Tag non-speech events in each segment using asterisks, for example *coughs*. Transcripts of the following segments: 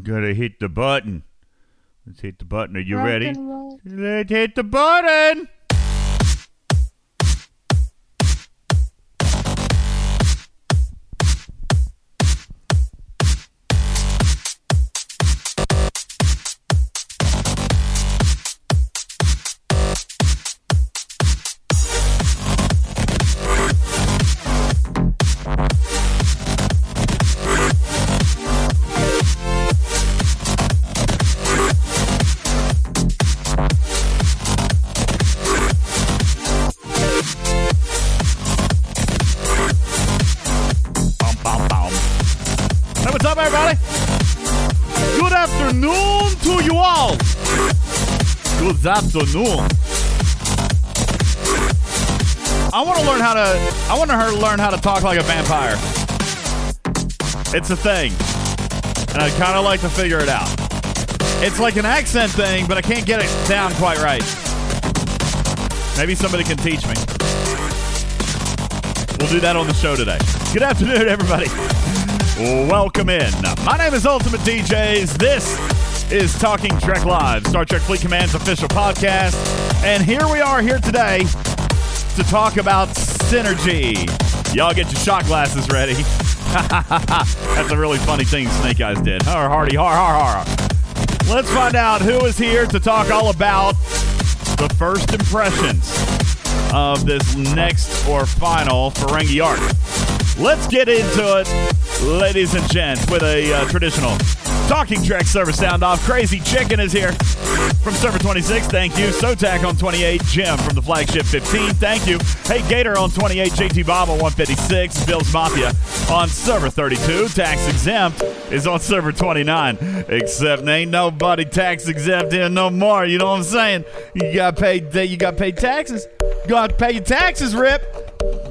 Gotta hit the button. Let's hit the button. Are you Rock ready? Let's hit the button. Afternoon. I want to learn how to. I want to learn how to talk like a vampire. It's a thing, and I kind of like to figure it out. It's like an accent thing, but I can't get it down quite right. Maybe somebody can teach me. We'll do that on the show today. Good afternoon, everybody. Welcome in. My name is Ultimate DJs. This is Talking Trek Live, Star Trek Fleet Command's official podcast. And here we are here today to talk about synergy. Y'all get your shot glasses ready. *laughs* That's a really funny thing Snake Eyes did. Har hardy har har har. Let's find out who is here to talk all about the first impressions of this next or final Ferengi arc. Let's get into it, ladies and gents, with a uh, traditional Talking Trek server sound off. Crazy Chicken is here from server 26. Thank you. Sotak on 28. Jim from the flagship 15. Thank you. Hey Gator on 28. JT Bob on 156. Bill's Mafia on server 32. Tax exempt is on server 29. Except ain't nobody tax exempt here no more. You know what I'm saying? You got paid. You got paid taxes. You got to pay your taxes, Rip.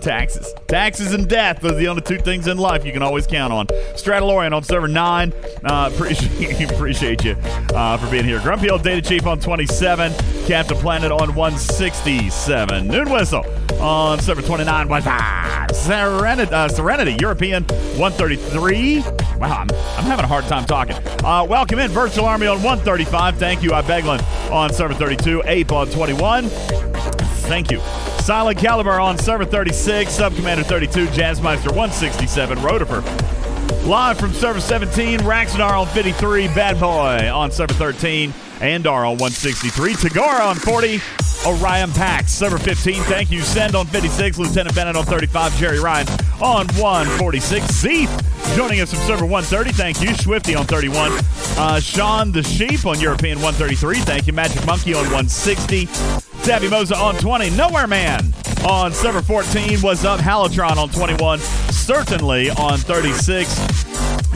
Taxes. Taxes and death. Are the only two things in life you can always count on. Stradalorian on server 9. Uh, appreciate, *laughs* appreciate you uh, for being here. Grumpy Old Data Chief on 27. Captain Planet on 167. Noon Whistle on server 29. Was Serenity, uh, Serenity European 133. Wow, I'm, I'm having a hard time talking. Uh, welcome in Virtual Army on 135. Thank you. I Beglin on server 32. Ape on 21. Thank you. Silent Caliber on server 36, Sub Commander 32, Jazzmeister 167, Rotifer. Live from server 17, Raxonar on 53, Bad Boy on server 13, Andar on 163, Tagara on 40, Orion Pax, server 15. Thank you. Send on 56, Lieutenant Bennett on 35, Jerry Ryan on 146, Zeeth joining us from server 130. Thank you. Swifty on 31, uh, Sean the Sheep on European 133. Thank you. Magic Monkey on 160. Tabby Moza on 20. Nowhere Man on server 14. Was up Halotron on 21. Certainly on 36.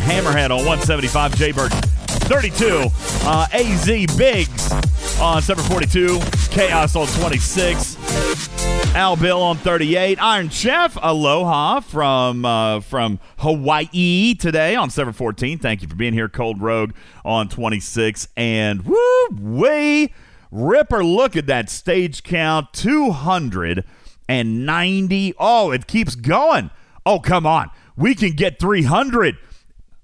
Hammerhead on 175. Jaybird 32. Uh, AZ Biggs on server 42. Chaos on 26. Al Bill on 38. Iron Chef, aloha from uh, from Hawaii today on server 14. Thank you for being here. Cold Rogue on 26. And woo way Ripper, look at that stage count 290. Oh, it keeps going. Oh, come on. We can get 300.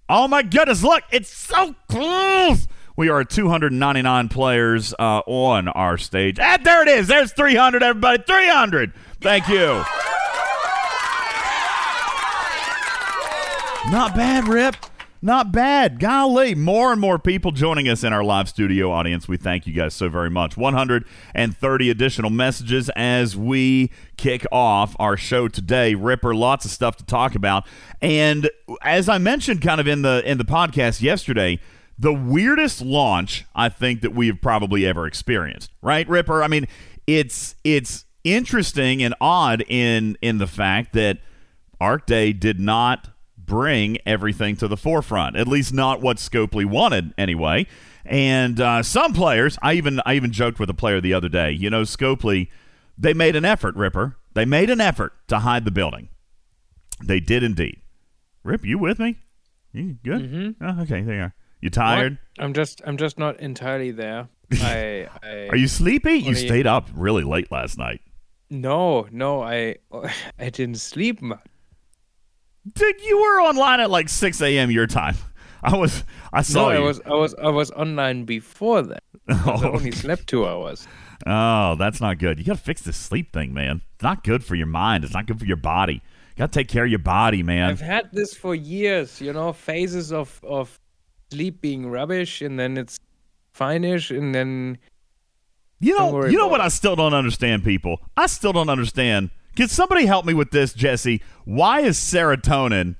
Oh, my goodness. Look, it's so close. We are 299 players uh, on our stage. And there it is. There's 300, everybody. 300. Thank you. Not bad, Rip. Not bad. Golly, more and more people joining us in our live studio audience. We thank you guys so very much. 130 additional messages as we kick off our show today. Ripper, lots of stuff to talk about. And as I mentioned kind of in the in the podcast yesterday, the weirdest launch I think that we have probably ever experienced. Right, Ripper? I mean, it's it's interesting and odd in in the fact that Arc Day did not bring everything to the forefront. At least not what Scopely wanted, anyway. And uh, some players, I even I even joked with a player the other day. You know, Scopely, they made an effort, Ripper. They made an effort to hide the building. They did indeed. Rip, you with me? You good? Mm-hmm. Oh, okay, there you are. You tired? What? I'm just I'm just not entirely there. *laughs* I, I Are you sleepy? You stayed up really late last night. No, no, I *laughs* I didn't sleep. ma- Dude, you were online at like 6 a.m. your time. *laughs* I was. I saw no, you. I was I was I was online before that. *laughs* I oh, only slept two hours. oh, that's not good. You got to fix this sleep thing, man. It's not good for your mind. It's not good for your body. You got to take care of your body, man. I've had this for years. You know, phases of of sleep being rubbish, and then it's fine-ish, and then You know, you know what. I still don't understand, people. I still don't understand. Can somebody help me with this, Jesse? Why is serotonin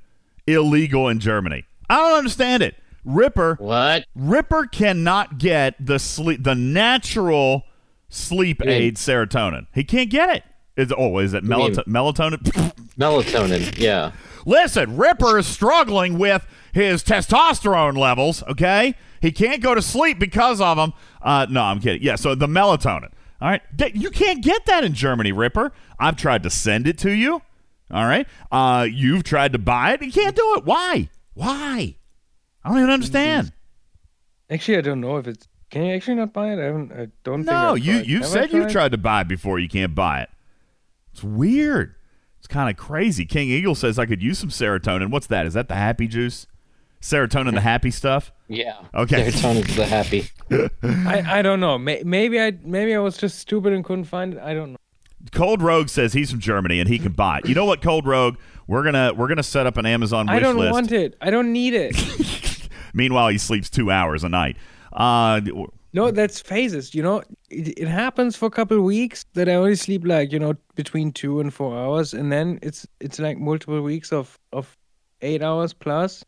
illegal in Germany? I don't understand it. Ripper, What? Ripper cannot get the sleep, the natural sleep aid serotonin. He can't get it. Is oh, is it melatonin? melatonin? *laughs* Melatonin. Yeah. Listen, Ripper is struggling with his testosterone levels. Okay, he can't go to sleep because of them. Uh, no, I'm kidding. Yeah, so the melatonin. All right, you can't get that in Germany, Ripper. I've tried to send it to you. All right, uh, you've tried to buy it. You can't do it. Why? Why? I don't even understand. actually I don't know if it's. Can you actually not buy it? I haven't. I don't think. No, you you Have said you've tried to buy it before. You can't buy it. It's weird. It's kind of crazy. King Eagle says I could use some serotonin. What's that? Is that the happy juice? Serotonin, the happy stuff. Yeah. Okay. Serotonin's the happy. *laughs* I, I don't know. Maybe I maybe I was just stupid and couldn't find it. I don't know. Cold Rogue says he's from Germany and he can buy it. You know what, Cold Rogue? We're gonna we're gonna set up an Amazon wish I don't list. want it. I don't need it. *laughs* Meanwhile, he sleeps two hours a night. Uh, no, that's phases. You know, it, it happens for a couple of weeks that I only sleep like you know between two and four hours, and then it's it's like multiple weeks of of eight hours plus.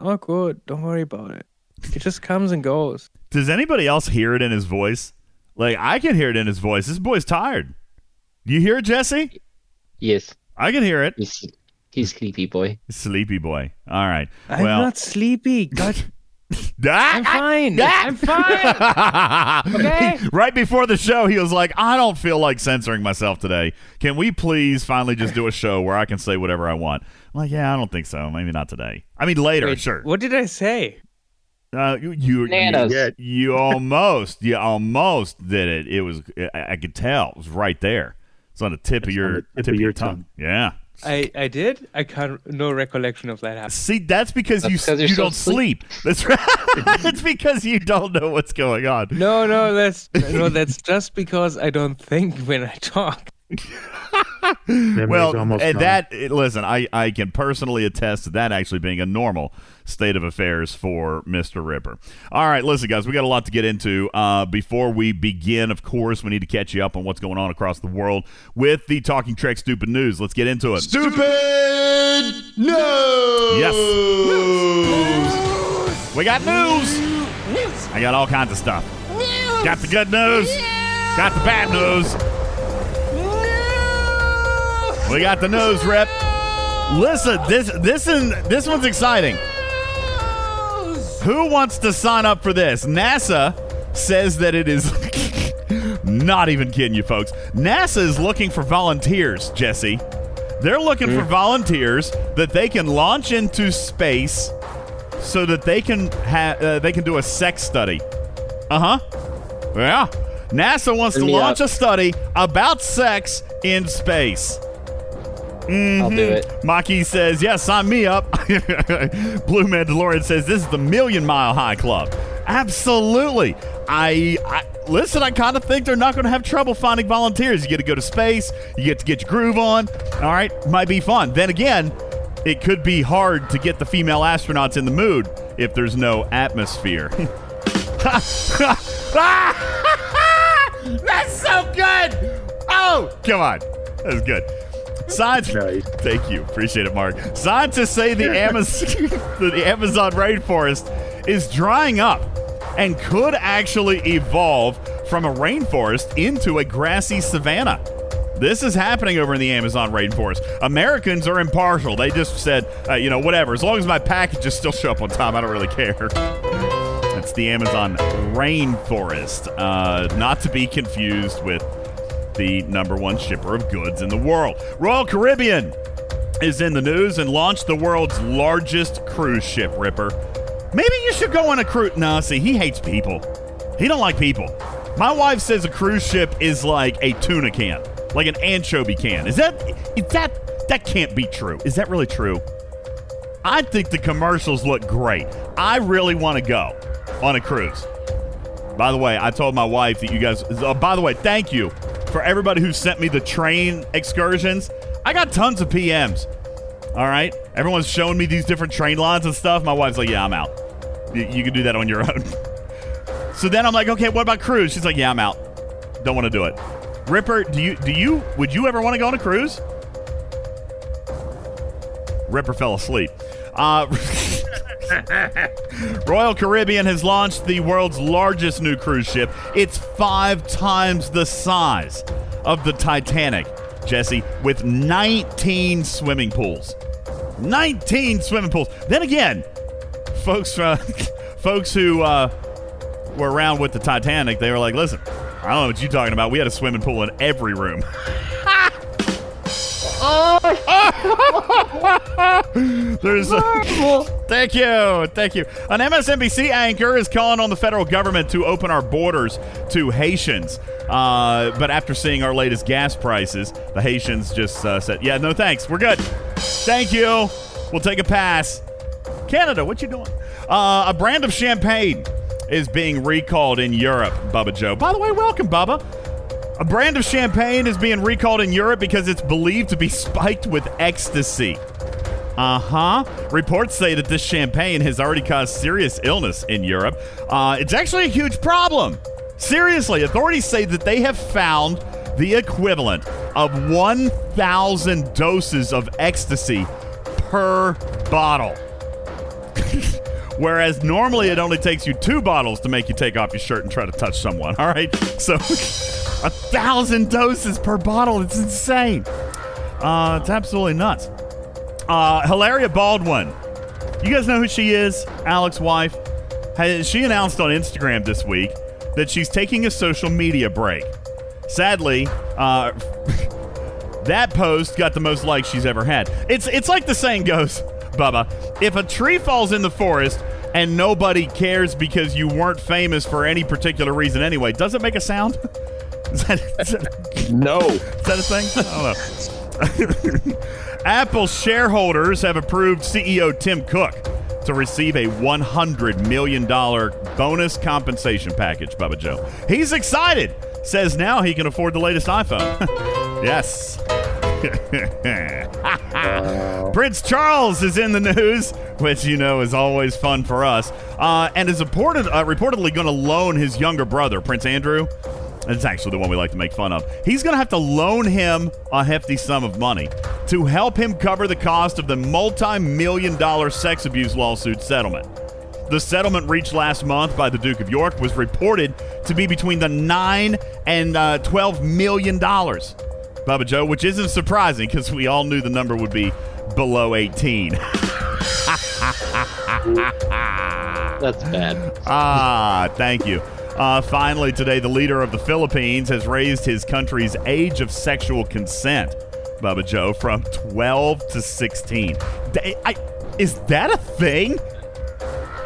Oh, good. Don't worry about it. It just comes and goes. does anybody else hear it in his voice? Like I can hear it in his voice. This boy's tired. You hear it, Jesse? Yes. I can hear it. He's he's sleepy boy. Sleepy boy. All right. I'm well, not sleepy. God, *laughs* *laughs* I'm fine. I'm fine. *laughs* Okay. right before the show, he was like, I don't feel like censoring myself today. Can we please finally just do a show where I can say whatever I want? I'm like, yeah, I don't think so. Maybe not today. I mean, later, Wait, sure. What did I say? Uh, you, you, Bananas. you, you almost, you almost did it. It was, I, I could tell. It was right there. It's on the tip of your the tip, of your tongue. Yeah. I I did. I can't. No recollection of that happening. See, that's because That's you because you're you so don't sleep. That's right. *laughs* it's because you don't know what's going on. No, no, that's no, that's just because I don't think when I talk. Memory's well, and gone. that listen, I I can personally attest to that actually being a normal state of affairs for Mister Ripper. All right, listen, guys, we got a lot to get into. Uh, before we begin, of course, we need to catch you up on what's going on across the world with the Talking Trek Stupid News. Let's get into it. Stupid news. Yes. We got news. I got all kinds of stuff. Got the good news. Got the bad news. We got the nose Rip. Listen, this this is this one's exciting. Who wants to sign up for this? NASA says that it is *laughs* not even kidding you, folks. NASA is looking for volunteers, Jesse. They're looking for volunteers that they can launch into space so that they can ha- uh, they can do a sex study. Uh huh. Yeah. NASA wants to launch up. a study about sex in space. I'll do mm-hmm. it. Maki says, "Yeah, sign me up." *laughs* Blue Mandalorian says, "This is the Million Mile High Club." Absolutely. I, I listen. I kind of think they're not going to have trouble finding volunteers. You get to go to space. You get to get your groove on. All right, might be fun. Then again, it could be hard to get the female astronauts in the mood if there's no atmosphere. *laughs* *laughs* That's so good. Oh, come on. That's good. Science. Nice. Thank you. Appreciate it, Mark. Scientists say the Amazon, *laughs* *laughs* the Amazon rainforest is drying up and could actually evolve from a rainforest into a grassy savanna. This is happening over in the Amazon rainforest. Americans are impartial. They just said, uh, you know, whatever. As long as my packages still show up on time, I don't really care. That's the Amazon rainforest. Uh, not to be confused with the number one shipper of goods in the world. Royal Caribbean is in the news and launched the world's largest cruise ship, Ripper. Maybe you should go on a cruise. No, see, he hates people. He don't like people. My wife says a cruise ship is like a tuna can, like an anchovy can. Is that is that that can't be true? Is that really true? I think the commercials look great. I really want to go on a cruise. By the way, I told my wife that you guys. Uh, by the way, thank you for everybody who sent me the train excursions. I got tons of PMs. All right, everyone's showing me these different train lines and stuff. My wife's like, "Yeah, I'm out. You, you can do that on your *laughs* own." so then I'm like, "Okay, what about cruise?" She's like, "Yeah, I'm out. Don't want to do it." Ripper, do you do you would you ever want to go on a cruise? Ripper fell asleep. Uh, *laughs* *laughs* Royal Caribbean has launched the world's largest new cruise ship. It's five times the size of the Titanic, Jesse, with 19 swimming pools. 19 swimming pools. Then again, folks, uh, *laughs* folks who uh, were around with the Titanic, they were like, "Listen, I don't know what you're talking about. We had a swimming pool in every room." *laughs* There's a, thank you, thank you. An MSNBC anchor is calling on the federal government to open our borders to Haitians. Uh, but after seeing our latest gas prices, the Haitians just uh, said, "Yeah, no thanks, we're good. Thank you. We'll take a pass." Canada, what you doing? Uh, a brand of champagne is being recalled in Europe, Bubba Joe. By the way, welcome, Bubba. A brand of champagne is being recalled in Europe because it's believed to be spiked with ecstasy. Uh huh. Reports say that this champagne has already caused serious illness in Europe. Uh, it's actually a huge problem. Seriously, authorities say that they have found the equivalent of 1,000 doses of ecstasy per bottle. *laughs* Whereas normally it only takes you two bottles to make you take off your shirt and try to touch someone. All right, so *laughs* a thousand doses per bottle. It's insane. Uh, it's absolutely nuts. Uh, Hilaria Baldwin. You guys know who she is? Alex's wife. She announced on Instagram this week that she's taking a social media break. Sadly, uh, *laughs* that post got the most likes she's ever had. It's it's like the saying goes, *laughs* Bubba. If a tree falls in the forest and nobody cares because you weren't famous for any particular reason anyway, does it make a sound? *laughs* Is that, is that, No. is that a thing? I don't know. *laughs* Apple shareholders have approved CEO Tim Cook to receive a $100 million bonus compensation package, Bubba Joe. He's excited. Says now he can afford the latest iPhone. *laughs* yes. *laughs* Prince Charles is in the news, which you know is always fun for us, uh, and is reported, uh, reportedly going to loan his younger brother, Prince Andrew. It's actually the one we like to make fun of. He's going to have to loan him a hefty sum of money to help him cover the cost of the multi million dollar sex abuse lawsuit settlement. The settlement reached last month by the Duke of York was reported to be between the nine and uh, twelve million dollars, Bubba Joe, which isn't surprising because we all knew the number would be below eighteen. *laughs* That's bad. Ah, thank you. Uh, finally, today, the leader of the Philippines has raised his country's age of sexual consent, Bubba Joe, from 12 to 16. Da- I- is that a thing?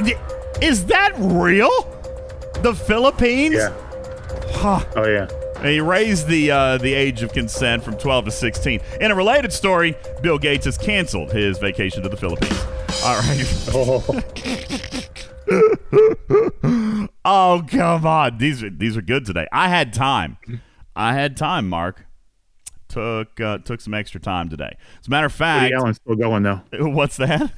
D- Is that real? The Philippines? Yeah. Huh. Oh yeah. He raised the uh, the age of consent from 12 to 16. In a related story, Bill Gates has canceled his vacation to the Philippines. All right. Oh. *laughs* *laughs* Oh come on, these are these are good today. I had time. I had time. Mark took uh, took some extra time today. As a matter of fact, Woody Allen's still going though. *laughs* what's that?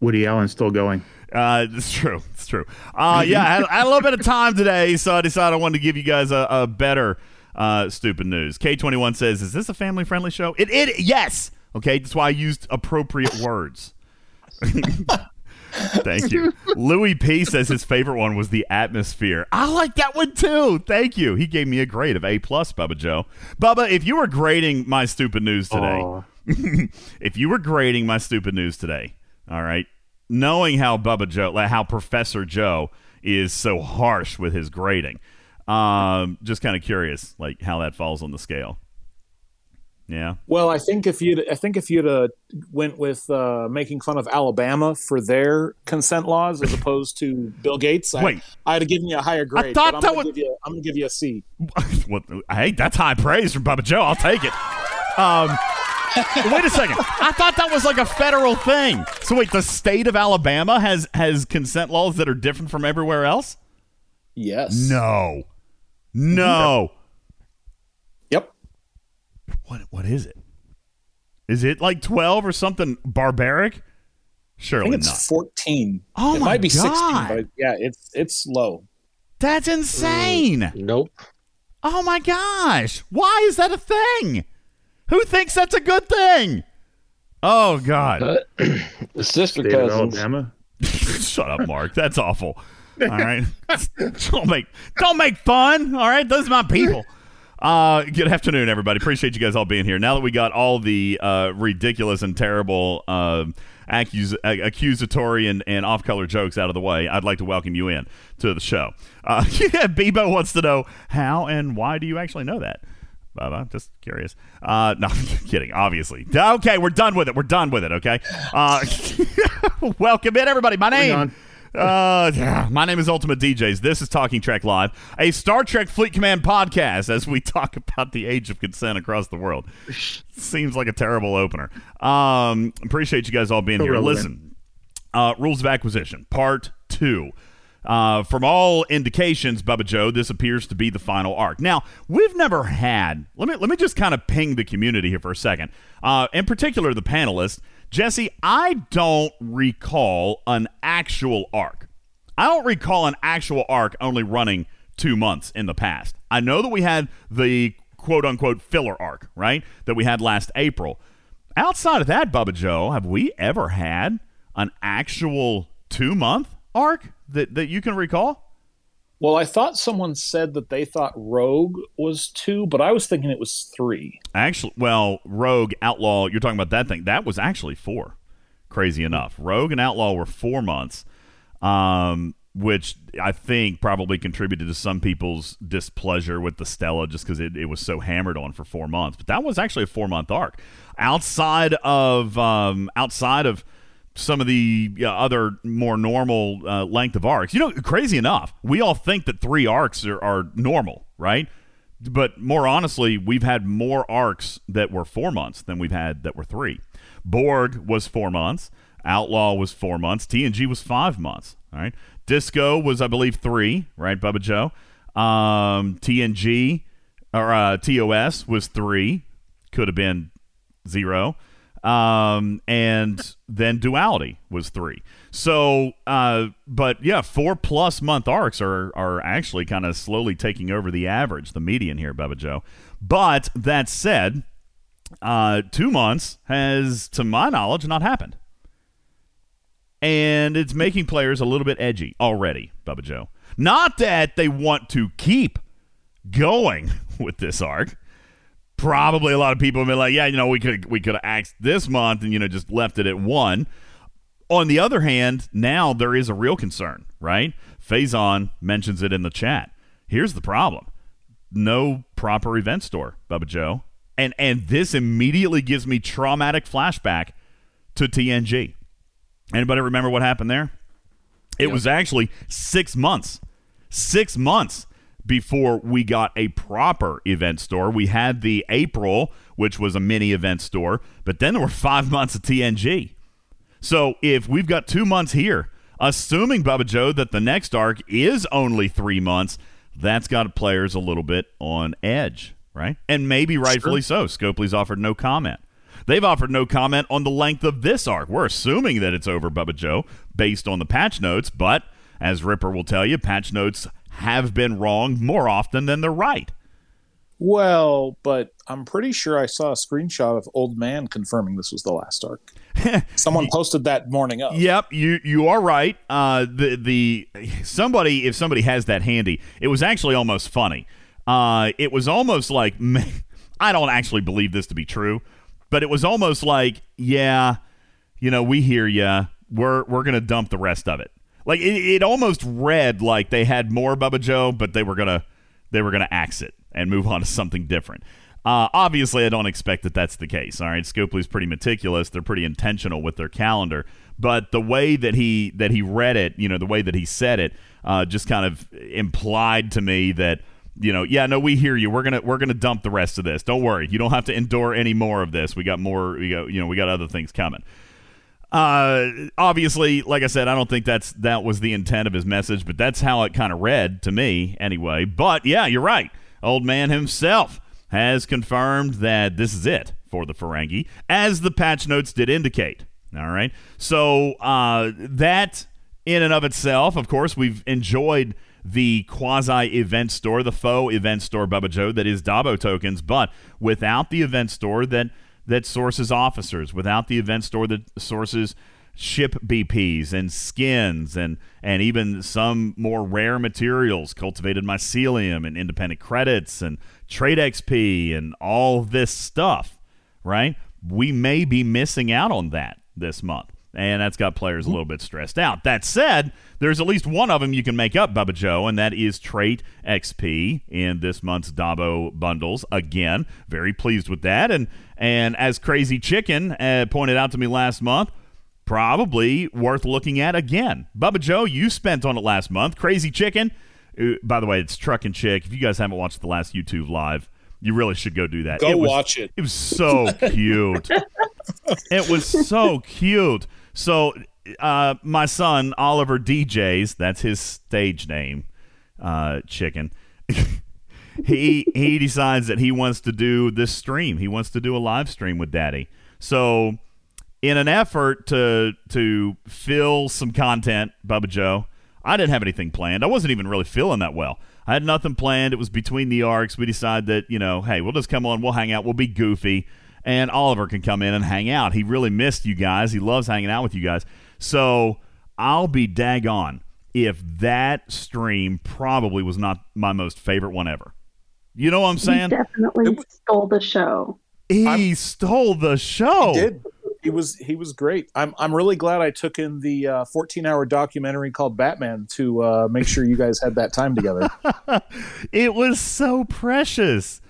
Woody Allen's still going. Uh, it's true. It's true. Uh, yeah, I had, I had a little bit of time today, so I decided I wanted to give you guys a, a better uh, stupid news. K twenty one says, "Is this a family friendly show?" It, it yes. Okay, that's why I used appropriate words. *laughs* Thank you. Louis P says his favorite one was the atmosphere. I like that one too. Thank you. He gave me a grade of A plus, Bubba Joe. Bubba, if you were grading my stupid news today, *laughs* if you were grading my stupid news today, all right, knowing how Bubba Joe, like how Professor Joe is so harsh with his grading, um, just kind of curious, like how that falls on the scale. Yeah. Well, I think if you'd, I think if you'd uh, went with uh, making fun of Alabama for their consent laws as opposed to Bill Gates, I, Wait. I'd have given you a higher grade. thought but I'm that gonna was- give you, I'm going to give you a C. *laughs* what, hey, that's high praise from Bubba Joe. I'll take it. Um, wait a second. *laughs* I thought that was like a federal thing. So wait, the state of Alabama has has consent laws that are different from everywhere else? Yes. No. No. Yep. What what is it? Is it like 12 or something barbaric? I Surely think it's not. 14. Oh it my might be 16, God. but yeah, it's it's low. That's insane. Nope. Oh my gosh. Why is that a thing? Who thinks that's a good thing? Oh God. Uh, *clears throat* the sister State of cousins. Alabama. *laughs* Shut up, Mark. That's awful. All right. *laughs* don't make don't make fun. All right. Those are my people. Uh, good afternoon, everybody. Appreciate you guys all being here. Now that we got all the uh, ridiculous and terrible uh, accus- uh, accusatory and, and off color jokes out of the way, I'd like to welcome you in to the show. Uh, *laughs* yeah, Bebo wants to know how and why do you actually know that? I'm just curious. Uh, no, *laughs* kidding. Obviously. Okay, we're done with it. We're done with it. Okay. Uh, *laughs* welcome in, everybody. My name. Uh, yeah, my name is Ultimate DJs. This is Talking Trek Live, a Star Trek Fleet Command podcast as we *laughs* talk about the age of consent across the world. Seems like a terrible opener. Um, appreciate you guys all being here. Listen, uh, rules of acquisition, part two. Uh, from all indications, Bubba Joe, this appears to be the final arc. Now, we've never had. Let me let me just kind of ping the community here for a second. Uh, in particular, the panelists. Jesse, I don't recall an actual arc. I don't recall an actual arc only running two months in the past. I know that we had the quote unquote filler arc, right? That we had last April. Outside of that, Bubba Joe, have we ever had an actual two month arc that, that you can recall? Well, I thought someone said that they thought Rogue was two, but I was thinking it was three. Actually, well, Rogue, Outlaw, you're talking about that thing. That was actually four. Crazy enough. Rogue and Outlaw were four months, um, which I think probably contributed to some people's displeasure with the Stella just because it, it was so hammered on for four months. But that was actually a four month arc. Outside of um, outside of some of the other more normal uh, length of arcs. You know, crazy enough, we all think that three arcs are, are normal, right? But more honestly, we've had more arcs that were four months than we've had that were three. Borg was four months. Outlaw was four months. TNG was five months. All right. Disco was, I believe, three. Right, Bubba Joe. Um, TNG or uh, TOS was three. Could have been zero. Um, and then duality was three. So, uh, but yeah, four plus month arcs are are actually kind of slowly taking over the average, the median here, Bubba Joe. But that said, uh, two months has, to my knowledge, not happened, and it's making players a little bit edgy already, Bubba Joe. Not that they want to keep going *laughs* with this arc probably a lot of people have been like, yeah, you know, we could we could have axed this month and you know just left it at one. On the other hand, now there is a real concern, right? Faison mentions it in the chat. Here's the problem: no proper event store, Bubba Joe, and and this immediately gives me traumatic flashback to TNG. Anybody remember what happened there? It was actually six months. Six months before we got a proper event store. We had the April, which was a mini event store, but then there were *laughs* five months of TNG. So if we've got two months here, assuming Bubba Joe that the next arc is only three months, that's got players a little bit on edge, right? And maybe rightfully so. Scopely's offered no comment. They've offered no comment on the length of this arc. We're assuming that it's over, Bubba Joe, based on the patch notes, but as Ripper will tell you, patch notes have been wrong more often than they're right. Well, but I'm pretty sure I saw a screenshot of Old Man confirming this was the last arc. *laughs* Someone posted that morning up. Yep, you you are right. Uh, the the somebody if somebody has that handy, it was actually almost funny. Uh, it was almost like *laughs* I don't actually believe this to be true, but it was almost like yeah, you know, we hear ya. We're we're gonna dump the rest of it. Like it, it almost read like they had more Bubba Joe, but they were gonna they were gonna axe it and move on to something different. Uh, obviously, I don't expect that that's the case. All right, Scopely's pretty meticulous; they're pretty intentional with their calendar. But the way that he that he read it, you know, the way that he said it, uh, just kind of implied to me that you know, yeah, no, we hear you. We're gonna we're gonna dump the rest of this. Don't worry, you don't have to endure any more of this. We got more. We got you know we got other things coming. Uh, obviously, like I said, I don't think that's that was the intent of his message, but that's how it kind of read to me anyway. But yeah, you're right. Old man himself has confirmed that this is it for the Ferengi, as the patch notes did indicate. All right, so uh, that in and of itself, of course, we've enjoyed the quasi event store, the faux event store, Bubba Joe, that is Dabo tokens, but without the event store that that sources officers, without the event store that sources ship BPs and skins and and even some more rare materials, cultivated mycelium and independent credits and trade XP and all this stuff, right? We may be missing out on that this month. And that's got players a little bit stressed out. That said, there's at least one of them you can make up, Bubba Joe, and that is Trait XP in this month's Dabo bundles. Again, very pleased with that. And and as Crazy Chicken uh, pointed out to me last month, probably worth looking at again. Bubba Joe, you spent on it last month. Crazy Chicken, uh, by the way, it's Truck and Chick. If you guys haven't watched the last YouTube live, you really should go do that. Go it was, watch it. It was so cute. it was so cute. So, uh, my son Oliver DJs, that's his stage name, uh, Chicken. *laughs* he he decides that he wants to do this stream. He wants to do a live stream with Daddy. So, in an effort to to fill some content, Bubba Joe, I didn't have anything planned. I wasn't even really feeling that well. I had nothing planned. It was between the arcs. We decided that you know, hey, we'll just come on. We'll hang out. We'll be goofy, and Oliver can come in and hang out. He really missed you guys. He loves hanging out with you guys. So I'll be daggone if that stream probably was not my most favorite one ever. You know what I'm saying? He saying? definitely stole the show. He I'm- stole the show. He did. He was he was great. I'm I'm really glad I took in the uh, 14 hour documentary called Batman to uh, make sure you guys had that time together. *laughs* it was so precious.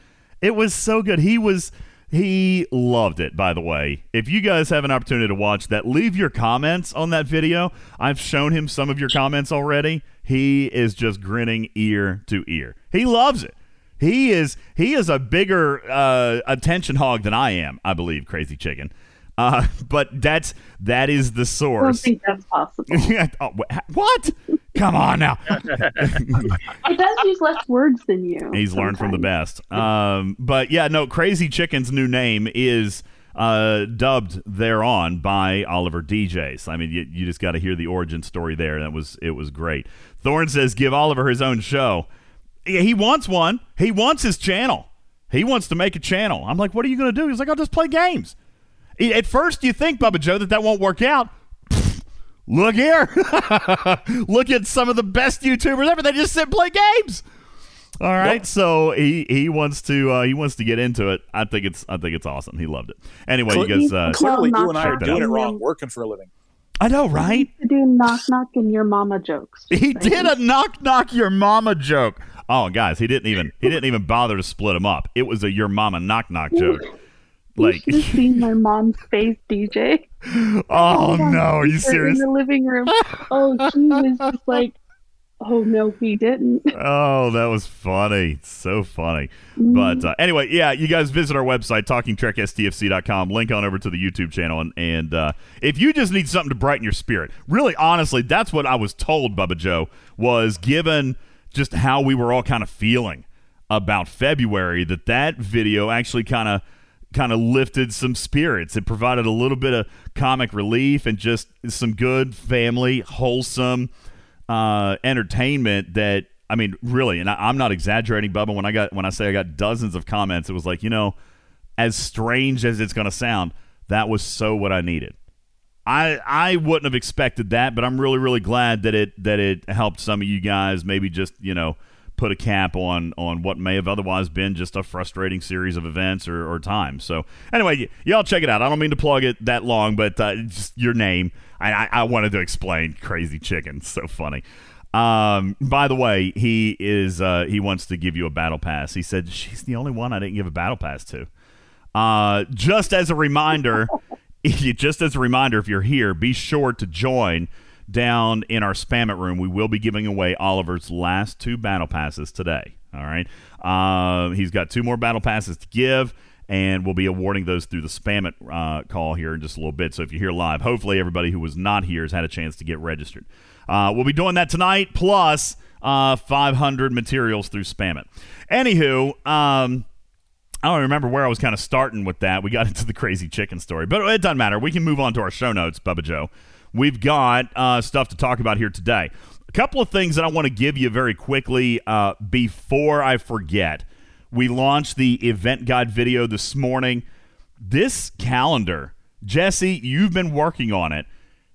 It was so good. He was he loved it, by the way. If you guys have an opportunity to watch that, leave your comments on that video. I've shown him some of your comments already. He is just grinning ear to ear. He loves it. He is he is a bigger uh, attention hog than I am, I believe, Crazy Chicken. Uh, *laughs* but that's that is the source. I don't think that's possible. *laughs* Oh, wh- what? Come on now. *laughs* He does use less words than you. He's learned from the best. Um, but yeah, no, Crazy Chicken's new name is uh, dubbed thereon by Oliver DJs. I mean, you, you just got to hear the origin story there. That was it was great. Thorne says, "Give Oliver his own show." Yeah, he wants one. He wants his channel. He wants to make a channel. I'm like, what are you going to do? He's like, I'll just play games. At first, you think, Bubba Joe, that that won't work out. *laughs* Look here. *laughs* Look at some of the best YouTubers ever. They just sit and play games. All right, Yep. so he he wants to uh, he wants to get into it. I think it's I think it's awesome. He loved it. Anyway, you guys, uh, Clearly, you and I are doing it wrong, working for a living. I know, right? he To do knock knock and your mama jokes. He did a knock knock your mama joke. Oh, guys, he didn't even he didn't even bother to split them up. It was a your mama knock knock joke. Like, you should my mom's face, DJ. *laughs* oh no, are you serious? In the living room. Oh, she was just like, oh no, he didn't. Oh, that was funny. So funny. But uh, anyway, yeah, you guys visit our website, talkingtrekstfc.com. Link on over to the YouTube channel. And, and uh, if you just need something to brighten your spirit, really, honestly, that's what I was told, Bubba Joe, was given just how we were all kind of feeling about February, that that video actually kind of kind of lifted some spirits. It provided a little bit of comic relief and just some good family, wholesome uh, entertainment that I mean, really, and I, I'm not exaggerating, Bubba. When I got when I say I got dozens of comments, it was like you know, as strange as it's going to sound, that was so what I needed. I I wouldn't have expected that, but I'm really really glad that it that it helped some of you guys maybe just you know put a cap on on what may have otherwise been just a frustrating series of events or, or times. So anyway, y- y'all check it out. I don't mean to plug it that long, but uh, just your name. I, I I wanted to explain Crazy Chicken. *laughs* So funny. Um, by the way, he is uh, he wants to give you a battle pass. He said she's the only one I didn't give a battle pass to. Uh, just as a reminder, *laughs* *laughs* just as a reminder, if you're here, be sure to join down in our spam it room. We will be giving away Oliver's last two battle passes today. All right. Uh, he's got two more battle passes to give, and we'll be awarding those through the spam it uh, call here in just a little bit. So if you're here live, hopefully everybody who was not here has had a chance to get registered. Uh, we'll be doing that tonight, plus uh, 500 materials through spam it. Anywho, um, I don't remember where I was kind of starting with that. We got *laughs* into the crazy chicken story, but it doesn't matter. We can move on to our show notes, Bubba Joe. We've got uh, stuff to talk about here today. A couple of things that I want to give you very quickly uh, before I forget. We launched the event guide video this morning. This calendar, Jesse, you've been working on it.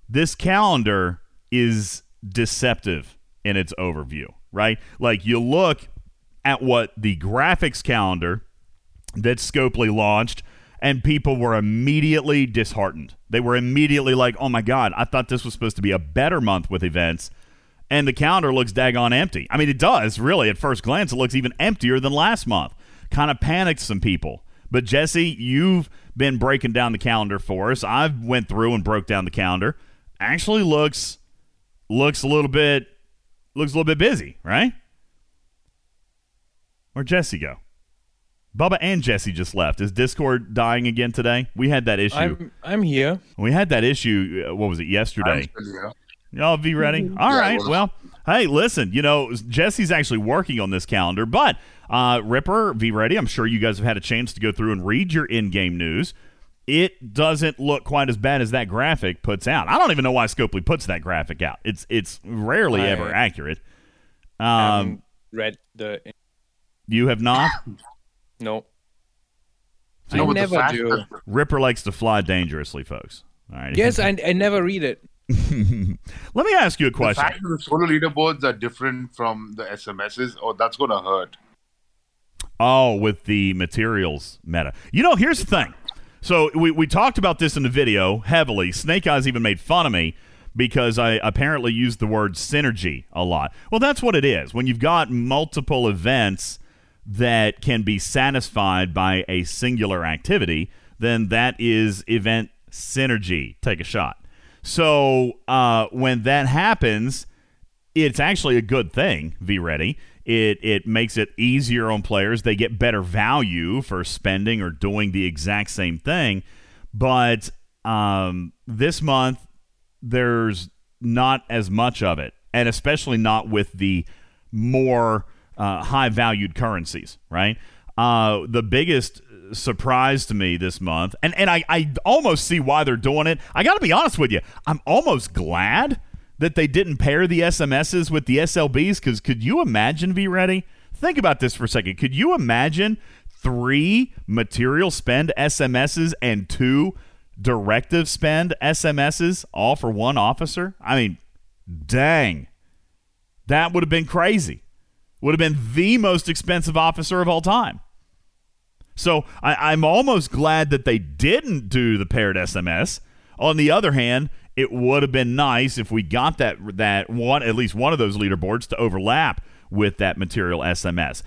This calendar is deceptive in its overview, right? Like you look at what the graphics calendar that Scopely launched, and people were immediately disheartened. They were immediately like, oh my God, I thought this was supposed to be a better month with events and the calendar looks daggone empty. I mean, it does really at first glance. It looks even emptier than last month. Kind of panicked some people. But Jesse, you've been breaking down the calendar for us. I've went through and broke down the calendar. Actually, looks looks a little bit looks a little bit busy, right? Where'd Jesse go? Bubba and Jesse just left. Is Discord dying again today? We had that issue. I'm I'm here. We had that issue. Uh, what was it yesterday? Y'all be ready? All Yeah, right. well- Well, hey, listen, you know, Jesse's actually working on this calendar, but uh, Ripper, be ready. I'm sure you guys have had a chance to go through and read your in game news. It doesn't look quite as bad as that graphic puts out. I don't even know why Scopely puts that graphic out. It's it's rarely I- ever accurate. Um, Um, read the you have not. *laughs* no. So I you- never do. Ripper likes to fly dangerously, folks. All right. Yes, *laughs* I, I never read it. Let me ask you a The question. fact that the solo leaderboards are different from the SMSs, oh, that's going to hurt. Oh, with the materials meta. You know, here's the thing. So we, we talked about this in the video heavily. Snake Eyes even made fun of me because I apparently used the word synergy a lot. Well, that's what it is. When you've got multiple events that can be satisfied by a singular activity, then that is event synergy. Take a shot. So uh, when that happens, it's actually a good thing. V Ready. It it makes it easier on players. They get better value for spending or doing the exact same thing. But um, this month there's not as much of it, and especially not with the more uh, high valued currencies. Right. Uh, the biggest surprise to me this month, and and I I almost see why they're doing it. I got to be honest with you. I'm almost glad that they didn't pair the SMSs with the SLBs because could you imagine V Ready? Think about this for a second. Could you imagine three material spend SMSs and two directive spend SMSs all for one officer? I mean, dang. That would have been crazy. Would have been the most expensive officer of all time. So I, I'm almost glad that they didn't do the paired SMS. On the other hand, it would have been nice if we got that that one at least one of those leaderboards to overlap with that material SMS.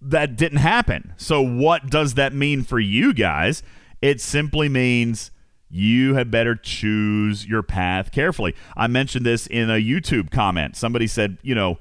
That didn't happen. So what does that mean for you guys? It simply means you had better choose your path carefully. I mentioned this in a YouTube comment. Somebody said, you know,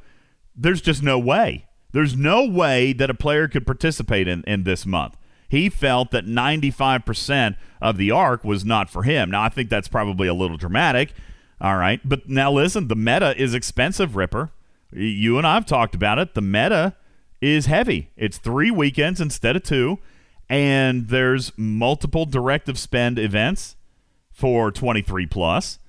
there's just no way. There's no way that a player could participate in, in this month. He felt that 95% of the arc was not for him. Now, I think that's probably a little dramatic. All right. But now listen, the meta is expensive, Ripper. You and I have talked about it. The meta is heavy. It's three weekends instead of two. And there's multiple directive spend events for 23 plus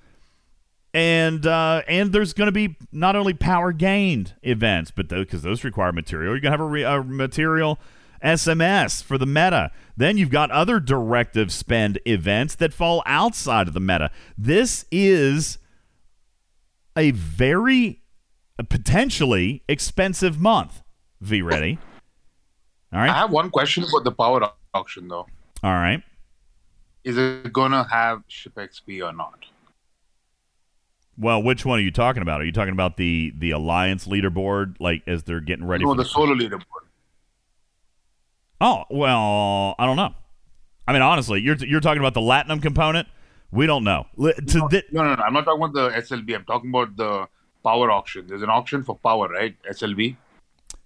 and uh, and there's going to be not only power gained events, but because those require material, you're going to have a, re- a material SMS for the meta. Then you've got other directive spend events that fall outside of the meta. This is a very uh, potentially expensive month. V ready. All right. I have one question about the power auction, though. All right. Is it going to have ship XP or not? Well, which one are you talking about? Are you talking about the the alliance leaderboard, like as they're getting ready No, for the solo leaderboard. Oh well, I don't know. I mean, honestly, you're you're talking about the latinum component. We don't know. To thi- No, no, no. I'm not talking about the SLB. I'm talking about the power auction. There's an auction for power, right? SLB.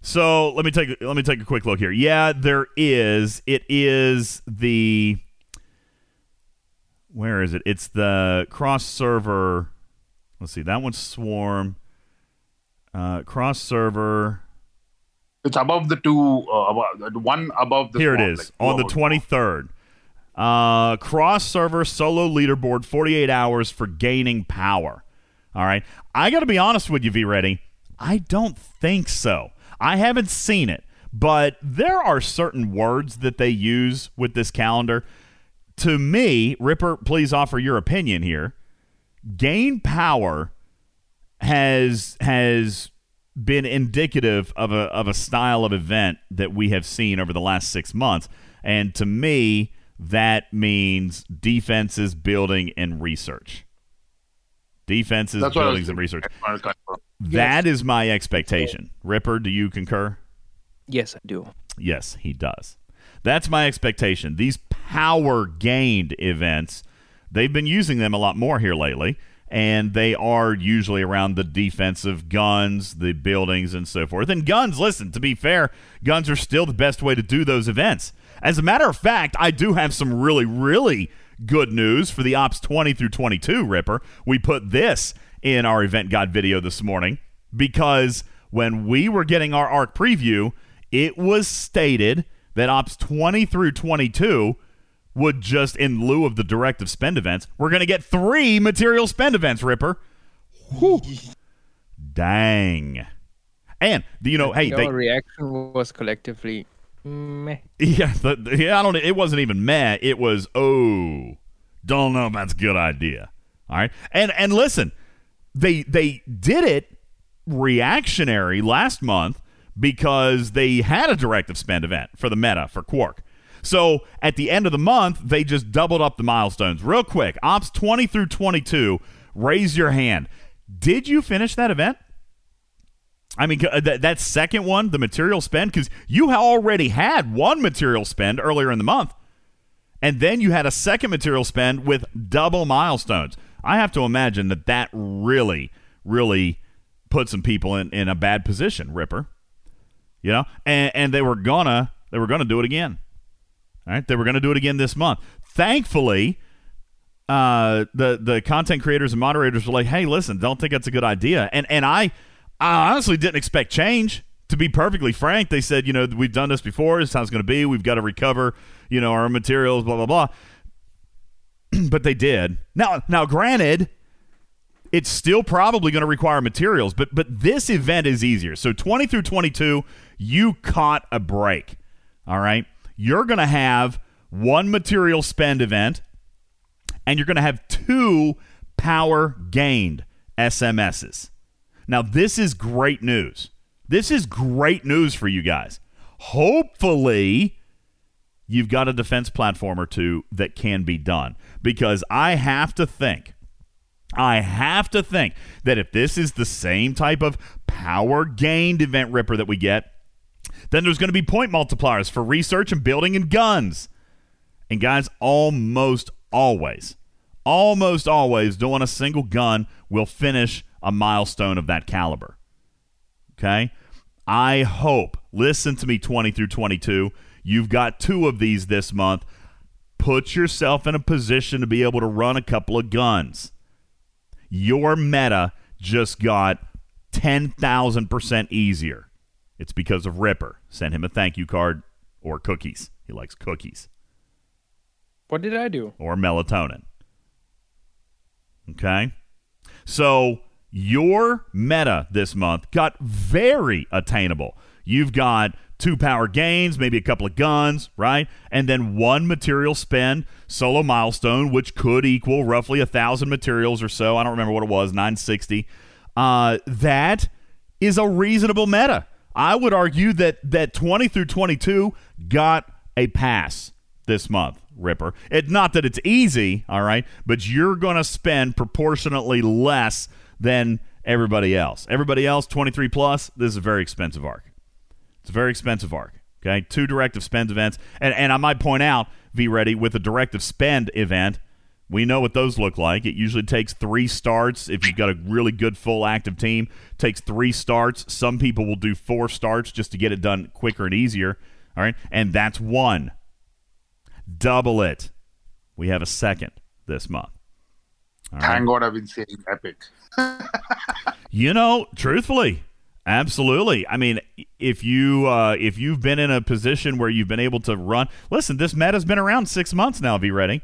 So let me take let me take a quick look here. Yeah, there is. It is the where is it? It's the cross server. Let's see. That one's Swarm. Uh, cross server. It's above the two, uh, above, the one above the. Here it swarm, is like on the twenty third. Uh, cross server solo leaderboard, forty eight hours for gaining power. All right, I got to be honest with you, V Ready. I don't think so. I haven't seen it, but there are certain words that they use with this calendar. To me, Ripper, please offer your opinion here. Gain power has has been indicative of a of a style of event that we have seen over the last six months, and to me, that means defenses, building, and research. Defenses, That's what I was buildings, and research. That's what I. That is my expectation. Ripper, do you concur? Yes, I do. Yes, he does. That's my expectation. These power gained events, they've been using them a lot more here lately, and they are usually around the defensive guns, the buildings, and so forth. And guns, listen, to be fair, guns are still the best way to do those events. As a matter of fact, I do have some really, really good news for the Ops 20 through 22, Ripper. We put this in our event guide video this morning because when we were getting our ARC preview, it was stated that Ops 20 through 22 would just, in lieu of the directive spend events, we're going to get three material spend events, Ripper. Whew. Dang. And, you know, hey, Our they, reaction was collectively meh. yeah, the, the- yeah, I don't. It wasn't even meh. It was oh, don't know if that's a good idea. All right, and and listen, they they did it reactionary last month because they had a directive spend event for the meta for Quark. So at the end of the month, they just doubled up the milestones real quick. Ops twenty through twenty two. Raise your hand. Did you finish that event? I mean, uh, that, that second one, the material spend, because you already had one material spend earlier in the month, and then you had a second material spend with double milestones. I have to imagine that that really, really put some people in, in a bad position, Ripper. You know, and, and they were gonna they were gonna do it again. All right, they were gonna do it again this month. Thankfully, uh, the the content creators and moderators were like, "Hey, listen, don't think that's a good idea." And and I, I honestly didn't expect change. To be perfectly frank, they said, "You know, we've done this before. This it's going to be. We've got to recover, you know, our materials, blah blah blah." *clears throat* but they did. Now, now, granted, it's still probably going to require materials, but but this event is easier. So 20 through 22, you caught a break. All right, you're going to have one material spend event and you're going to have two power gained SMSs. Now, this is great news. This is great news for you guys. Hopefully, you've got a defense platform or two that can be done because I have to think. I have to think that if this is the same type of power gained event ripper that we get, then there's going to be point multipliers for research and building and guns. And guys, almost always, almost always doing a single gun will finish a milestone of that caliber. Okay? I hope, listen to me 20 through 22. You've got two of these this month. Put yourself in a position to be able to run a couple of guns. Your meta just got 10,000% easier. It's because of Ripper. Send him a thank you card or cookies. He likes cookies What did I do? or melatonin. Okay? So your meta this month got very attainable. You've got two power gains, maybe a couple of guns, right? And then one material spend, solo milestone, which could equal roughly a thousand materials or so. I don't remember what it was, 960. Uh, that is a reasonable meta. I would argue that that 20 through 22 got a pass this month, Ripper. It's not that it's easy, all right, but you're going to spend proportionately less than everybody else. Everybody else, 23 plus, this is a very expensive arc. It's a very expensive arc. Okay, two directive spend events, and and I might point out, V Ready with a directive spend event, We know what those look like. It usually takes three starts. If you've got a really good full active team, takes three starts. Some people will do four starts just to get it done quicker and easier. All right, and that's one. Double it. We have a second this month. All right. Thank God I've been saying epic. *laughs* You know, truthfully, absolutely. I mean, if you uh, if you've been in a position where you've been able to run, listen, this meta's been around six months now. Be ready.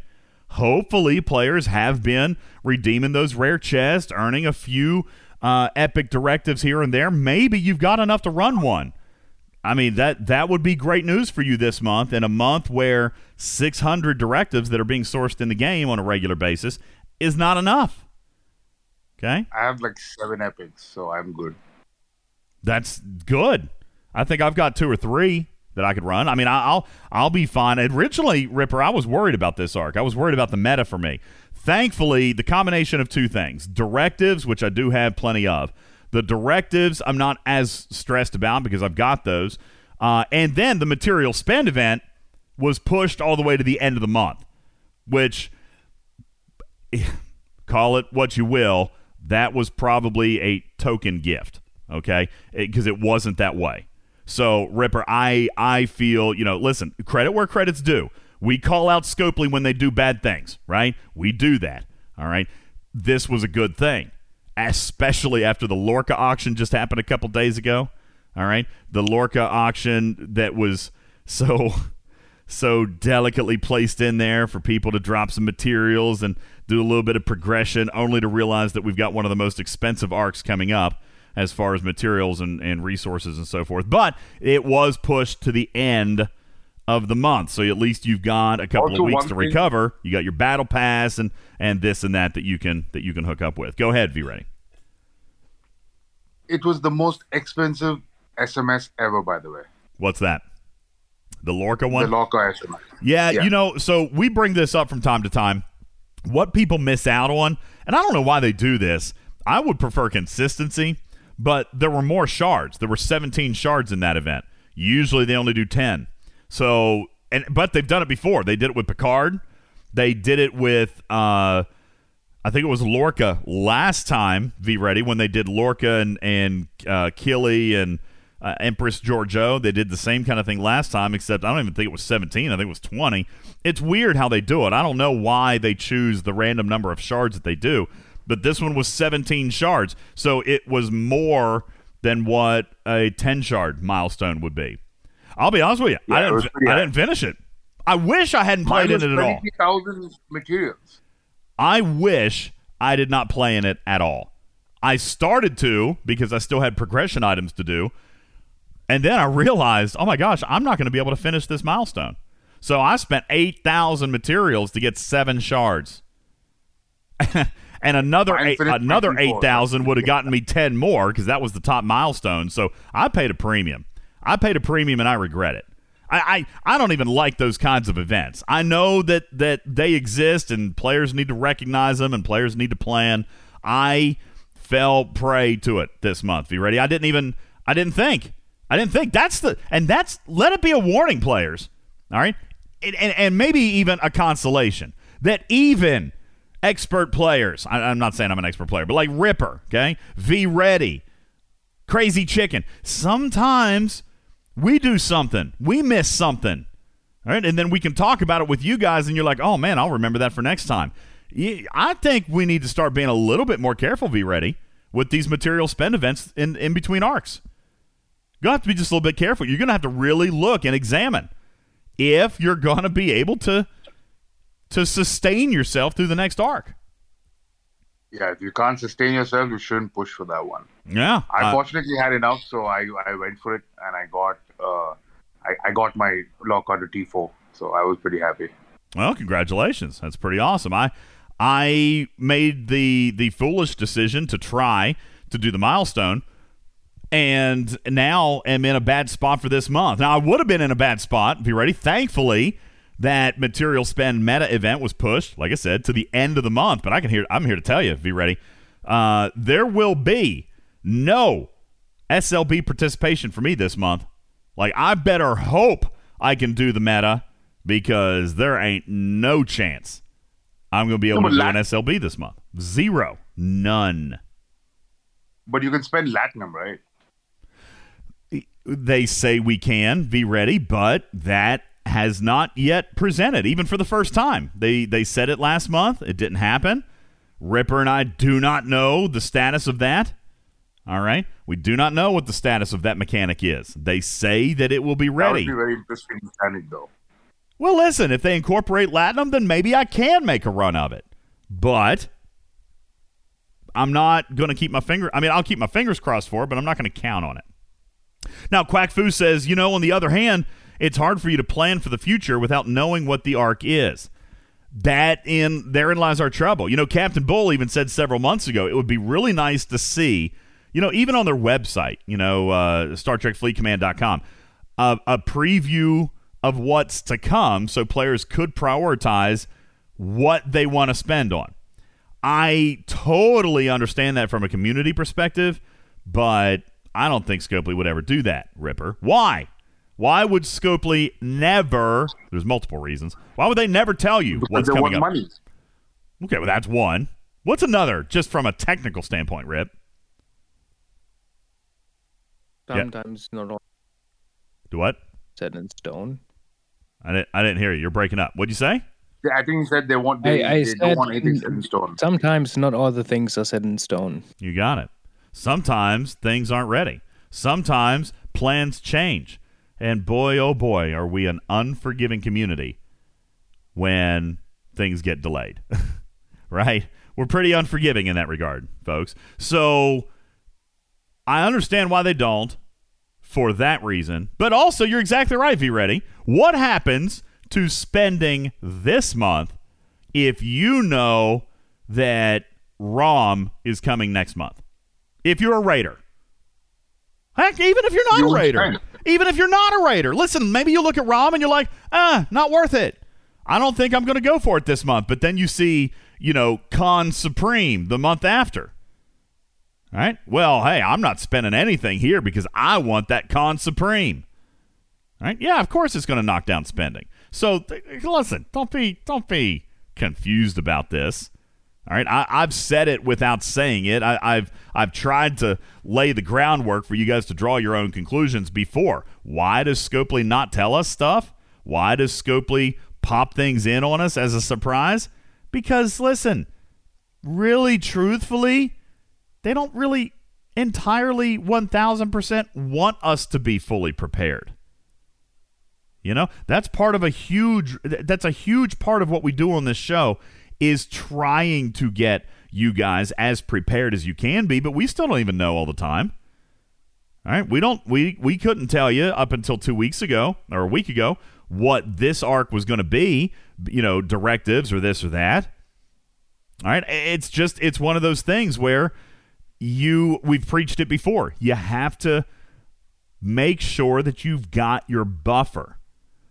Hopefully, players have been redeeming those rare chests, earning a few uh, epic directives here and there. Maybe you've got enough to run one. I mean that that would be great news for you this month in a month where 600 directives that are being sourced in the game on a regular basis is not enough. Okay? I have like seven epics, so I'm good. That's good. I think I've got two or three that I could run. I mean, I'll I'll be fine. Originally, Ripper, I was worried about this arc. I was worried about the meta for me. Thankfully, the combination of two things: directives, which I do have plenty of. The directives, I'm not as stressed about because I've got those. Uh, and then the material spend event was pushed all the way to the end of the month, which *laughs* call it what you will, that was probably a token gift, okay? Because it, wasn't that way. So, Ripper, I I feel, you know, listen, credit where credit's due. We call out Scopely when they do bad things, right? We do that. All right. This was a good thing, especially after the Lorca auction just happened a couple days ago. All right. The Lorca auction that was so *laughs* so delicately placed in there for people to drop some materials and do a little bit of progression, only to realize that we've got one of the most expensive arcs coming up as far as materials and, and resources and so forth. But it was pushed to the end of the month, so at least you've got a couple Also, of weeks to thing- recover. You got your battle pass and and this and that that you can that you can hook up with. Go ahead, V ready. It was the most expensive SMS ever, by the way. What's that? The Lorca one. The Lorca SMS. Yeah, Yeah. you know, so we bring this up from time to time. What people miss out on, and I don't know why they do this. I would prefer consistency, but there were more shards. There were 17 shards in that event. Usually they only do 10. So, and but they've done it before. They did it with Picard. They did it with uh I think it was Lorca last time, V Ready, when they did Lorca and and uh, Killy and uh, Empress Georgiou. They did the same kind of thing last time, except I don't even think it was 17. I think it was 20. It's weird how they do it. I don't know why they choose the random number of shards that they do, but this one was 17 shards, so it was more than what a 10 shard milestone would be. I'll be honest with you, I Yeah, was didn't. I didn't finish it. I wish I hadn't played in it at all. materials. I wish I did not play in it at all. I started to because I still had progression items to do. And then I realized, oh my gosh, I'm not going to be able to finish this milestone. So I spent 8,000 materials to get seven shards. *laughs* and another eight, another 8,000 would have gotten me 10 more because that was the top milestone. So I paid a premium. I paid a premium and I regret it. I, I, I don't even like those kinds of events. I know that, that they exist and players need to recognize them and players need to plan. I fell prey to it this month. You ready? I didn't even I didn't think. I didn't think that's the and that's let it be a warning, players. All right, and and, and maybe even a consolation that even expert players. I, I'm not saying I'm an expert player, but like Ripper, okay, V Ready, Crazy Chicken. Sometimes we do something, we miss something. All right, and then we can talk about it with you guys, and you're like, "Oh man, I'll remember that for next time." I think we need to start being a little bit more careful, V Ready, with these material spend events in, in between arcs. Gonna have to be just a little bit careful. You're gonna have to really look and examine if you're gonna be able to to sustain yourself through the next arc. Yeah, if you can't sustain yourself, you shouldn't push for that one. Yeah, I uh, fortunately had enough, so I, I went for it and I got uh, I, I got my Lorca to T4, so I was pretty happy. Well, congratulations. That's pretty awesome. I I made the the foolish decision to try to do the milestone and now am in a bad spot for this month. Now I would have been in a bad spot, if you're ready. Thankfully, that material spend meta event was pushed, like I said, to the end of the month. But I can hear I'm here to tell you, be ready. Uh, there will be no SLB participation for me this month. Like I better hope I can do the meta because there ain't no chance I'm going to be able No, to do an SLB this month. Zero. None. But you can spend Latinum, right? They say we can be ready, but that has not yet presented, even for the first time. They they said it last month. It didn't happen. Ripper and I do not know the status of that. All right. We do not know what the status of that mechanic is. They say that it will be That would ready. be very interesting mechanic, though. Well, listen, if they incorporate Latinum, then maybe I can make a run of it. But I'm not going to keep my finger. I mean, I'll keep my fingers crossed for it, but I'm not going to count on it. Now, Quack Fu says, you know, on the other hand, it's hard for you to plan for the future without knowing what the arc is. That in therein lies our trouble. You know, Captain Bull even said several months ago it would be really nice to see, you know, even on their website, you know, uh, Star Trek Fleet Command.com, a, a preview of what's to come so players could prioritize what they want to spend on. I totally understand that from a community perspective, but I don't think Scopely would ever do that, Ripper. Why? Why would Scopely never? There's multiple reasons. Why would they never tell you Because what's they coming want up? money. Okay, well that's one. What's another? Just from a technical standpoint, Rip. Yeah. Sometimes not all Do what? set in stone. I didn't. I didn't hear you. You're breaking up. What'd you say? They- I think he said they want they, I- I they don't said want anything set in stone. Sometimes not all the things are set in stone. You got it. Sometimes things aren't ready. Sometimes plans change. And boy, oh boy, are we an unforgiving community when things get delayed. *laughs* right? We're pretty unforgiving in that regard, folks. So I understand why they don't for that reason. But also, you're exactly right, V Ready. What happens to spending this month if you know that ROM is coming next month? If you're a Raider. Heck, even if you're not You a Raider. Even if you're not a Raider. Listen, maybe you look at ROM and you're like, ah, not worth it. I don't think I'm going to go for it this month. But then you see, you know, Con Supreme the month after. Right. Well, hey, I'm not spending anything here because I want that Con Supreme. Right. Yeah, of course it's going to knock down spending. So th- listen, don't be don't be confused about this. All right, I, I've said it without saying it. I, I've I've tried to lay the groundwork for you guys to draw your own conclusions before. Why does Scopely not tell us stuff? Why does Scopely pop things in on us as a surprise? Because listen, really, truthfully, they don't really entirely 1000% want us to be fully prepared. You know, that's part of a huge that's a huge part of what we do on this show is trying to get you guys as prepared as you can be, but we still don't even know all the time. All right, we don't we we couldn't tell you up until 2 weeks ago or a week ago what this arc was going to be, you know, directives or this or that. All right, it's just it's one of those things where you we've preached it before. You have to make sure that you've got your buffer.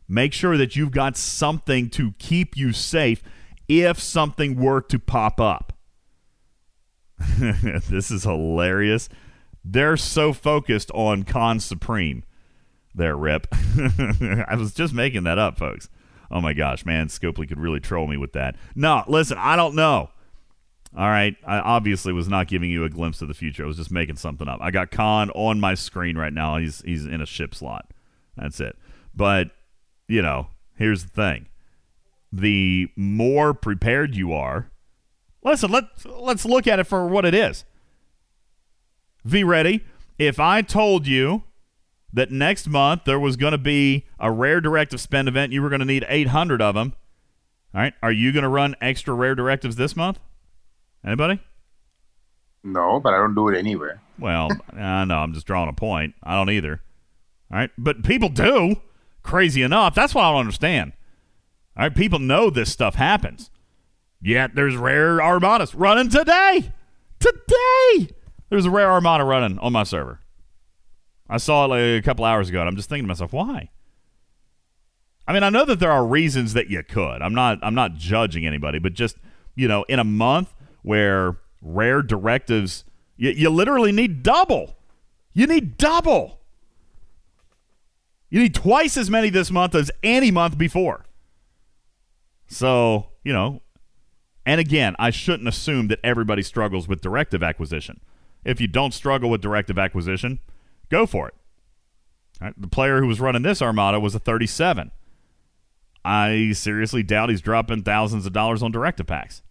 Make sure that you've got something to keep you safe if something were to pop up. *laughs* this is hilarious. They're so focused on Con Supreme. There, Rip. *laughs* I was just making that up, folks. Oh my gosh, man, Scopely could really troll me with that. No, listen, I don't know. All right, I obviously was not giving you a glimpse of the future. I was just making something up. I got Khan on my screen right now. He's he's in a ship slot. That's it. But you know, here's the thing: the more prepared you are, listen. Let's let's look at it for what it is. Be ready. If I told you that next month there was going to be a rare directive spend event, you were going to need 800 of them. All right, are you going to run extra rare directives this month? Anybody? No, but I don't do it anywhere. Well, *laughs* I know. I'm just drawing a point. I don't either. All right. But people do. Crazy enough. That's what I don't understand. All right. People know this stuff happens. Yet there's rare armadas running today. Today. There's a rare armada running on my server. I saw it like a couple hours ago, and I'm just thinking to myself, why? I mean, I know that there are reasons that you could. I'm not. I'm not judging anybody, but just you know, in a month where rare directives, you, you literally need double. You need double. You need twice as many this month as any month before. So you know, And again, I shouldn't assume that everybody struggles with directive acquisition. If you don't struggle with directive acquisition, go for it. Right, the player who was running this armada was a 37. I seriously doubt he's dropping thousands of dollars on directive packs.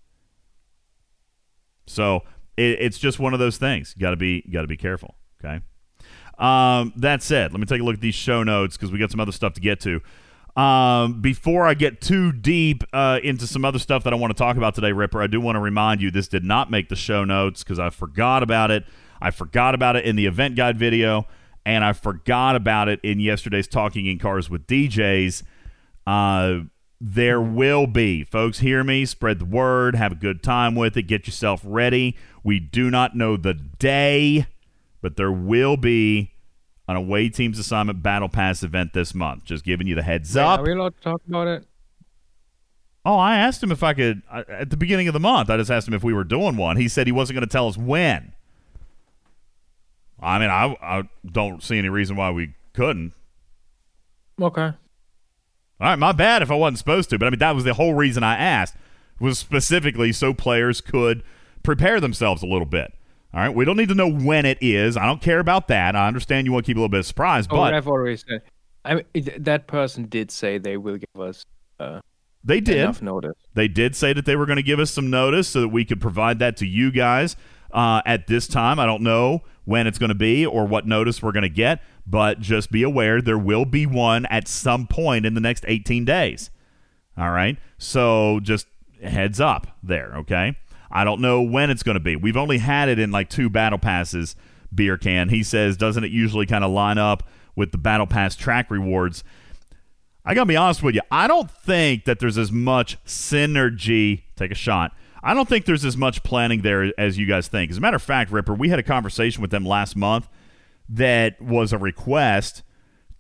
So it, it's just one of those things. Got to be got to be careful. Okay. Um, that said, let me take a look at these show notes because we got some other stuff to get to. Um, before I get too deep uh, into some other stuff that I want to talk about today, Ripper, I do want to remind you this did not make the show notes because I forgot about it. I forgot about it in the event guide video, and I forgot about it in yesterday's Talking in Cars with DJs. Uh, there will be, folks, hear me, spread the word, have a good time with it, get yourself ready. We do not know the day, but there will be an away teams assignment battle pass event this month. Just giving you the heads up. Are we allowed to talk about it? Oh, I asked him if I could uh, at the beginning of the month. I just asked him if we were doing one. He said he wasn't going to tell us when. I mean, I, I don't see any reason why we couldn't. Okay. All right, my bad if I wasn't supposed to, but I mean that was the whole reason I asked was specifically so players could prepare themselves a little bit. All right, we don't need to know when it is. I don't care about that. I understand you want to keep a little bit of surprise, Oh, but I've already said. I mean, that person did say they will give us uh, they did. enough notice. They did say that they were going to give us some notice so that we could provide that to you guys uh, at this time. I don't know when it's going to be or what notice we're going to get, but just be aware there will be one at some point in the next 18 days. All right. So just heads up there, okay? I don't know when it's going to be. We've only had it in like two battle passes, beer can. He says, doesn't it usually kind of line up with the battle pass track rewards? I got to be honest with you. I don't think that there's as much synergy. Take a shot. I don't think there's as much planning there as you guys think. As a matter of fact, Ripper, we had a conversation with them last month that was a request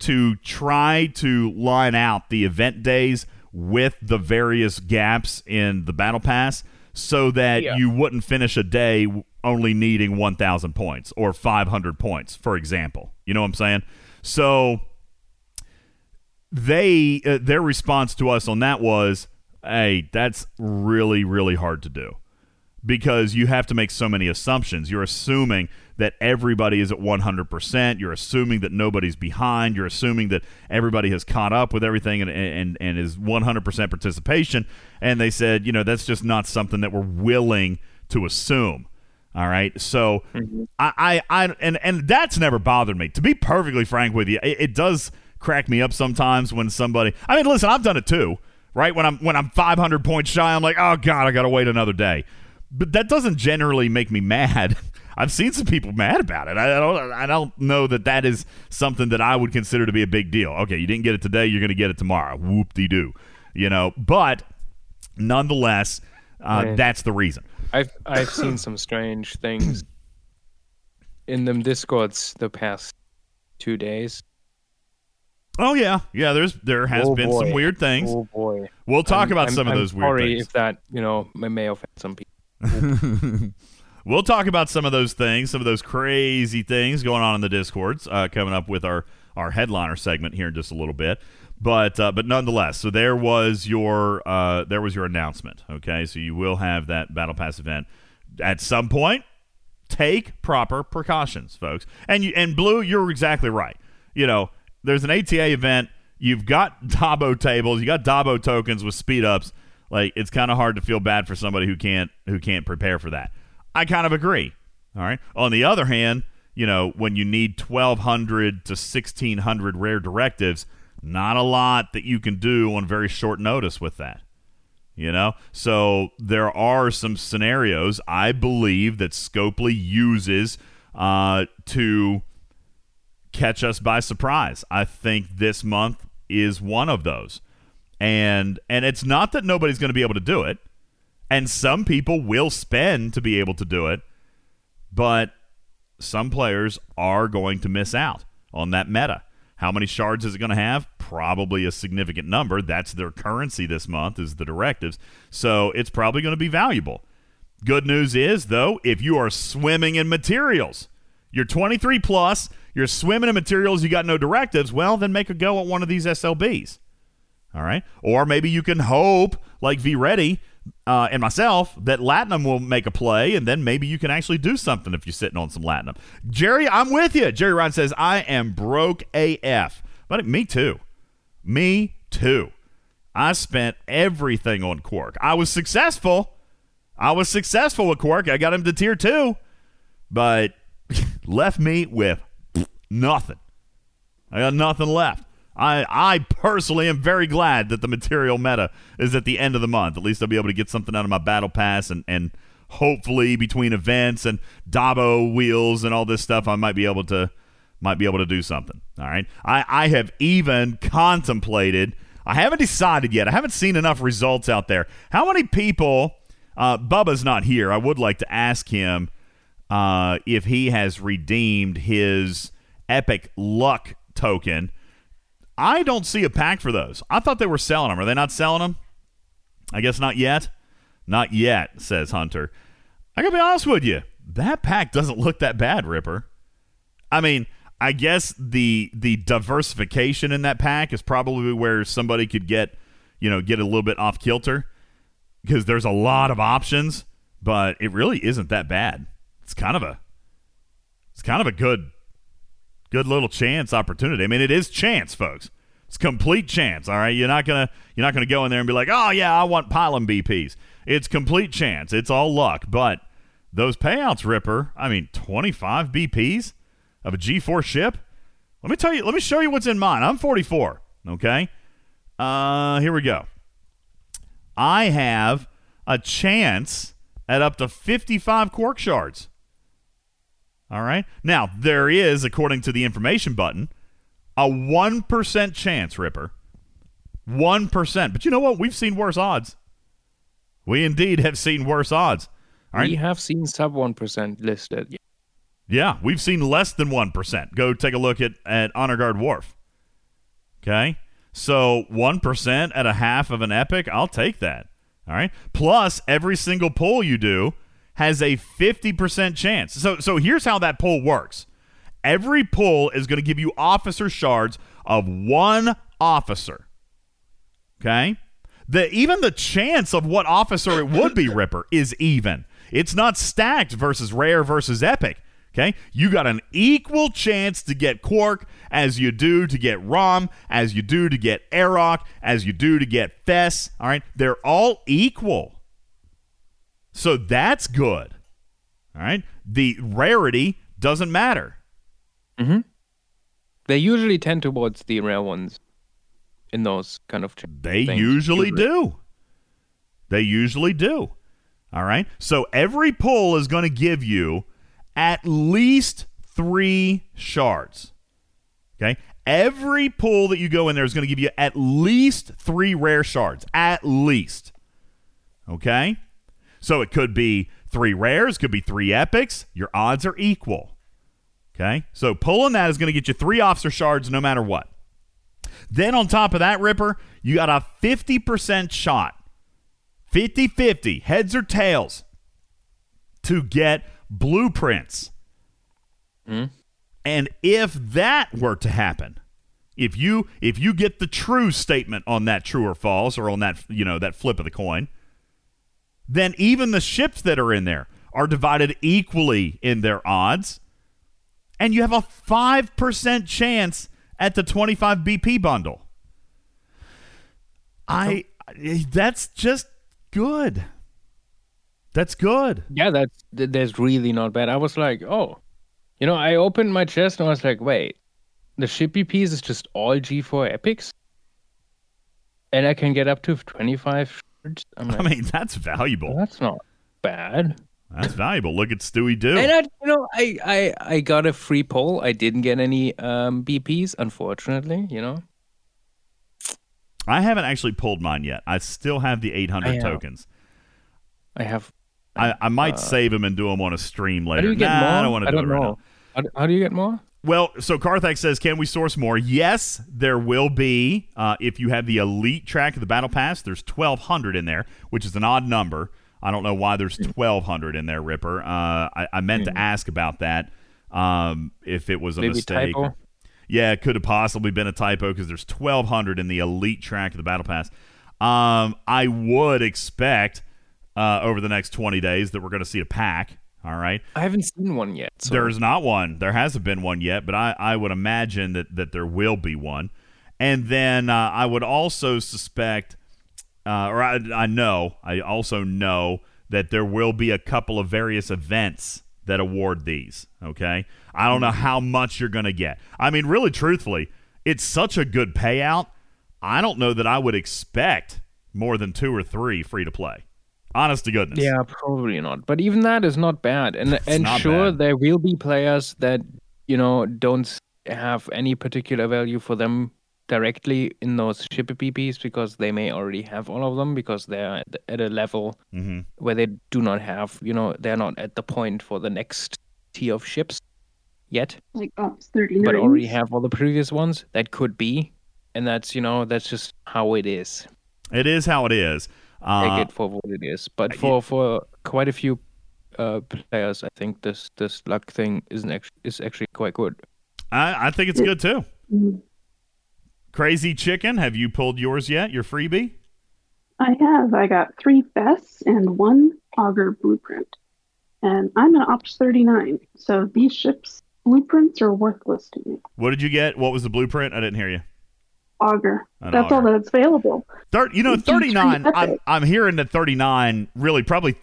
to try to line out the event days with the various gaps in the battle pass so that Yeah. you wouldn't finish a day only needing 1000 points or 500 points for example you know what i'm saying so they uh, their response to us on that was hey that's really really hard to do because you have to make so many assumptions. You're assuming that everybody is at 100%. You're assuming that nobody's behind. You're assuming that everybody has caught up with everything and, and, and is 100% participation. And they said, you know, that's just not something that we're willing to assume. All right. So mm-hmm. I, I, I, and, and that's never bothered me. To be perfectly frank with you, it, it does crack me up sometimes when somebody, I mean, listen, I've done it too, right? When I'm, when I'm 500 points shy, I'm like, oh God, I got to wait another day but that doesn't generally make me *laughs* mad. I've seen some people mad about it. I don't. I don't know that that is something that I would consider to be a big deal. Okay, you didn't get it today, you're going to get it tomorrow. Whoop de doo, you know. But nonetheless, uh, that's the reason. I've I've seen some strange things *clears throat* in them discords the past two days. Oh yeah, yeah. There's there has Oh, been boy. some weird things. Oh boy! We'll talk I'm- about I'm- some of I'm those weird sorry things. if that you know may may offend some people. *laughs* We'll talk about some of those things, some of those crazy things going on in the discords uh, coming up with our our headliner segment here in just a little bit. But uh, but nonetheless, so there was your uh, there was your announcement. Okay, so you will have that battle pass event at some point. Take proper precautions, folks. And you and blue, you're exactly right. You know, there's an ATA event. You've got *laughs* Dabo tables. You got Dabo tokens with speed ups. Like it's kind of hard to feel bad for somebody who can't who can't prepare for that. I kind of agree. All right. On the other hand, you know, when you need 1200 to 1600 rare directives, not a lot that you can do on very short notice with that. You know? So there are some scenarios I believe that Scopely uses uh, to catch us by surprise. I think this month is one of those. And and it's not that nobody's going to be able to do it. And some people will spend to be able to do it, but some players are going to miss out on that meta. How many shards is it going to have? Probably a significant number. That's their currency this month is the directives. So it's probably going to be valuable. Good news is though, if you are swimming in materials, you're 23 plus, you're swimming in materials, you got no directives, well, then make a go at one of these SLBs. All right. Or maybe you can hope, like V Ready, uh, and myself that Latinum will make a play, and then maybe you can actually do something if you're sitting on some Latinum. Jerry, I'm with you. Jerry Ryan says, I am broke AF. But me too. Me too. I spent everything on Quark. I was successful. I was successful with Quark. I got him to tier two, but *laughs* left me with nothing. I got nothing left. I, I personally am very glad that the material meta is at the end of the month. At least I'll be able to get something out of my battle pass and, and hopefully between events and Dabo wheels and all this stuff, I might be able to might be able to do something. All right. I, I have even contemplated I haven't decided yet. I haven't seen enough results out there. How many people uh, Bubba's not here. I would like to ask him uh, if he has redeemed his epic luck token I don't see a pack for those. I thought they were selling them. Are they not selling them? I guess not yet. Not yet, says Hunter. I gotta be honest with you. That pack doesn't look that bad, Ripper. I mean, I guess the the diversification in that pack is probably where somebody could get, you know, get a little bit off kilter because there's a lot of options, but it really isn't that bad. It's kind of a it's kind of a good good little chance opportunity. I mean, it is chance, folks. It's complete chance. All right, you're not gonna you're not gonna go in there and be like, oh yeah, I want pylon BPs. It's complete chance. It's all luck. But those payouts, Ripper. I mean, 25 BPs of a G4 ship. Let me tell you. Let me show you what's in mine. I'm 44. Okay. Uh, here we go. I have a chance at up to 55 quark shards. All right. Now, there is, according to the information button, a 1% chance, Ripper. 1%. But you know what? We've seen worse odds. We indeed have seen worse odds. All right? We have seen sub 1% listed. Yeah, we've seen less than 1%. Go take a look at, at Honor Guard Worf. Okay. So 1% at a half of an epic, I'll take that. All right. Plus, every single pull you do has a 50% chance. So so here's how that pull works. Every pull is going to give you officer shards of one officer. Okay? The even the chance of what officer it would be *laughs* Ripper is even. It's not stacked versus rare versus epic. Okay? You got an equal chance to get Quark as you do to get Rom, as you do to get Aerok, as you do to get Fess. All right? They're all equal. So that's good. All right. The rarity doesn't matter. Mm-hmm. They usually tend towards the rare ones in those kind of. They things. usually do. They usually do. All right. So every pull is going to give you at least three shards. Okay. Every pull that you go in there is going to give you at least three rare shards. At least. Okay. So it could be three rares, could be three epics. Your odds are equal. Okay? So pulling that is going to get you three officer shards no matter what. Then on top of that, Ripper, you got a 50% shot 50 50, heads or tails, to get blueprints. Mm. And if that were to happen, if you if you get the true statement on that true or false or on that you know that flip of the coin then even the ships that are in there are divided equally in their odds. And you have a 5% chance at the 25 BP bundle. I that's just good. That's good. Yeah, that's that's really not bad. I was like, oh, you know, I opened my chest and I was like, wait, the ship BPs is just all G4 epics, and I can get up to 25 like, I *laughs* mean, that's valuable. That's not bad. That's valuable. Look at Stewie do. And I, you know, I, I, I got a free poll. I didn't get any um, BPs, unfortunately. You know. I haven't actually pulled mine yet. I still have the 800 tokens. I have. I, I might uh, save them and do them on a stream later. How do you get nah, more? I don't want to do it right know. now. How, how do you get more? Well, so Karthak says, can we source more? Yes, there will be. Uh, if you have the elite track of the battle pass, there's 1,200 in there, which is an odd number. I don't know why there's 1,200 in there, Ripper. Uh, I, I, meant mm-hmm. to ask about that. Um, if it was a Maybe mistake. Typo? Yeah, it could have possibly been a typo because there's 1,200 in the elite track of the battle pass. Um, I would expect uh, over the next 20 days that we're going to see a pack. All right. I haven't seen one yet. So. There's not one. There hasn't been one yet, but I, I would imagine that, that there will be one. And then uh, I would also suspect, uh, or I, I know, I also know that there will be a couple of various events that award these. Okay. I don't know how much you're going to get. I mean, really, truthfully, it's such a good payout. I don't know that I would expect more than two or three free to play. Honest to goodness. Yeah, probably not. But even that is not bad. And It's and sure, bad. there will be players that you know don't have any particular value for them directly in those ship PPs because they may already have all of them because they're at, at a level hmm where they do not have, you know, they're not at the point for the next tier of ships yet, Like Ops 39. but already have all the previous ones. That could be, and that's you know that's just how it is. It is how it is. Take Uh, it for what it is. But y- for for quite a few uh, players, I think this this luck thing isn't actually is actually quite good. I, I think it's good too. Crazy Chicken, have you pulled yours yet? Your freebie? I have. I got three vests and one auger blueprint. And I'm an Ops 39, so these ships' blueprints are worthless to me. What did you get? What was the blueprint? I didn't hear you. Auger. An That's all that's available. Thir- you know, It's 39, I'm. I'm hearing that 39, really, probably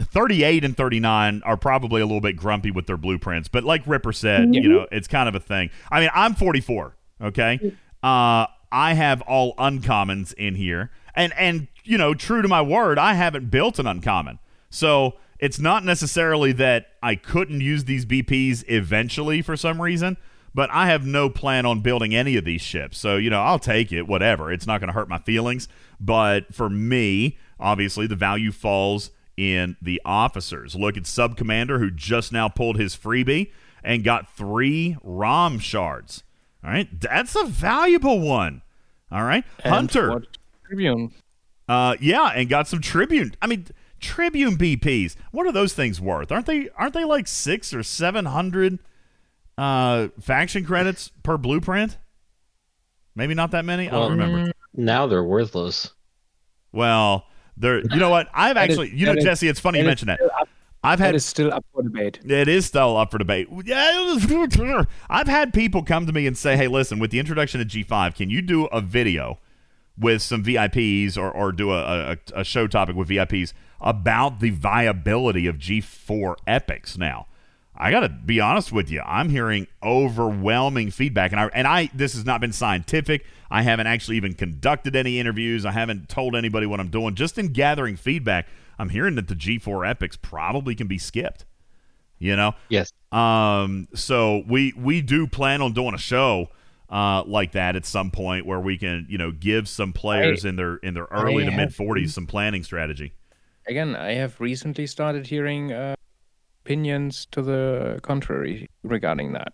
38 and 39 are probably a little bit grumpy with their blueprints. But like Ripper said, you Mhm. know, it's kind of a thing. I mean, I'm 44, okay? Uh, I have all uncommons in here. And, and, you know, true to my word, I haven't built an uncommon. So it's not necessarily that I couldn't use these BPs eventually for some reason, but I have no plan on building any of these ships. So, you know, I'll take it, whatever. It's not going to hurt my feelings. But for me, obviously, the value falls in the officers. Look at Sub Commander, who just now pulled his freebie and got three ROM shards. All right. That's a valuable one. All right. And Hunter. Tribune. Uh, yeah, and got some Tribune. I mean, Tribune BPs. What are those things worth? Aren't they? Aren't they like six or seven hundred uh, faction credits per blueprint? Maybe not that many. I don't remember. Now they're worthless. Well, they're. You know what? I've That is- actually. You know, Jesse. It's funny you that is mention that. up- I've had is still up for debate. It is still up for debate. Yeah, I've had people come to me and say, "Hey, listen, with the introduction of G5, can you do a video with some VIPs or, or do a, a, a show topic with VIPs about the viability of G4 epics?" Now, I got to be honest with you. I'm hearing overwhelming feedback, and I and I this has not been scientific. I haven't actually even conducted any interviews. I haven't told anybody what I'm doing. Just in gathering feedback, I'm hearing that the G4 epics probably can be skipped. You know, Yes. um, so we we do plan on doing a show uh, like that at some point where we can you know give some players I- in their in their early I to mid forties some planning strategy. Again, I have recently started hearing uh, opinions to the contrary regarding that.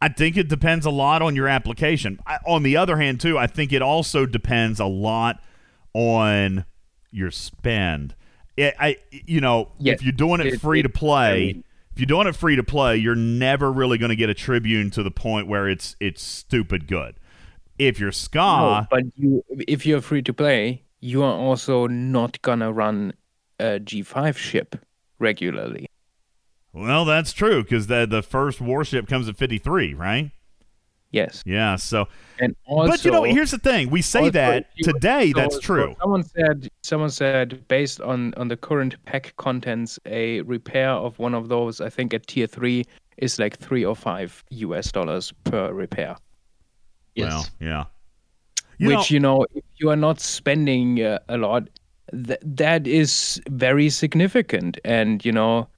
I think it depends a lot on your application. I, on the other hand, too, I think it also depends a lot on your spend. It, I you know Yes, if you're doing it, it- free to it- play. If you're doing it free to play, you're never really going to get a Tribune to the point where it's it's stupid good. If you're ska, No, but you, if you're free to play, you are also not gonna run a G5 ship regularly. Well, that's true because the the first warship comes at fifty three, right? Yes, Yeah. So, and also, but you know, here's the thing: we say also, that today. so- that's so true. someone said, someone said, based on on the current pack contents, a repair of one of those, I think at tier three, is like three or five US dollars per repair. Yes. Well, yeah. You which know, you know if you are not spending uh, a lot th- that is very significant and you know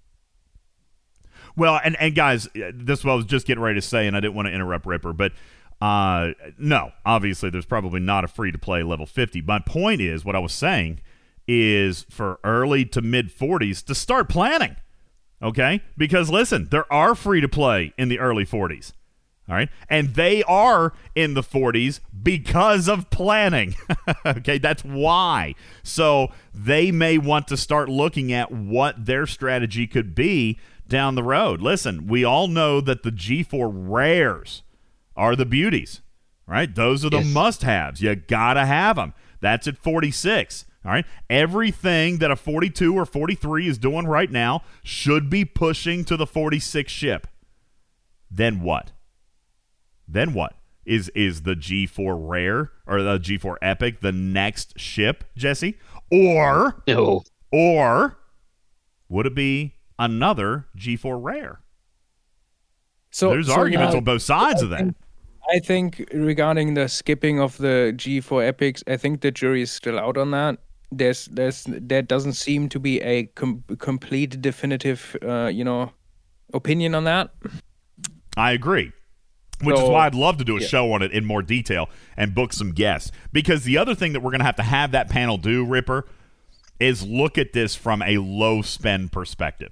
well, and and guys, uh, this is what I was just getting ready to say, and I didn't want to interrupt Ripper, but uh, no, obviously, there's probably not a free to play level fifty. My point is, what I was saying is for early to mid forties to start planning. Okay, because listen, there are free to play in the early forties. All right. And they are in the 40s because of planning. *laughs* okay. That's why. So they may want to start looking at what their strategy could be down the road. Listen, we all know that the G4 rares are the beauties, right? Those are the Yes. must haves. You got to have them. That's at 46. All right. Everything that a 42 or 43 is doing right now should be pushing to the 46 ship. Then what? Then what? Is is the G4 rare or the G4 epic the next ship, Jesse? Or No. or would it be another G4 rare? So There's so, arguments know, on both sides of that. I think regarding the skipping of the G4 epics, I think the jury is still out on that. There's there's there doesn't seem to be a com- complete definitive uh, you know opinion on that. I agree. Which is why I'd love to do a yeah. show on it in more detail and book some guests. Because the other thing that we're going to have to have that panel do, Ripper, is look at this from a low spend perspective.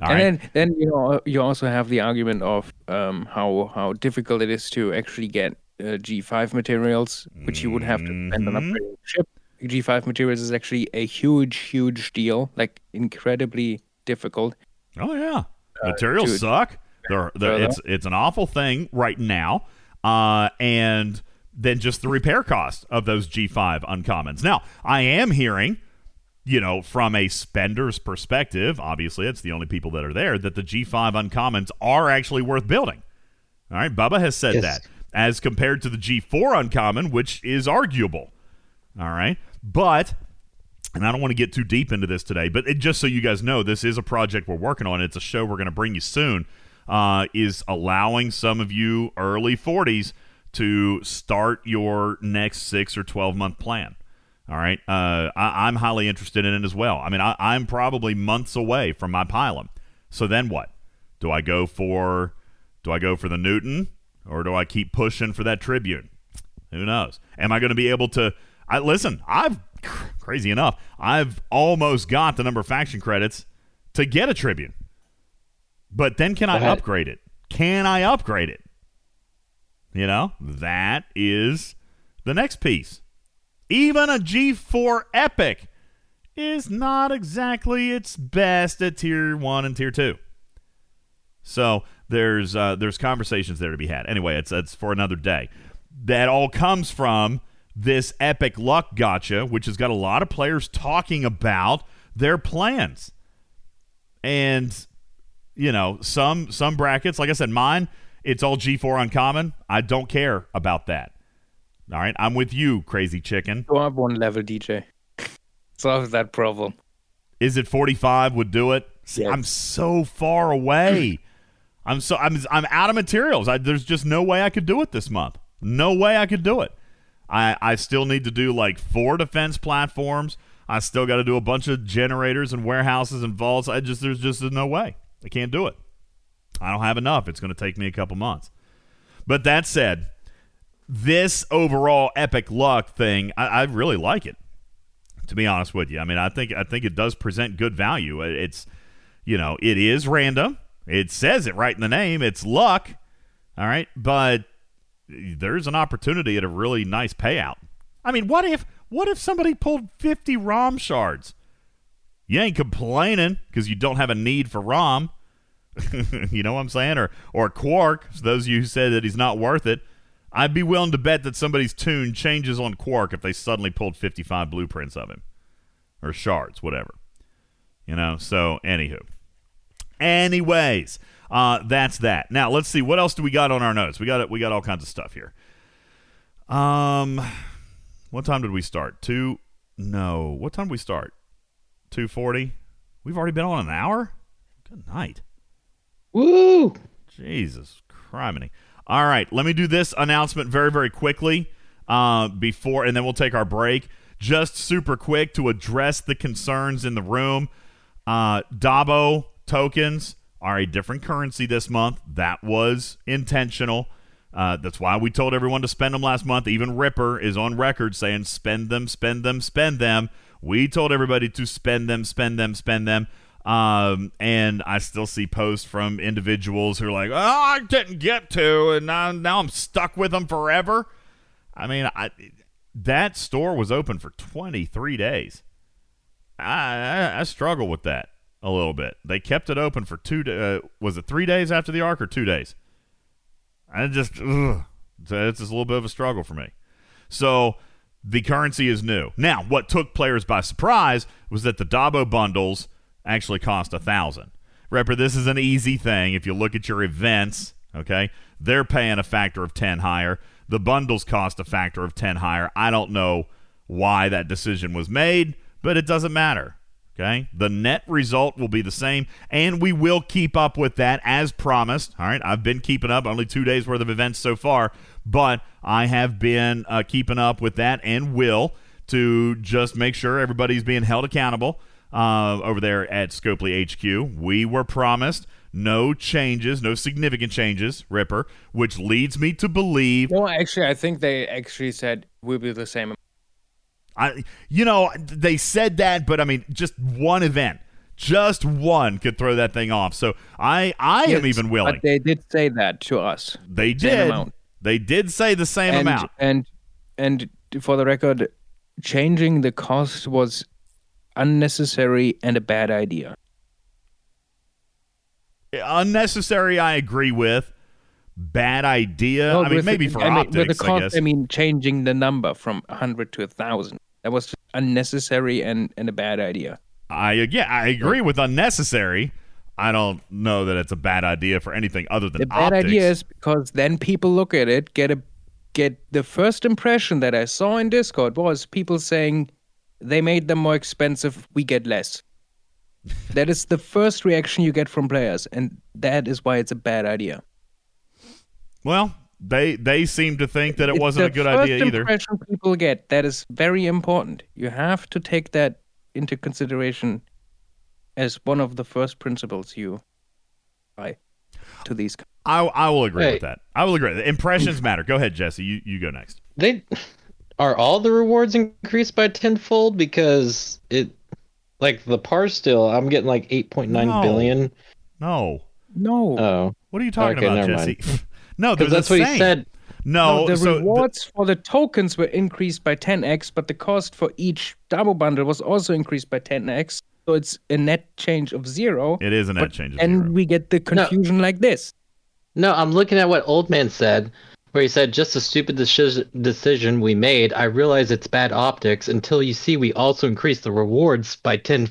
All right. and then then you know you also have the argument of um, how how difficult it is to actually get uh, G5 materials, which you would have to spend on Mhm. upgrading the ship. G5 materials is actually a huge huge deal, like incredibly difficult. Oh yeah, materials dude. suck. They're, they're, it's it's an awful thing right now, uh, and then just the repair cost of those G5 uncommons. Now I am hearing, you know, from a spender's perspective, obviously it's the only people that are there that the G5 uncommons are actually worth building. All right, Bubba has said Yes. that as compared to the G4 uncommon, which is arguable. All right, but and I don't want to get too deep into this today, but it, just so you guys know, this is a project we're working on. It's a show we're going to bring you soon. Uh, is allowing some of you early 40s to start your next six or 12 month plan. All right. Uh, I, I'm highly interested in it as well. I mean, I, I'm probably months away from my pylon. So then what? Do I go for do I go for the Newton or do I keep pushing for that Tribune? Who knows? Am I going to be able to? I listen. I've crazy enough. I've almost got the number of faction credits to get a Tribune, but then can I upgrade it? Can I upgrade it? You know, that is the next piece. Even a G4 Epic is not exactly its best at tier one and tier two. So there's uh, there's conversations there to be had. Anyway, it's it's for another day. That all comes from this epic luck gacha, which has got a lot of players talking about their plans. And you know, some some brackets, like I said, mine, it's all G4 uncommon. I don't care about that. All right, I'm with you, crazy chicken. Go up one level, DJ. Solve that problem. Is it 45 would do it? See, Yes. I'm so far away. *clears throat* I'm so I'm I'm out of materials. I, there's just no way I could do it this month. No way I could do it. I I still need to do like four defense platforms. I still got to do a bunch of generators and warehouses and vaults. I just there's just no way. I can't do it. I don't have enough. It's going to take me a couple months. But that said, this overall epic luck thing, I, I really like it to be honest with you. I mean, I think I think it does present good value. Uh, it's you know, it is random. It says it right in the name. It's luck. All right, but there's an opportunity at a really nice payout. I mean, what if what if somebody pulled 50 ROM shards? You ain't complaining because you don't have a need for ROM. *laughs* you know what I'm saying? Or or Quark, those of you who said that he's not worth it, I'd be willing to bet that somebody's tune changes on Quark if they suddenly pulled 55 blueprints of him or shards, whatever. You know, so anywho. Anyways, uh, that's that. Now let's see what else do we got on our notes. We got we got all kinds of stuff here. Um, what time did we start? Two? No. What time did we start? Two forty. We've already been on an hour. Good night. Woo! Jesus criminy. All right, let me do this announcement very, very quickly uh, before, and then we'll take our break. Just super quick to address the concerns in the room. Uh, Dabo tokens are a different currency this month. That was intentional. Uh, that's why we told everyone to spend them last month. Even Ripper is on record saying spend them, spend them, spend them. We told everybody to spend them, spend them, spend them. Um, and I still see posts from individuals who are like, "Oh, I didn't get to, and now now I'm stuck with them forever." I mean, I that store was open for 23 days. I, I, I struggle with that a little bit. They kept it open for two. Uh, was it three days after the arc or two days? I just ugh, it's just a little bit of a struggle for me. So the currency is new. Now, what took players by surprise was that the Dabo bundles actually cost a thousand. Ripper, this is an easy thing. If you look at your events, okay, they're paying a factor of 10 higher. The bundles cost a factor of 10 higher. I don't know why that decision was made, but it doesn't matter. Okay. The net result will be the same, and we will keep up with that as promised. All right. I've been keeping up, only two days worth of events so far, but I have been uh, keeping up with that and will to just make sure everybody's being held accountable uh, over there at Scopely HQ. We were promised no changes, no significant changes, Ripper, which leads me to believe. No, actually, I think they actually said we'll be the same. I, you know, they said that, but I mean, just one event, just one could throw that thing off. So I, I Yes, am even willing. But they did say that to us. they did. They did say the same and, amount. And and for the record, changing the cost was unnecessary and a bad idea. Unnecessary, I agree with. Bad idea. No, I mean, the- maybe for I mean, optics, the I guess. I mean, changing the number from 100 to 1,000. That was unnecessary and, and a bad idea. I yeah, I agree with unnecessary. I don't know that it's a bad idea for anything other than The bad optics. idea is because then people look at it, get a get the first impression that I saw in Discord was people saying they made them more expensive, we get less. *laughs* that is the first reaction you get from players, and that is why it's a bad idea. well, they they seem to think that it It's wasn't a good idea either. impression people get that is very important. You have to take that into consideration as one of the first principles you apply to these. I I will agree Hey. with that. I will agree. The impressions matter. Go ahead, Jesse. You you go next. They are all the rewards increased by tenfold because it like the par still I'm getting like eight point nine No. billion. No. No, Oh. What are you talking Okay, about, Jesse? *laughs* no, Because the that's what he same. said. No, No, the so the- rewards for the tokens were increased by 10x, but the cost for each Dabo bundle was also increased by 10x. So it's a net change of zero. it is a net but- change. Of and zero. we get the confusion like this. No, I'm looking at what Old Man said, where he said, just a stupid deci- decision we made. I realize it's bad optics until you see we also increase the rewards by 10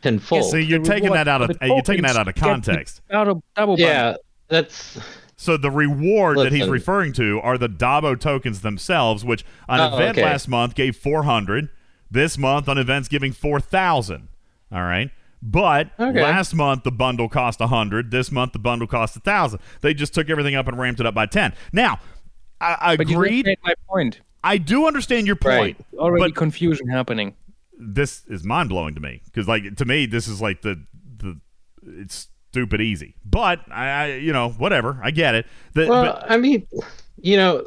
tenfold. See, you're The taking reward that out of you're taking that out of get the context. Double, double yeah, bundle. that's. So the reward that he's referring to are the Dabo tokens themselves, which an Oh, event okay. last month gave 400. This month on events giving 4,000. All right. But Okay. last month the bundle cost 100. This month the bundle cost 1,000. They just took everything up and ramped it up by 10. Now, I, I But agreed. my point. I do understand your Right. point. Already But confusion happening. this is mind blowing to me because, like, to me, this is like the the it's stupid easy. But I, I you know, whatever. I get it. The, Well, but- I mean, you know,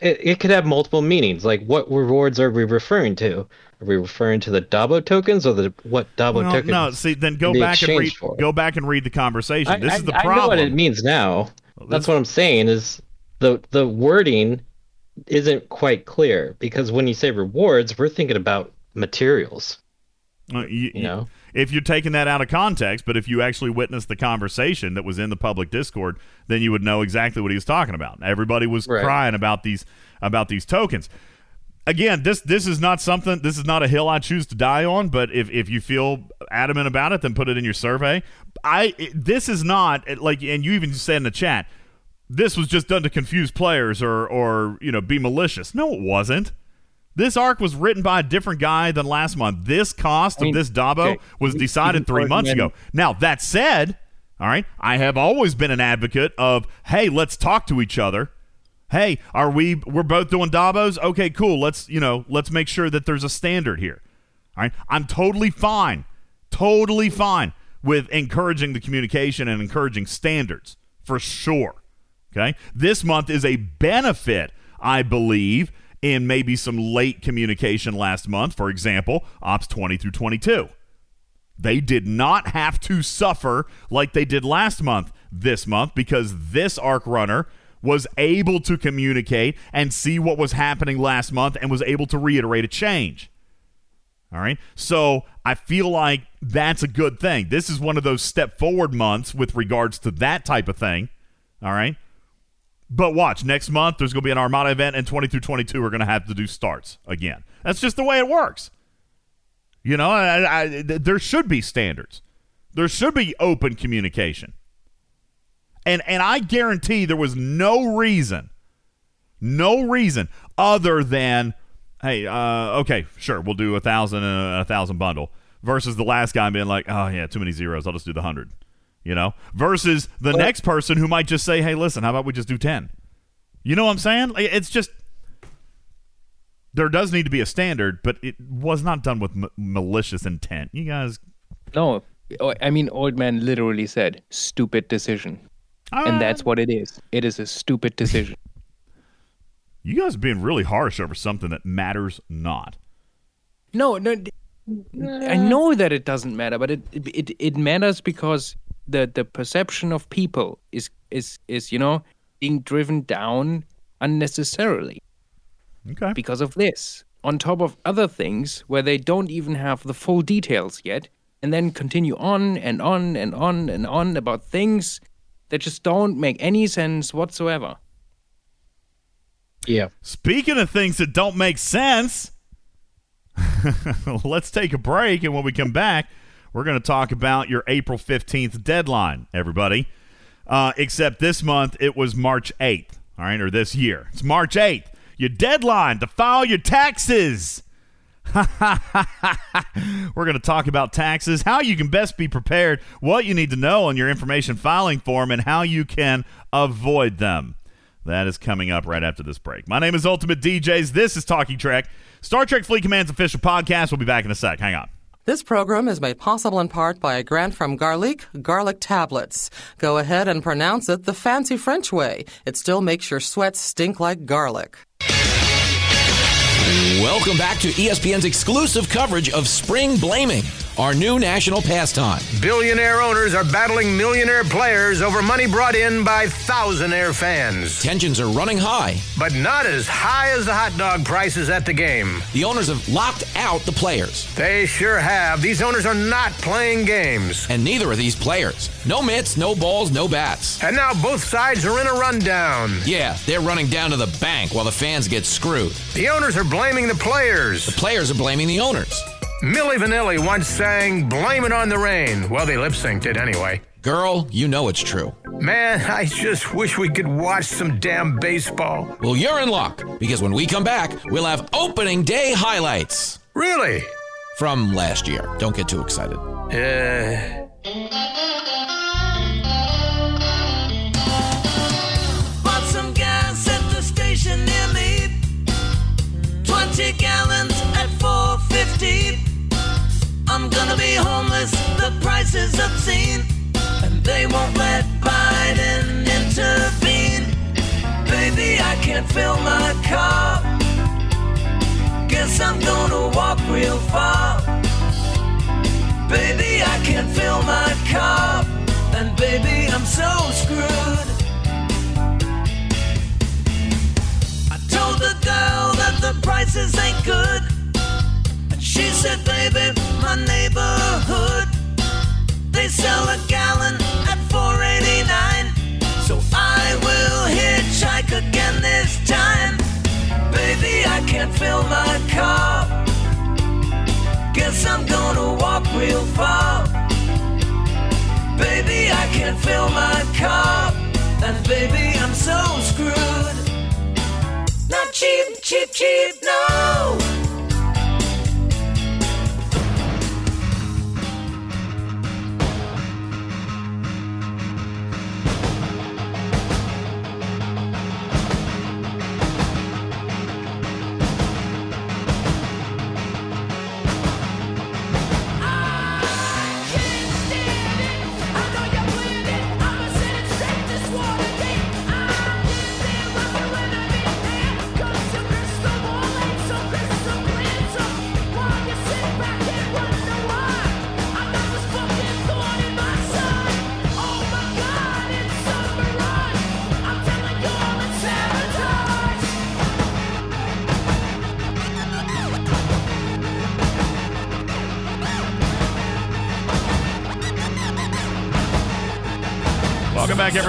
it, it could have multiple meanings. Like, what rewards are we referring to? Are we referring to the Dabo tokens or the what Dabo Well, tokens? no, see, then go back and read. for? Go back and read the conversation. I, this I- is the problem. I know what it means now. Well, That's what I'm saying. Is the the wording isn't quite clear because when you say rewards, we're thinking about materials. Uh, you, You know. if you're taking that out of context, but if you actually witnessed the conversation that was in the public Discord, then you would know exactly what he was talking about. Everybody was Right. crying about these about these tokens. Again, this this is not something. This is not a hill I choose to die on. But if, if you feel adamant about it, then put it in your survey. I this is not like, and you even said in the chat, this was just done to confuse players or or you know be malicious. No, it wasn't. This arc was written by a different guy than last month. This cost I mean, of this Dabo okay, was decided three months ago. Now, that said, all right, I have always been an advocate of, hey, let's talk to each other. Hey, are we we're both doing Dabos? Okay, cool. Let's, you know, let's make sure that there's a standard here. All right? I'm totally fine. Totally fine with encouraging the communication and encouraging standards for sure. Okay? This month is a benefit, I believe, in maybe some late communication last month. For example, Ops 20 through 22. They did not have to suffer like they did last month this month because this arc runner was able to communicate and see what was happening last month and was able to reiterate a change. All right. So I feel like that's a good thing. This is one of those step forward months with regards to that type of thing. All right. But watch, next month there's going to be an Armada event, and 20 through 22 are going to have to do starts again. That's just the way it works. You know, I, I, there should be standards. There should be open communication. And and I guarantee there was no reason, no reason other than, hey, uh, okay, sure, we'll do a thousand and a thousand bundle versus the last guy being like, oh yeah, too many zeros, I'll just do the hundred. You know, versus the next person who might just say, hey, listen, how about we just do ten? You know what I'm saying? It's just there does need to be a standard, but it was not done with m- malicious intent. You guys, No, oh, I mean, old man literally said, "Stupid decision," and uh, that's what it is. It is a stupid decision. *laughs* you guys are being really harsh over something that matters not. No, no. d- I uh. know that it doesn't matter, but it it it matters because the the perception of people is is is you know being driven down unnecessarily Okay. because of this. On top of other things where they don't even have the full details yet, and then continue on and on and on and on about things that just don't make any sense whatsoever. Yeah. Speaking of things that don't make sense, *laughs* let's take a break. And when we come back, we're going to talk about your April 15th deadline, everybody. Uh, except this month, it was March 8th, all right, or this year. It's March 8th. Your deadline to file your taxes. *laughs* We're going to talk about taxes, how you can best be prepared, what you need to know on your information filing form, and how you can avoid them. That is coming up right after this break. My name is Ultimate DJs. This is Talking Trek, Star Trek Fleet Command's official podcast. We'll be back in a sec. Hang on. This program is made possible in part by a grant from Garlic Garlic Tablets. Go ahead and pronounce it the fancy French way. It still makes your sweat stink like garlic. Welcome back to ESPN's exclusive coverage of Spring Blaming, our new national pastime. Billionaire owners are battling millionaire players over money brought in by thousandaire fans. Tensions are running high. But not as high as the hot dog prices at the game. The owners have locked out the players, They sure have. These owners are not playing games. and neither are these players. No mitts, no balls, no bats. And now both sides are in a rundown. Yeah, they're running down to the bank while the fans get screwed. The owners are blaming the players. The players are blaming the owners. Milli Vanilli once sang, Blame it on the rain. Well, they lip synced it anyway. Girl, you know it's true. Man, *laughs* I just wish we could watch some damn baseball. Well, you're in luck because when we come back, we'll have opening day highlights Really? from last year. Don't get too excited. Uh. Gonna be homeless, the price is obscene. And they won't let Biden intervene. Baby, I can't fill my car. Guess I'm gonna walk real far. Baby, I can't fill my car. And baby, I'm so screwed. I told the girl that the prices ain't good. And she said, baby, my neighborhood. They sell a gallon at 4.89. So I will hitchhike again this time. Baby, I can't fill my car. Guess I'm gonna walk real far. Baby, I can't fill my car. And baby, I'm so screwed. Not cheap, cheap, cheap, no.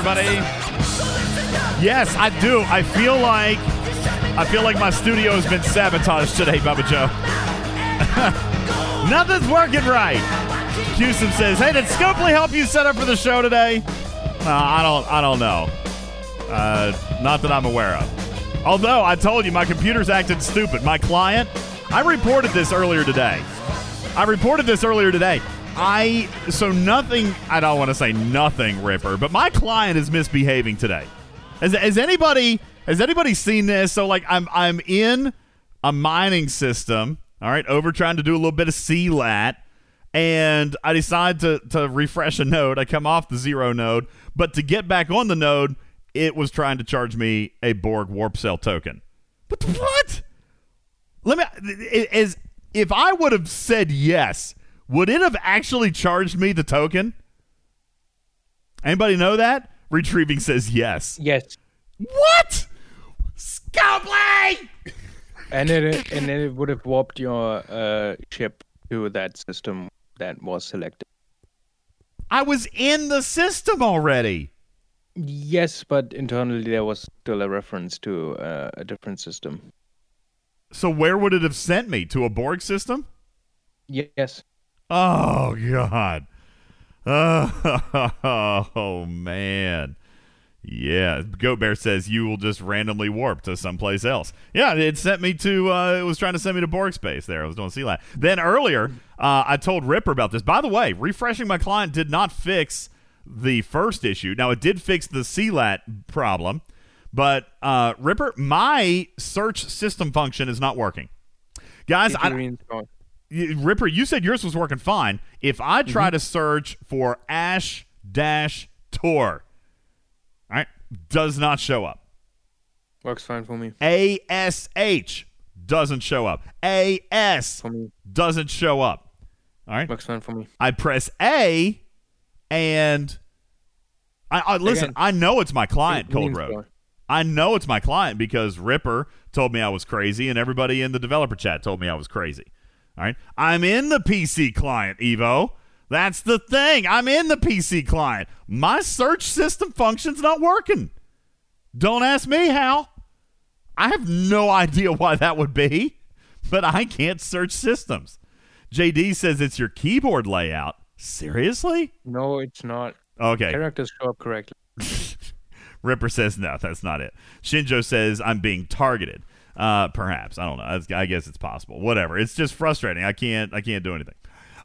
Everybody. Yes, I do. I feel like I feel like my studio has been sabotaged today, Bubba Joe. *laughs* Nothing's working right. Houston says, "Hey, did Scopely help you set up for the show today?" No, I don't. I don't know. Uh, not that I'm aware of. Although I told you my computer's acting stupid. My client, I reported this earlier today. I reported this earlier today. I so nothing. I don't want to say nothing, Ripper, but my client is misbehaving today. Has, has anybody has anybody seen this? So like I'm I'm in a mining system. All right, over trying to do a little bit of CLAT, and I decide to to refresh a node. I come off the zero node, but to get back on the node, it was trying to charge me a Borg warp cell token. But what? Let me is if I would have said yes, would it have actually charged me the token? Anybody know that? Retrieving says yes. Yes. What? Scopely! And it and then it would have warped your uh, ship to that system that was selected. I was in the system already. Yes, but internally there was still a reference to uh, a different system. So where would it have sent me? To a Borg system? Yes. Oh God. *laughs* Oh, man. Yeah, Goat Bear says you will just randomly warp to someplace else. Yeah, it sent me to. Uh, it was trying to send me to Borg space. There, I was doing CLAT. Then earlier, uh, I told Ripper about this. By the way, refreshing my client did not fix the first issue. Now it did fix the CLAT problem, but uh, Ripper, my search system function is not working. Guys, I, Ripper, you said yours was working fine. If I try mm-hmm. to search for Ash Dash Tour, all right, does not show up. Works fine for me. ASH doesn't show up. AS doesn't show up. All right. Works fine for me. I press A and I, I listen, Again. I know it's my client, Cold Road. I know it's my client because Ripper told me I was crazy and everybody in the developer chat told me I was crazy. All right. I'm in the PC client, Evo. That's the thing. I'm in the PC client. My search system function's not working. Don't ask me how. I have no idea why that would be, but I can't search systems. JD says it's your keyboard layout. Seriously? No, it's not. Okay. Characters show up correctly. *laughs* Ripper says no, that's not it. Shinjo says I'm being targeted. Uh, perhaps I don't know. I guess it's possible. Whatever. It's just frustrating. I can't. I can't do anything.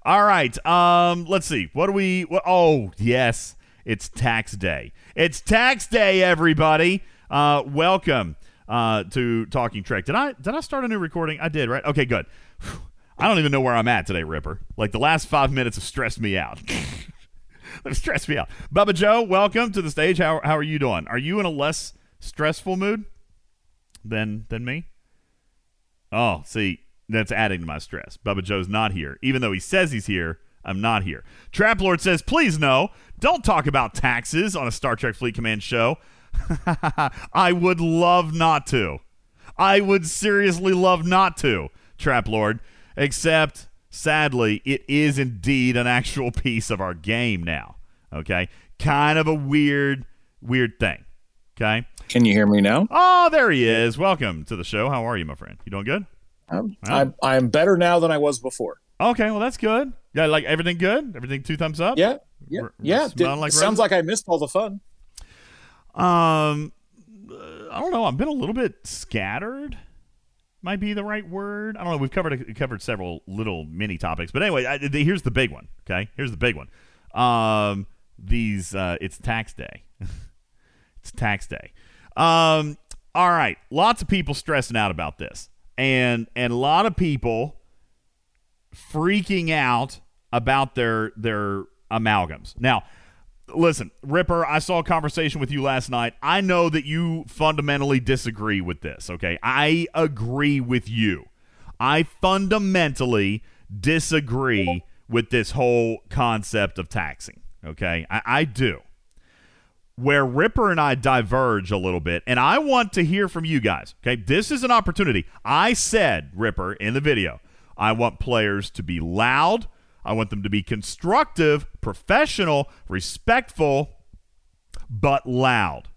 All right. Um. Let's see. What do we? What, oh, yes. It's tax day. It's tax day, everybody. Uh, welcome. Uh, to Talking Trek. Did I? Did I start a new recording? I did. Right. Okay. Good. *sighs* I don't even know where I'm at today, Ripper. Like the last five minutes have stressed me out. *laughs* They've stressed me out. Bubba Joe, welcome to the stage. How how are you doing? Are you in a less stressful mood than than me? Oh, see, that's adding to my stress. Bubba Joe's not here. Even though he says he's here, I'm not here. Trap Lord says, please no, don't talk about taxes on a Star Trek Fleet Command show. *laughs* I would love not to. I would seriously love not to, Trap Lord. Except, sadly, it is indeed an actual *laughs* piece of our game now. Okay? Kind of a weird, weird thing. Okay? Can you hear me now? Oh, there he is. Welcome to the show. How are you, my friend? You doing good? I'm. I'm, I'm better now than I was before. Okay, well that's good. Yeah, like everything good? Everything two thumbs up? Yeah. Yeah. Yeah. Did- like sounds like I missed all the fun. Um, uh, I don't know. I've been a little bit scattered. Might be the right word. I don't know. We've covered covered several little mini topics, but anyway, I, the, here's the big one. Okay, here's the big one. Um, these uh, it's tax day. *laughs* it's tax day. Um, all right. Lots of people stressing out about this, and and a lot of people freaking out about their their amalgams. Now, listen, Ripper, I saw a conversation with you last night. I know that you fundamentally disagree with this, okay? I agree with you. I fundamentally disagree with this whole concept of taxing, okay? I, I do. Where Ripper and I diverge a little bit, and I want to hear from you guys, okay? This is an opportunity. I said, Ripper, in the video, I want players to be loud. I want them to be constructive, professional, respectful, but loud.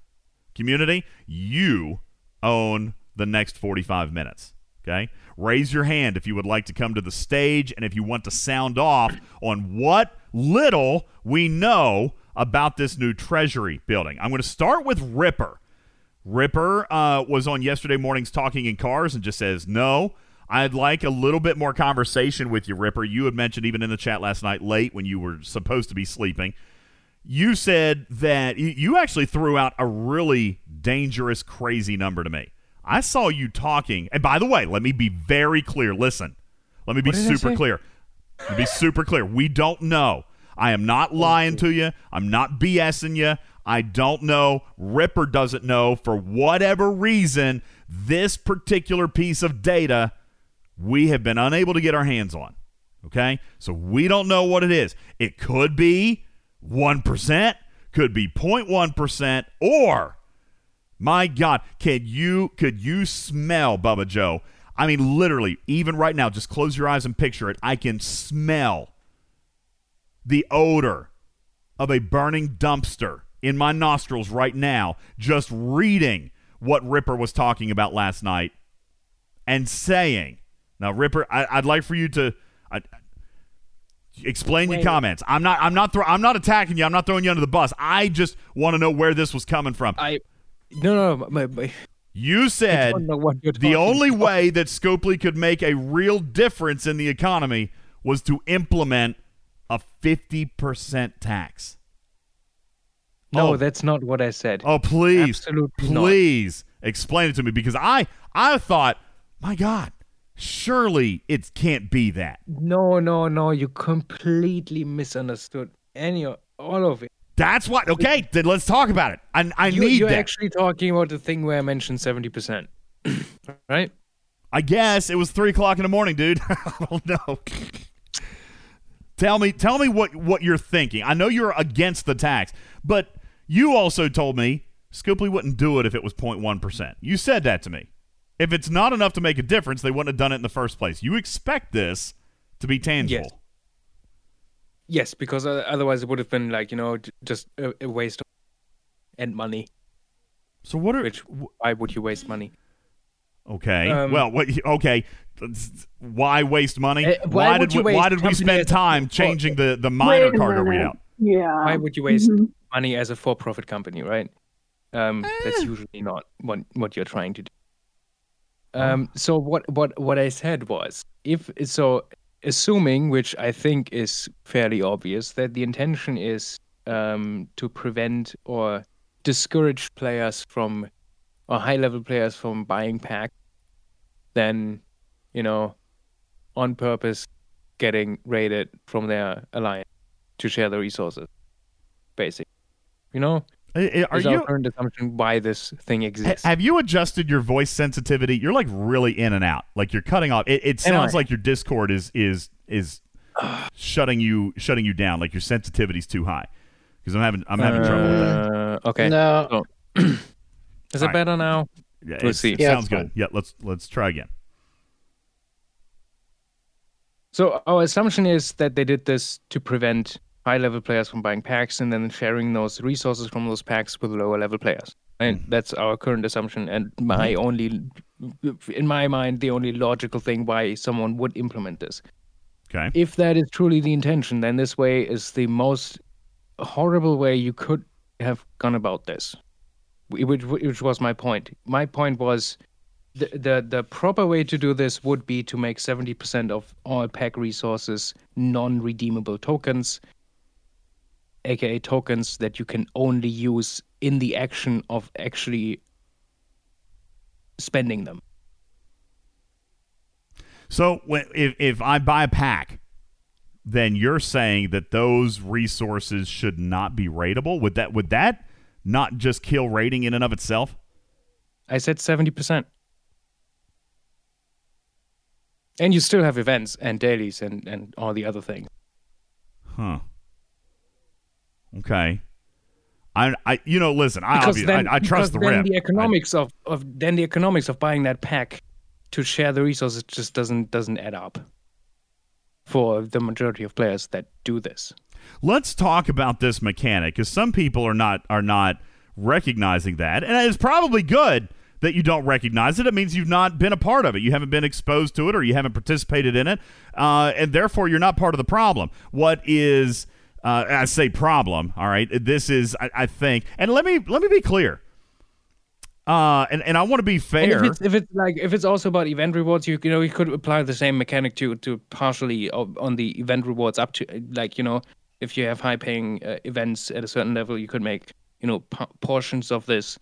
community, you own the next 45 minutes. Okay? Raise your hand if you would like to come to the stage and if you want to sound off on what little we know about this new Treasury building. I'm going to start with Ripper. Ripper uh, was on yesterday morning's Talking in Cars and just says, no, I'd like a little bit more conversation with you, Ripper. You had mentioned even in the chat last night, late when you were supposed to be sleeping, you said that you- actually threw out a really dangerous, crazy number to me. I saw you talking, and by the way, let me be very clear. Listen, let me be What did I super clear. Let me be super clear. We don't know. I am not lying to you. I'm not BSing you. I don't know. Ripper doesn't know. For whatever reason, this particular piece of data we have been unable to get our hands on. Okay? So we don't know what it is. It could be 1%, could be 0.1%, or my God, can you could you smell Bubba Joe? I mean, literally, even right now, just close your eyes and picture it. I can smell the odor of a burning dumpster in my nostrils right now, just reading what Ripper was talking about last night and saying, "Now, Ripper, I, I'd like for you to." I, Explain your comments. I'm not. I'm not. Throw, I'm not attacking you. I'm not throwing you under the bus. I just want to know where this was coming from. I no no. no my, my, You said don't know what you're the only about. way that Scopely could make a real difference in the economy was to implement a 50% tax. no, Oh. that's not what I said. Oh, please. Absolutely not. please explain it to me because I I thought, my God, surely it can't be that. No, no, no. You completely misunderstood any all of it. That's what. Okay, then let's talk about it. I, I you, need you're that. actually talking about the thing where I mentioned seventy percent, *coughs* right? I guess it was three o'clock in the morning, dude. *laughs* I don't know. Tell me, tell me what what you're thinking. I know you're against the tax, but you also told me Scopely wouldn't do it if it was 0.1 percent. You said that to me. If it's not enough to make a difference, they wouldn't have done it in the first place. You expect this to be tangible. Yes. Yes, because otherwise it would have been like you know just a, a waste of and money. So what are Which why would you waste money? Okay. Um, well, what? Okay. Why waste money? Eh, why why did you we, why did we spend time oh, changing the the minor Wait a cargo minute. readout? Yeah. Why would you waste Mhm. money as a for-profit company, right? Um, Eh. That's usually not what what you're trying to do. Um, so what what what I said was if so, assuming which I think is fairly obvious that the intention is um, to prevent or discourage players from or high-level players from buying packs, then you know, on purpose, getting raided from their alliance to share the resources basic. You know, Are is you our current assumption why this thing exists. have you adjusted your voice sensitivity? You're like really in and out. Like you're cutting off. It, it sounds like your Discord is is is *sighs* shutting you shutting you down. Like your sensitivity's too high. Because I'm having I'm having trouble with that. Uh, okay. No. So, *clears throat* is it All right. better now? Yeah, We'll it's- see. It Yeah, sounds good. fine. Yeah, let's let's try again. So our assumption is that they did this to prevent high-level players from buying packs and then sharing those resources from those packs with lower-level players. And Mm-hmm. that's our current assumption. And my only, in my mind, the only logical thing why someone would implement this. Okay. If that is truly the intention, then this way is the most horrible way you could have gone about this. Which, which was my point. My point was the, the the proper way to do this would be to make 70% of all pack resources non-redeemable tokens aka tokens that you can only use in the action of actually spending them So when, if if I buy a pack, then you're saying that those resources should not be rateable. Would that would that not just kill rating in and of itself? i said 70% and you still have events and dailies and and all the other things Huh. Okay. I, I, you know, listen. I, then, I, I trust the then rip. the economics of, of then the economics of buying that pack to share the resources just doesn't doesn't add up for the majority of players that do this. Let's talk about this mechanic because some people are not are not recognizing that, and it's probably good that you don't recognize it. It means you've not been a part of it. You haven't been exposed to it, or you haven't participated in it, uh, and therefore you're not part of the problem. What is uh, I say problem? All right, this is I, I think, and let me let me be clear. Uh, and, and I want to be fair. if it's, if it's like if it's also about event rewards, you you know you could apply the same mechanic to to partially on the event rewards up to like you know if you have high paying uh, events at a certain level, you could make you know p- portions of this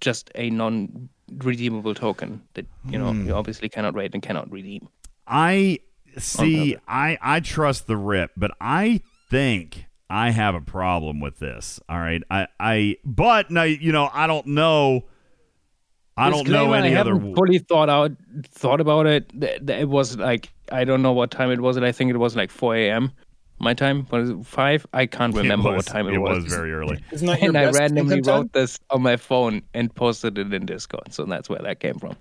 just a non redeemable token that you know Hmm. you obviously cannot rate and cannot redeem. I see. I I trust the rip, but I think I have a problem with this. All right. I I but now you know I don't know. I don't know Disclaimer, any I other. haven't fully thought out thought about it. Th- th- It was like I don't know what time it was. And I think it was like 4 a.m. My time was it five. I can't It remember was- what time it, it was. It was very early. Isn't that *laughs* your and I best randomly content? wrote this on my phone and posted it in Discord. So that's where that came from.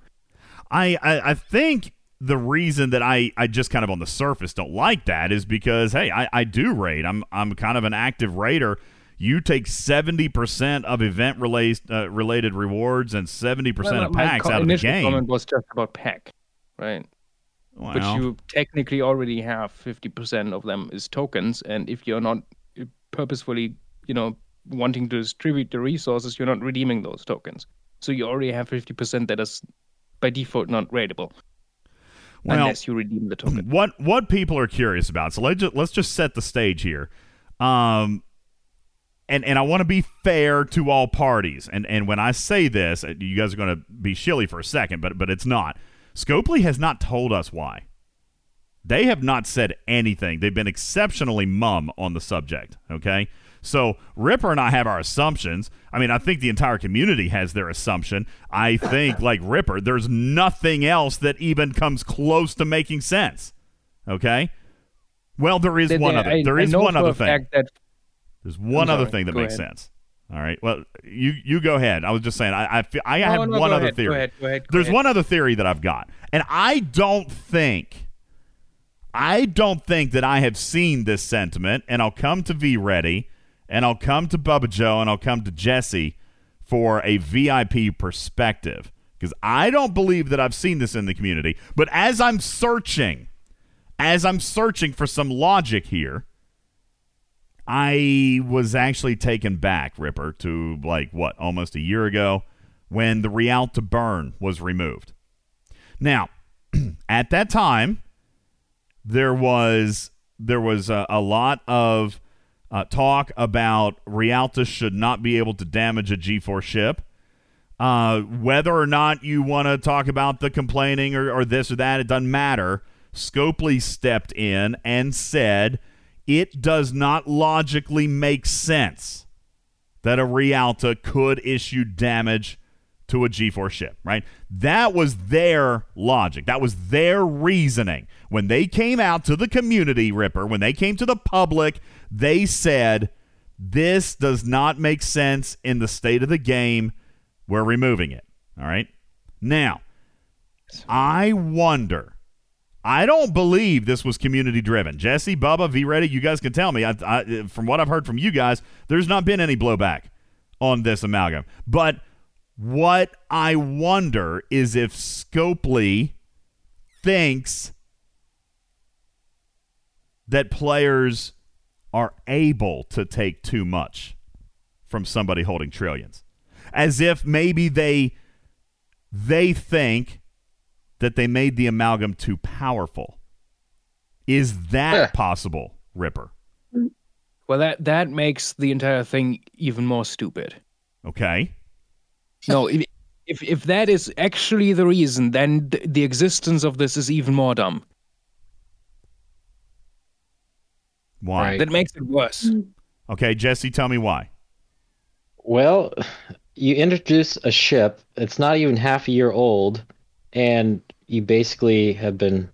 I, I I think the reason that I I just kind of on the surface don't like that is because hey I, I do raid. I'm I'm kind of an active raider. You take seventy percent of event related uh, related rewards and seventy percent Well, of packs co- out of the game. comment was just about pack, right? But Well. you technically already have 50% of them is tokens, and if you're not purposefully, you know, wanting to distribute the resources, you're not redeeming those tokens. So you already have 50% that is by default not rateable. Well, unless you redeem the token. what what people are curious about. So let's just, let's just set the stage here. Um, and and I want to be fair to all parties. And and when I say this, uh, you guys are going to be shilly for a second, but but it's not. Scopely has not told us why. They have not said anything. They've been exceptionally mum on the subject. Okay. So Ripper and I have our assumptions. I mean, I think the entire community has their assumption. I think, like Ripper, there's nothing else that even comes close to making sense. Okay. Well, there is They- one they- other. There I is one other thing. that- There's one I'm other sorry, thing that makes ahead. sense. All right. Well, you you go ahead. I was just saying. I I, feel, I No, have no, one go other ahead, go theory. ahead, go ahead, go There's one other theory that I've got, and I don't think. I don't think that I have seen this sentiment, and I'll come to V Ready, and I'll come to Bubba Joe, and I'll come to Jesse for a VIP perspective because I don't believe that I've seen this in the community. But as I'm searching, as I'm searching for some logic here, I was actually taken back, Ripper, to like what, almost a year ago when the Realta Burn was removed. Now, *clears throat* at that time, there was there was a, a lot of uh, talk about Realta should not be able to damage a G4 ship. Uh, whether or not you want to talk about the complaining or, or this or that, it doesn't matter. Scopely stepped in and said it does not logically make sense that a Realta could issue damage to a G4 ship, right? That was their logic. That was their reasoning. When they came out to the community, Ripper, when they came to the public, they said, this does not make sense in the state of the game. We're removing it. All right. Now, I wonder. I don't believe this was community driven. Jesse, Bubba, V Ready, you guys can tell me. I, I, from what I've heard from you guys, there's not been any blowback on this amalgam. But what I wonder is if Scopely thinks that players are able to take too much from somebody holding trillions. As if maybe they they think that they made the amalgam too powerful. Is that possible, Ripper? Well, that that makes the entire thing even more stupid. Okay. No, if if, if that is actually the reason, then th- the existence of this is even more dumb. Why? That makes it worse. Mm. Okay, Jesse, tell me why. Well, *sighs* you introduce a ship that's not even half a year old, and you basically have been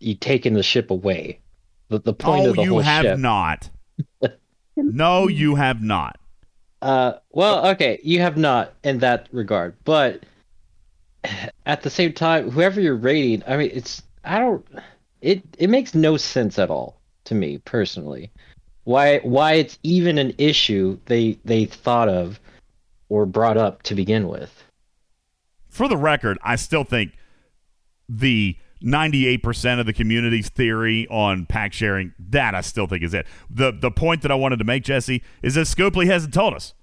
you taken the ship away. The, the point oh, of the you whole have ship. not. *laughs* no, you have not. Uh, well, okay, you have not in that regard, but at the same time, whoever you're rating, I mean, it's I don't, it it makes no sense at all to me personally. Why why it's even an issue they they thought of or brought up to begin with. For the record, I still think the 98% of the community's theory on pack sharing, that I still think is it. The the point that I wanted to make, Jesse, is that Scopely hasn't told us.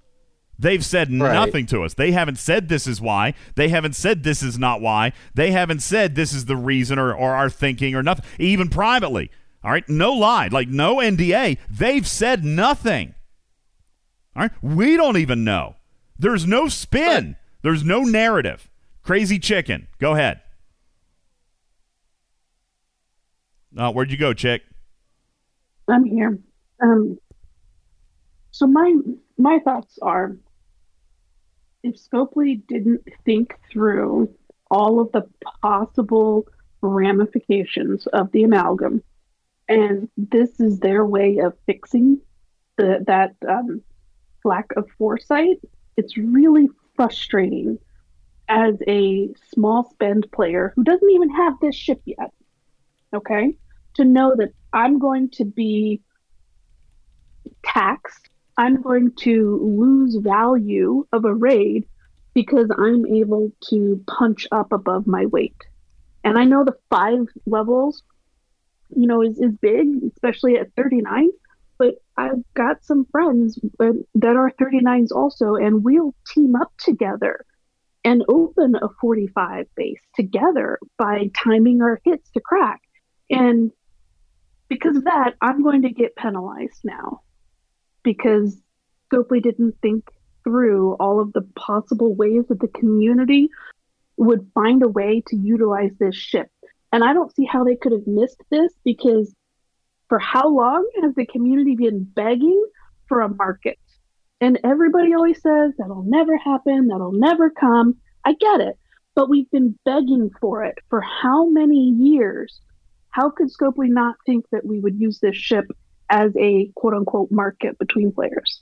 They've said Right. nothing to us. They haven't said this is why. They haven't said this is not why. They haven't said this is the reason or, or our thinking or nothing, even privately. All right. No lie. Like no NDA. They've said nothing. All right. We don't even know. There's no spin. There's no narrative. Crazy chicken. Go ahead. Uh, where'd you go, chick? I'm here. Um, so my my thoughts are, if Scopely didn't think through all of the possible ramifications of the amalgam, and this is their way of fixing the that um, lack of foresight, it's really frustrating as a small spend player who doesn't even have this ship yet. Okay, to know that I'm going to be taxed. I'm going to lose value of a raid because I'm able to punch up above my weight. And I know the five levels, you know, is, is big, especially at 39. But I've got some friends uh, that are 39s also, and we'll team up together and open a 45 base together by timing our hits to crack. And because of that, I'm going to get penalized now because Scopely didn't think through all of the possible ways that the community would find a way to utilize this ship. And I don't see how they could have missed this because for how long has the community been begging for a market? And everybody always says that'll never happen, that'll never come. I get it. But we've been begging for it for how many years? How could Scopely not think that we would use this ship as a quote unquote market between players?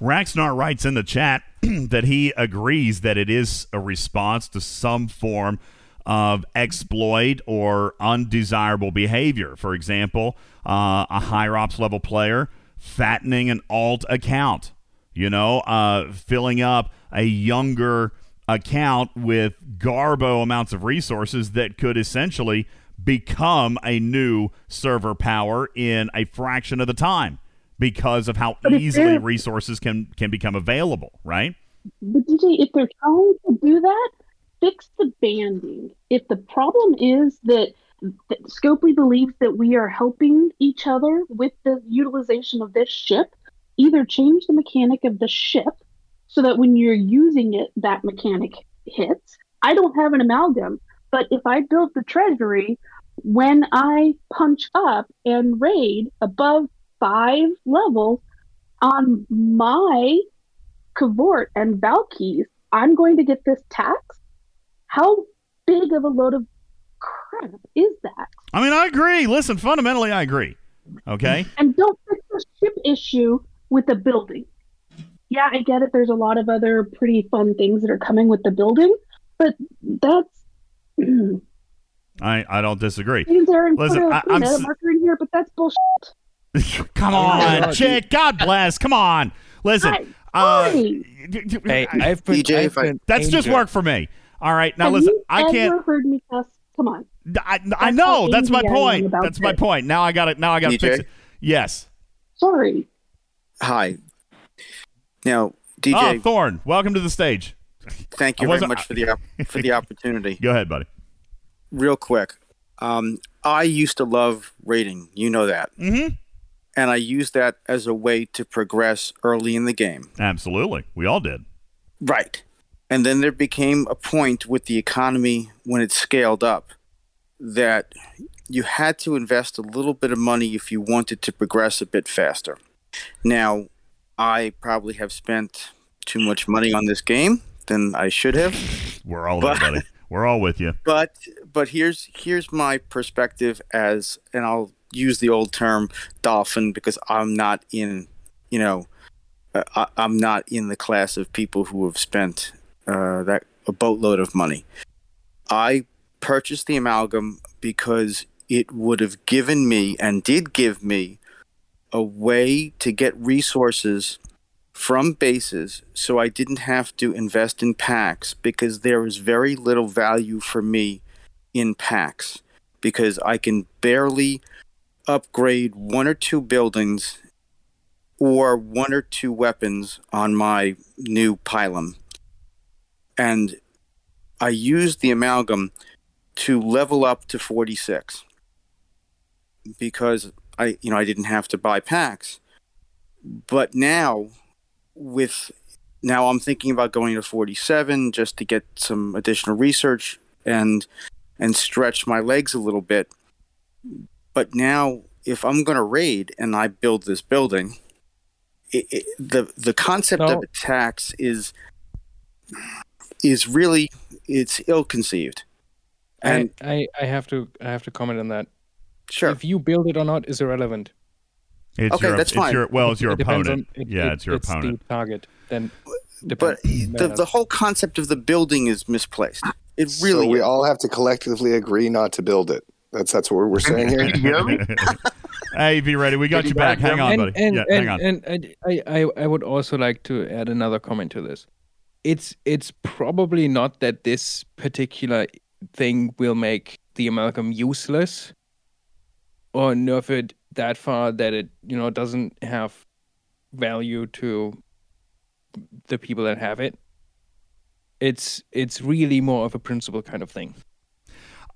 Raxnar writes in the chat *clears throat* that he agrees that it is a response to some form of exploit or undesirable behavior. For example, uh, a higher ops level player fattening an alt account, you know, uh, filling up a younger account with garbo amounts of resources that could essentially become a new server power in a fraction of the time because of how easily resources can can become available, right? But DJ, if they're trying to do that, fix the banding. If the problem is that, that Scopely believes that we are helping each other with the utilization of this ship, either change the mechanic of the ship so that when you're using it, that mechanic hits. I don't have an amalgam, but if I built the treasury, when I punch up and raid above five levels on my Cavort and Valkis, I'm going to get this tax? How big of a load of crap is that? I mean, I agree. Listen, fundamentally, I agree. Okay. *laughs* And don't fix the ship issue with the building. Yeah, I get it. There's a lot of other pretty fun things that are coming with the building, but that's. *clears throat* I, I don't disagree. Listen, put a, I- put a I'm meta s- marker in here, but that's bullshit. *laughs* Come Oh, on, God. chick. God bless. Come on. Listen. Hi. Uh, Hey, I've been, DJ, I've been that's just work for me. All right. Now Have listen, you I can't. heard me cuss? Come on. I, I know. That's my angry I am point. about That's my point. Now I got it. Now I got to fix it. Yes. Sorry. Hi. Now, Oh, DJ, Thorn, welcome to the stage. thank you very wasn't- much for the *laughs* for the opportunity. Go ahead, buddy. Real quick, um, I used to love rating. You know that, Mm-hmm. and I used that as a way to progress early in the game. Absolutely. We all did. Right. And then there became a point with the economy when it scaled up that you had to invest a little bit of money if you wanted to progress a bit faster. Now, I probably have spent too much money on this game than I should have. *laughs* We're all But- there, buddy. We're all with you. *laughs* But but here's here's my perspective as and I'll use the old term dolphin because I'm not in you know uh, I, I'm not in the class of people who have spent uh, that a boatload of money. I purchased the amalgam because it would have given me and did give me a way to get resources from bases so I didn't have to invest in packs because there is very little value for me in packs because I can barely upgrade one or two buildings or one or two weapons on my new pylon. And I used the amalgam to level up to 46 because I you know I didn't have to buy packs. But now with now I'm thinking about going to 47 just to get some additional research and and stretch my legs a little bit. But now if I'm going to raid and I build this building, it, it, the the concept No. of attacks is is really it's ill conceived. And I, I I have to I have to comment on that. Sure. If you build it or not is irrelevant. It's Okay, your, that's it's fine. Your, well, it's your It opponent. on- it- yeah, it- it's your opponent. the target. Then but the, the whole concept of the building is misplaced. It really so we is. all have to collectively agree not to build it. That's that's what we're saying here. *laughs* *laughs* hey, be ready. We got you back. Hang on, and, buddy. And, yeah, and, hang on. And, and I, I, I would also like to add another comment to this. It's it's probably not that this particular thing will make the amalgam useless or nerf it that far that it you know doesn't have value to the people that have it. It's it's really more of a principle kind of thing.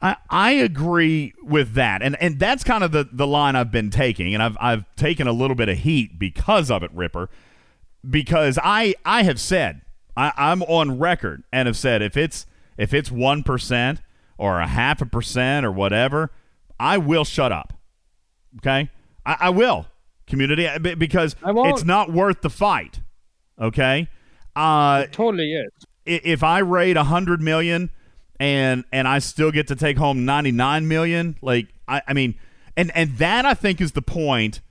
I, I agree with that, and and that's kind of the, the line I've been taking, and I've I've taken a little bit of heat because of it, Ripper, because I I have said I, I'm on record and have said if it's if it's one percent or a half a percent or whatever, I will shut up. Okay, I, I will community uh, because it's not worth the fight. Okay, uh, totally is. If I raid a hundred million and and I still get to take home ninety nine million, like I, I mean, and and that I think is the point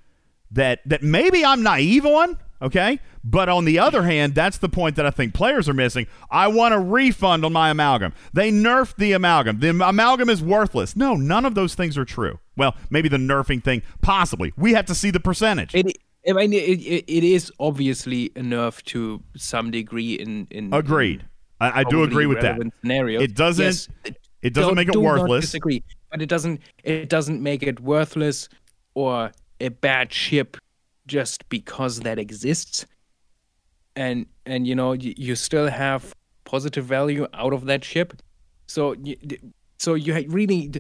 that that maybe I'm naive on. Okay, but on the other hand, that's the point that I think players are missing. I want a refund on my amalgam. They nerfed the amalgam. The amalgam is worthless. No, none of those things are true. Well, maybe the nerfing thing, possibly. We have to see the percentage. It, I mean, it, it, it is obviously a nerf to some degree in in Agreed. I, I do agree with that. Scenarios. It doesn't. Yes, it doesn't make it do not worthless. disagree, but it doesn't. It doesn't make it worthless or a bad ship just because that exists. And and you know you, you still have positive value out of that ship, so you, so you really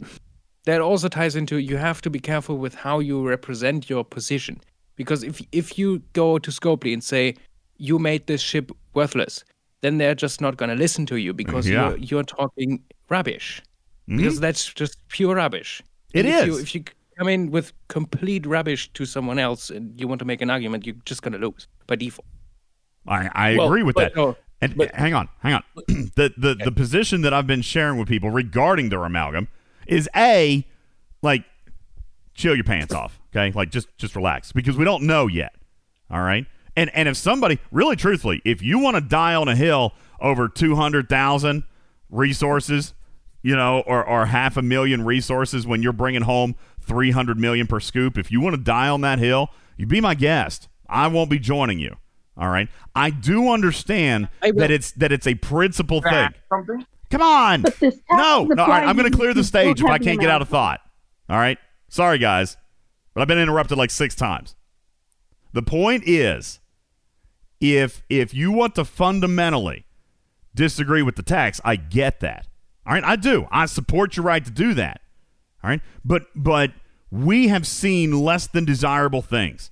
*laughs* that also ties into you have to be careful with how you represent your position because if if you go to Scopely and say you made this ship worthless, then they're just not going to listen to you because Yeah. you're you're talking rubbish. Mhm. Because that's just pure rubbish. It It is. if You, if you come in with complete rubbish to someone else and you want to make an argument, you're just going to lose by default. I, I Well, agree with but that. no, and hang on, hang on. *clears throat* the the the position that I've been sharing with people regarding their amalgam is a like chill your pants off, okay? Like just just relax because we don't know yet. All right? And and if somebody really truthfully, if you want to die on a hill over 200,000 resources, you know, or or half a million resources when you're bringing home 300 million per scoop, if you want to die on that hill, you be my guest. I won't be joining you. All right? I do understand that it's that it's a principle thing. Something? Come on. No, no. All right, I'm going to clear the stage if I can't get out of thought. All right. Sorry, guys, but I've been interrupted like six times. The point is, if if you want to fundamentally disagree with the tax, I get that. All right, I do. I support your right to do that. All right, but but we have seen less than desirable things.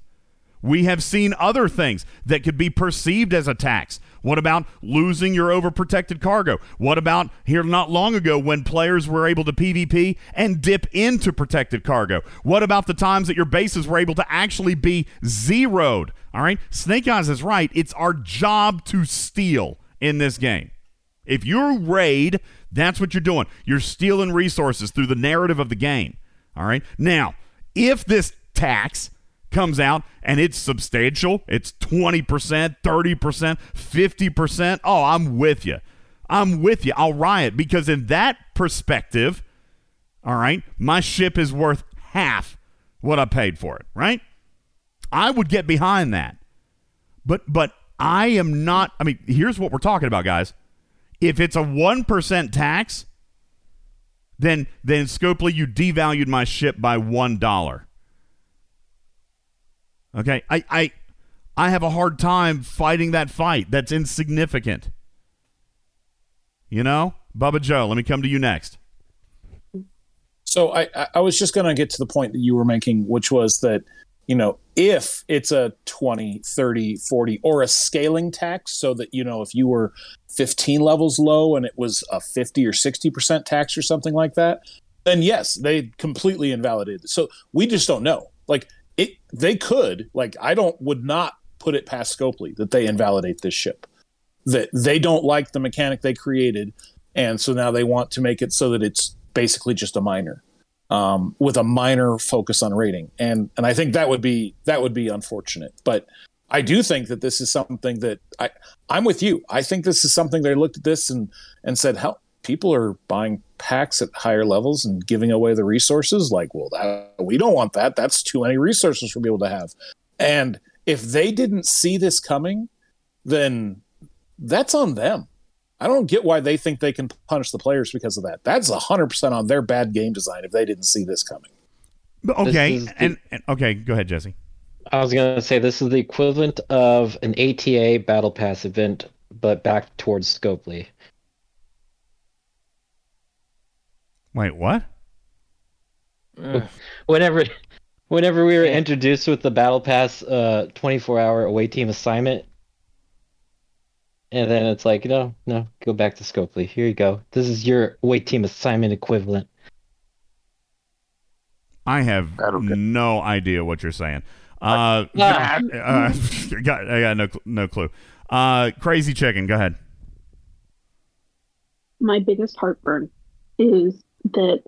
We have seen other things that could be perceived as a tax. What about losing your overprotected cargo? What about here not long ago when players were able to PvP and dip into protected cargo? What about the times that your bases were able to actually be zeroed? All right, Snake Eyes is right. It's our job to steal in this game. If you're raid, that's what you're doing. You're stealing resources through the narrative of the game. All right. Now, if this tax comes out and it's substantial, it's 20%, 30%, 50%, oh, I'm with you. I'm with you. I'll riot because in that perspective, all right, my ship is worth half what I paid for it, right? I would get behind that. But but I am not. I mean, here's what we're talking about, guys. If it's a one percent tax, then then Scopely, you devalued my ship by one dollar. Okay, I I I have a hard time fighting that fight. That's insignificant. You know, Bubba Joe. Let me come to you next. So I- I was just going to get to the point that you were making, which was that, you know, if it's a 20, 30, 40, or a scaling tax, so that, you know, if you were 15 levels low and it was a 50 or 60% tax or something like that, then yes, they completely invalidated. So we just don't know. Like it, they could, like, I don't, would not put it past Scopely that they invalidate this ship that they don't like the mechanic they created, and so now they want to make it so that it's basically just a minor, um, with a minor focus on rating, and and I think that would be that would be unfortunate, but. I do think that this is something that I I'm with you. I think this is something they looked at this and and said, "How people are buying packs at higher levels and giving away the resources? Like, well, that, we don't want that. That's too many resources for people to have." And if they didn't see this coming, then that's on them. I don't get why they think they can punish the players because of that. That's 100% on their bad game design if they didn't see this coming. Okay, is the- and, and okay, go ahead, Jesse. I was gonna say this is the equivalent of an ATA Battle Pass event, but back towards Scopely. Wait, what? Whenever, whenever we were introduced with the Battle Pass, uh, 24-hour away team assignment, and then it's like, no, no, go back to Scopely. Here you go. This is your away team assignment equivalent. I have no idea what you're saying. Uh, *laughs* uh, *laughs* got, I got no no clue. Uh, crazy chicken, go ahead. my biggest heartburn is that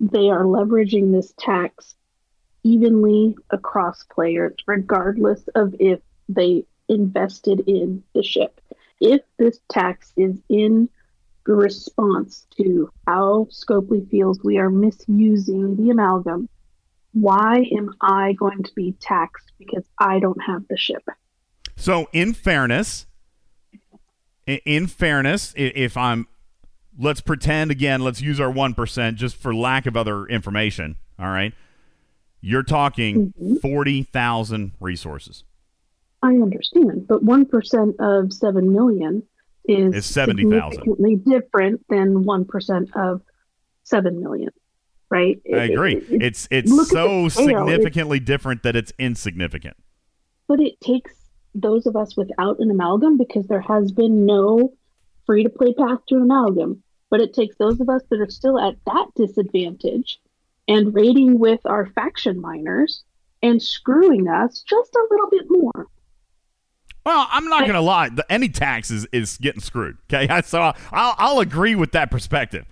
they are leveraging this tax evenly across players, regardless of if they invested in the ship. If this tax is in response to how Scopely feels we are misusing the amalgam, why am I going to be taxed because I don't have the ship? So, in fairness, in fairness, if I'm, let's pretend again, let's use our one percent just for lack of other information. All right, you're talking mm-hmm. forty thousand resources. I understand, but one percent of seven million is Is 70,000. significantly different than one percent of seven million, right? I It- agree. it- it- It's it's so the scale. It- significantly different that it's insignificant. but it takes those of us without an amalgam because there has been no free to play path to an amalgam. But it takes those of us that are still at that disadvantage and raiding with our faction miners and screwing us just a little bit more. Well, I'm not going to lie. The, any tax is, is getting screwed. Okay, *laughs* so I'll, I'll agree with that perspective.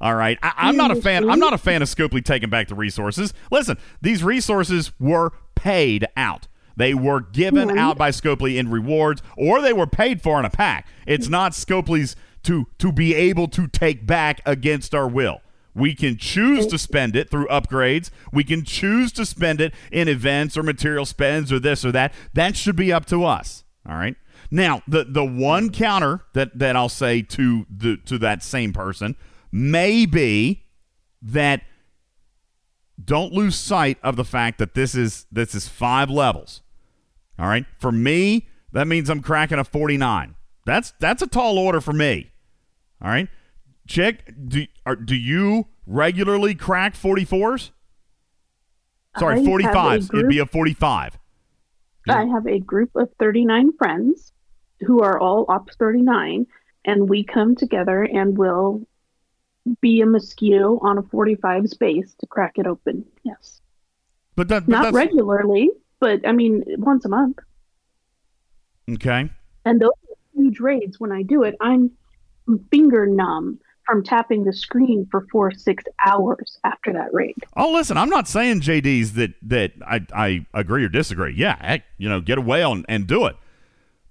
All right, I, I'm not a mm-hmm. fan. I'm not a fan of Scopely taking back the resources. Listen, these resources were paid out. They were given Right. out by Scopely in rewards, or they were paid for in a pack. It's not Scopely's to to be able to take back against our will. We can choose to spend it through upgrades. We can choose to spend it in events or material spends or this or that. That should be up to us. All right. Now, the the one counter that that I'll say to the to that same person may be that don't lose sight of the fact that this is this is five levels. All right. For me, that means I'm cracking a 49. That's that's a tall order for me. All right. Chick, do are, do you regularly crack 44s? Sorry, a 45s. It'd be a 45. I have a group of 39 friends who are all Ops 39, and we come together and will be a mosquito on a 45 space to crack it open. Yes. But that but Not that's regularly, but I mean, once a month. okay. And those are huge raids. When I do it, I'm finger numb from tapping the screen for four, six hours after that raid. Oh, listen, I'm not saying JD's that that I, I agree or disagree. Yeah, heck, you know, get away and, and do it.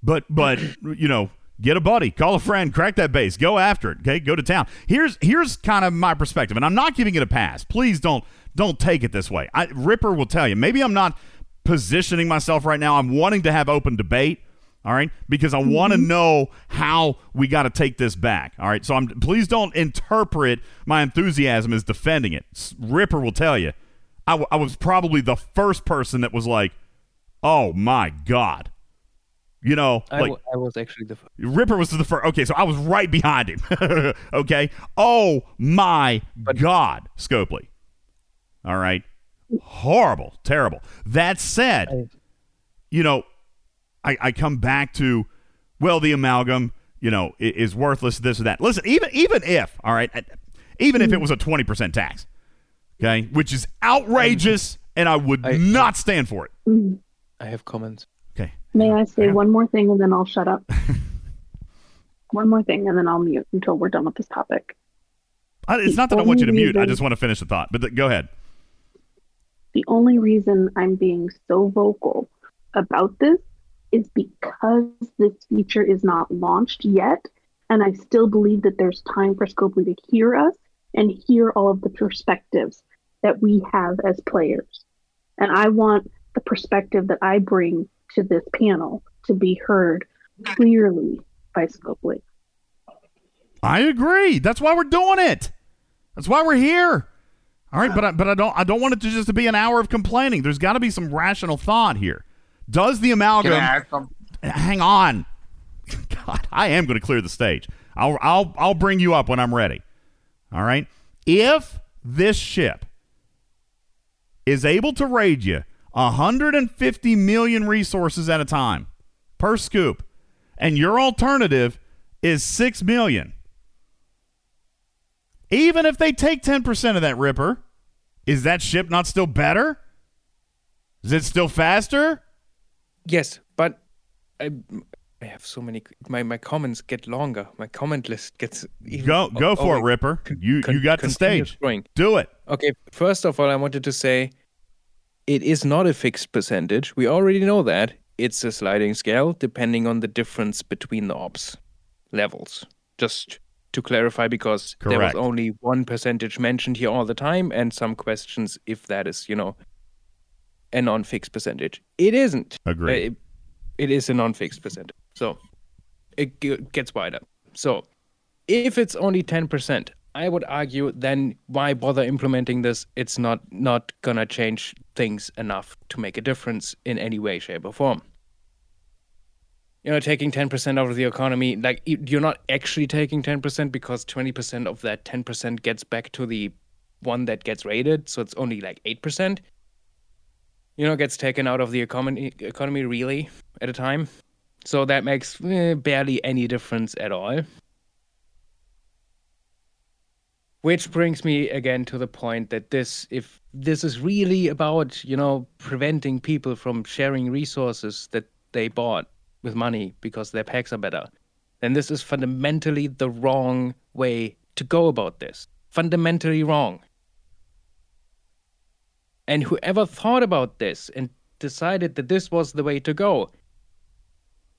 But but *clears throat* you know, get a buddy, call a friend, crack that base, go after it. Okay, go to town. Here's here's kind of my perspective, and I'm not giving it a pass. Please don't don't take it this way. I, Ripper will tell you. Maybe I'm not positioning myself right now. I'm wanting to have open debate. All right, because I want to mm-hmm. know how we got to take this back. All right, so I'm please don't interpret my enthusiasm as defending it. Ripper will tell you, I, w- I was probably the first person that was like, "Oh my god," you know, I, like w- I was actually the. f- Ripper was the first. Okay, so I was right behind him. *laughs* okay. Oh my God, Scopely. All right. Horrible, terrible. That said, you know, I, I come back to, well, the amalgam, you know, i- is worthless. This or that. Listen, even even if, all right, even if it hmm. was a twenty percent tax, okay, which is outrageous, and I would not stand for it. Hmm. I have comments. Okay. May I say one more thing and then I'll shut up? *laughs* one more thing and then I'll mute until we're done with this topic. I, it's The not that I want you to only mute. I just want to finish the thought. But th- go ahead. The only reason I'm being so vocal about this is because this feature is not launched yet, and I still believe that there's time for Scopely to hear us and hear all of the perspectives that we have as players. And I want the perspective that I bring to this panel to be heard clearly by Scopely. I agree. That's why we're doing it. That's why we're here. All right, but I, but I don't I don't want it to just to be an hour of complaining. There's got to be some rational thought here. Does the amalgam? Can I add some? Hang on. *laughs* God, I am going to clear the stage. I'll I'll I'll bring you up when I'm ready. All right. If this ship is able to raid you 150 million resources at a time per scoop, and your alternative is 6 million. Even if they take 10% of that ripper, is that ship not still better? Is it still faster? Yes, but I, I have so many. My my comments get longer. My comment list gets even, Go go for it, oh, Ripper. You you got the stage. growing. Do it. Okay, first of all, I wanted to say it is not a fixed percentage. We already know that. It's a sliding scale depending on the difference between the ops levels. Just to clarify, because there was only one percentage mentioned here all the time, and some questions if that is, you know, a non fixed percentage. It isn't. Agreed. Uh, It, it is a non fixed percentage. So it gets wider. So if it's only 10%, I would argue then why bother implementing this? It's not not gonna change things enough to make a difference in any way, shape, or form. You know, taking 10% out of the economy, like you're not actually taking 10% because 20% of that 10% gets back to the one that gets rated, so it's only like 8%. You know, gets taken out of the economy economy really at a time. So that makes eh, barely any difference at all. Which brings me again to the point that this, if this is really about, you know, preventing people from sharing resources that they bought with money because their packs are better, then this is fundamentally the wrong way to go about this. Fundamentally wrong. And whoever thought about this and decided that this was the way to go,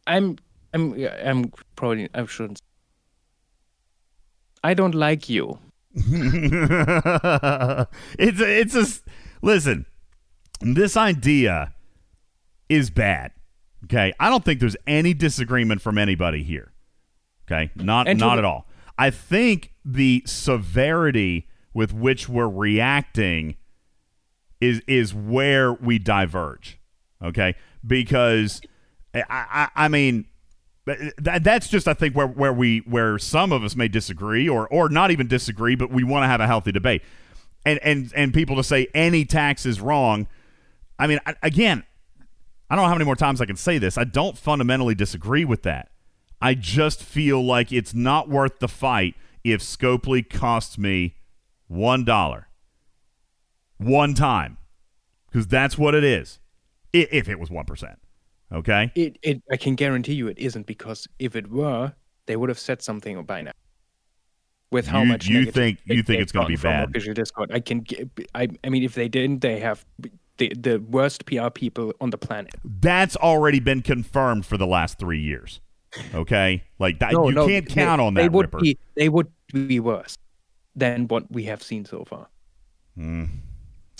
I'm, I'm, I'm probably, I shouldn't. I don't like you. *laughs* it's a, it's a listen. This idea is bad. Okay, I don't think there's any disagreement from anybody here. Okay, not And not at all. I think the severity with which we're reacting is is where we diverge. Okay, because I I, I mean uh, that, that's just I think where where we where some of us may disagree or or not even disagree, but we want to have a healthy debate. And and and people to say any tax is wrong. I mean, I, again, I don't know how many more times I can say this. I don't fundamentally disagree with that. I just feel like it's not worth the fight if Scopely costs me one dollar one time because that's what it is. If it was one percent, okay. It, it, I can guarantee you it isn't because if it were, they would have said something by now. With how You- much you think- you think it's gonna be gotten from bad? Official Discord. I can. I, I mean, if they didn't, they have the the worst PR people on the planet. That's already been confirmed for the last three years. Okay, like that, No, you no, can't they- count on They would Ripper. be. They would be worse than what we have seen so far. Hmm.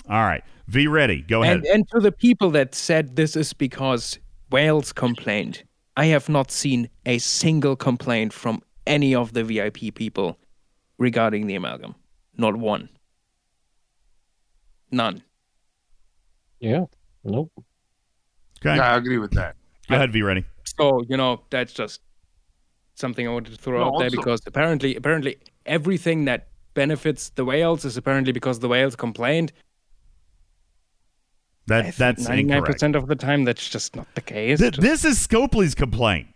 All right. V ready. Go ahead. And, and to the people that said this is because whales complained, I have not seen a single complaint from any of the VIP people regarding the amalgam. Not one. None. Yeah. Nope. Okay. Yeah, I agree with that. Go ahead, V ready. So you know that's just something I wanted to throw No, out there also- because apparently, apparently, everything that benefits the whales is apparently because the whales complained. That that's ninety-nine percent of the time that's just not the case. Th- this is Scopely's complaint.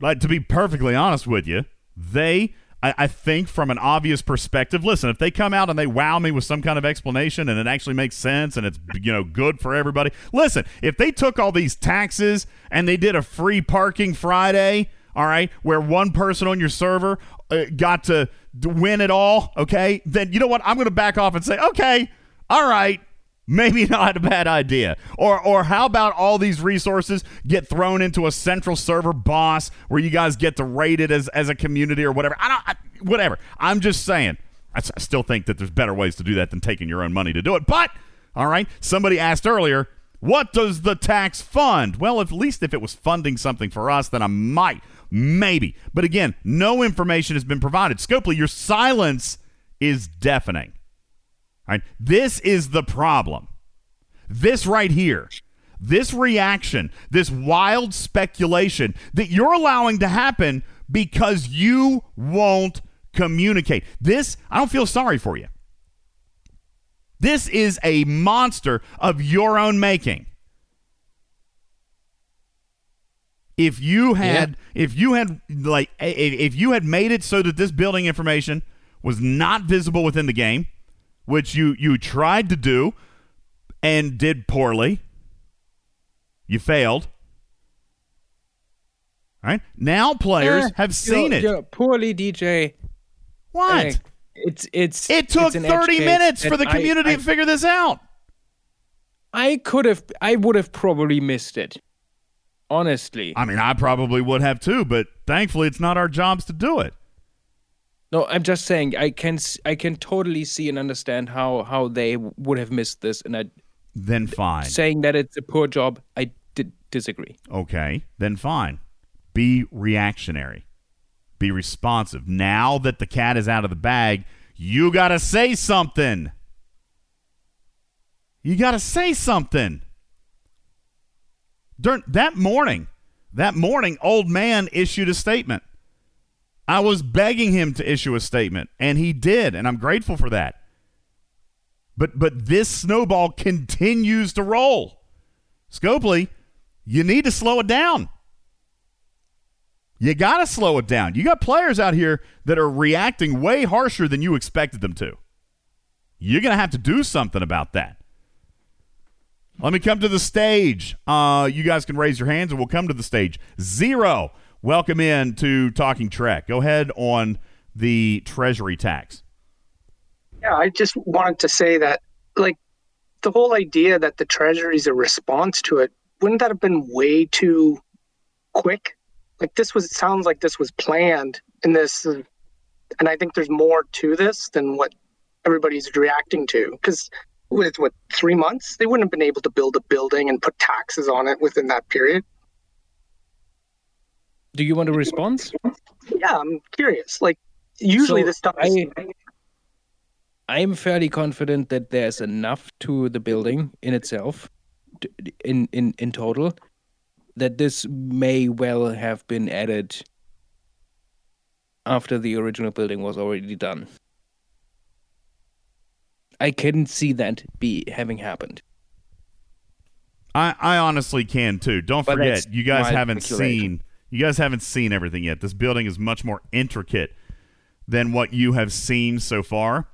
Like to be perfectly honest with you, they I, I think from an obvious perspective, listen, if they come out and they wow me with some kind of explanation and it actually makes sense and it's you know good for everybody. Listen, if they took all these taxes and they did a free parking Friday, all right, where one person on your server uh, got to, to win it all, okay, then you know what? I'm going to back off and say, okay, all right, maybe not a bad idea. Or or how about all these resources get thrown into a central server boss where you guys get to rate it as as a community or whatever. I don't I, whatever. I'm just saying. I, still think that there's better ways to do that than taking your own money to do it. But all right, somebody asked earlier, what does the tax fund? Well, at least if it was funding something for us, then I might maybe. But again, no information has been provided. Scopely, your silence is deafening. Right. This is the problem. This right here, this reaction, this wild speculation that you're allowing to happen because you won't communicate. This, I don't feel sorry for you. This is a monster of your own making. If you had, if you had, like, if you had made it so that this building information was not visible within the game, which you you tried to do and did poorly. You failed. All right? Now players have seen know, it. you know, poorly, DJ. What? It's it's. It took it's 30 minutes for the I- community I, to figure this out. I could have. I would have probably missed it. Honestly. I mean, I probably would have too, but thankfully it's not our jobs to do it. No, I'm just saying I can I can totally see and understand how how they would have missed this, and I Then fine. saying that it's a poor job, I disagree. Okay, then fine. Be reactionary. Be responsive. Now that the cat is out of the bag, you got to say something. You got to say something. During that morning, that morning, old man issued a statement. I was begging him to issue a statement, and he did, and I'm grateful for that. But but this snowball continues to roll. Scopely, you need to slow it down. You got to slow it down. You got players out here that are reacting way harsher than you expected them to. You're going to have to do something about that. Let me come to the stage. Uh, you guys can raise your hands and we'll come to the stage. Zero, welcome in to Talking Trek. Go ahead on the Treasury tax. Yeah, I just wanted to say that, like, the whole idea that the Treasury is a response to it, wouldn't that have been way too quick? Like, this was, it sounds like this was planned, and this, and I think there's more to this than what everybody's reacting to. Because with what, three months? They wouldn't have been able to build a building and put taxes on it within that period. Do you want a response? Yeah, I'm curious. Like, usually So this stuff is. I- I'm fairly confident that there's enough to the building in itself, in in in total, that this may well have been added after the original building was already done. I can see that be having happened. I, I honestly can too. Don't But forget, you guys haven't seen you guys haven't seen everything yet. This building is much more intricate than what you have seen so far.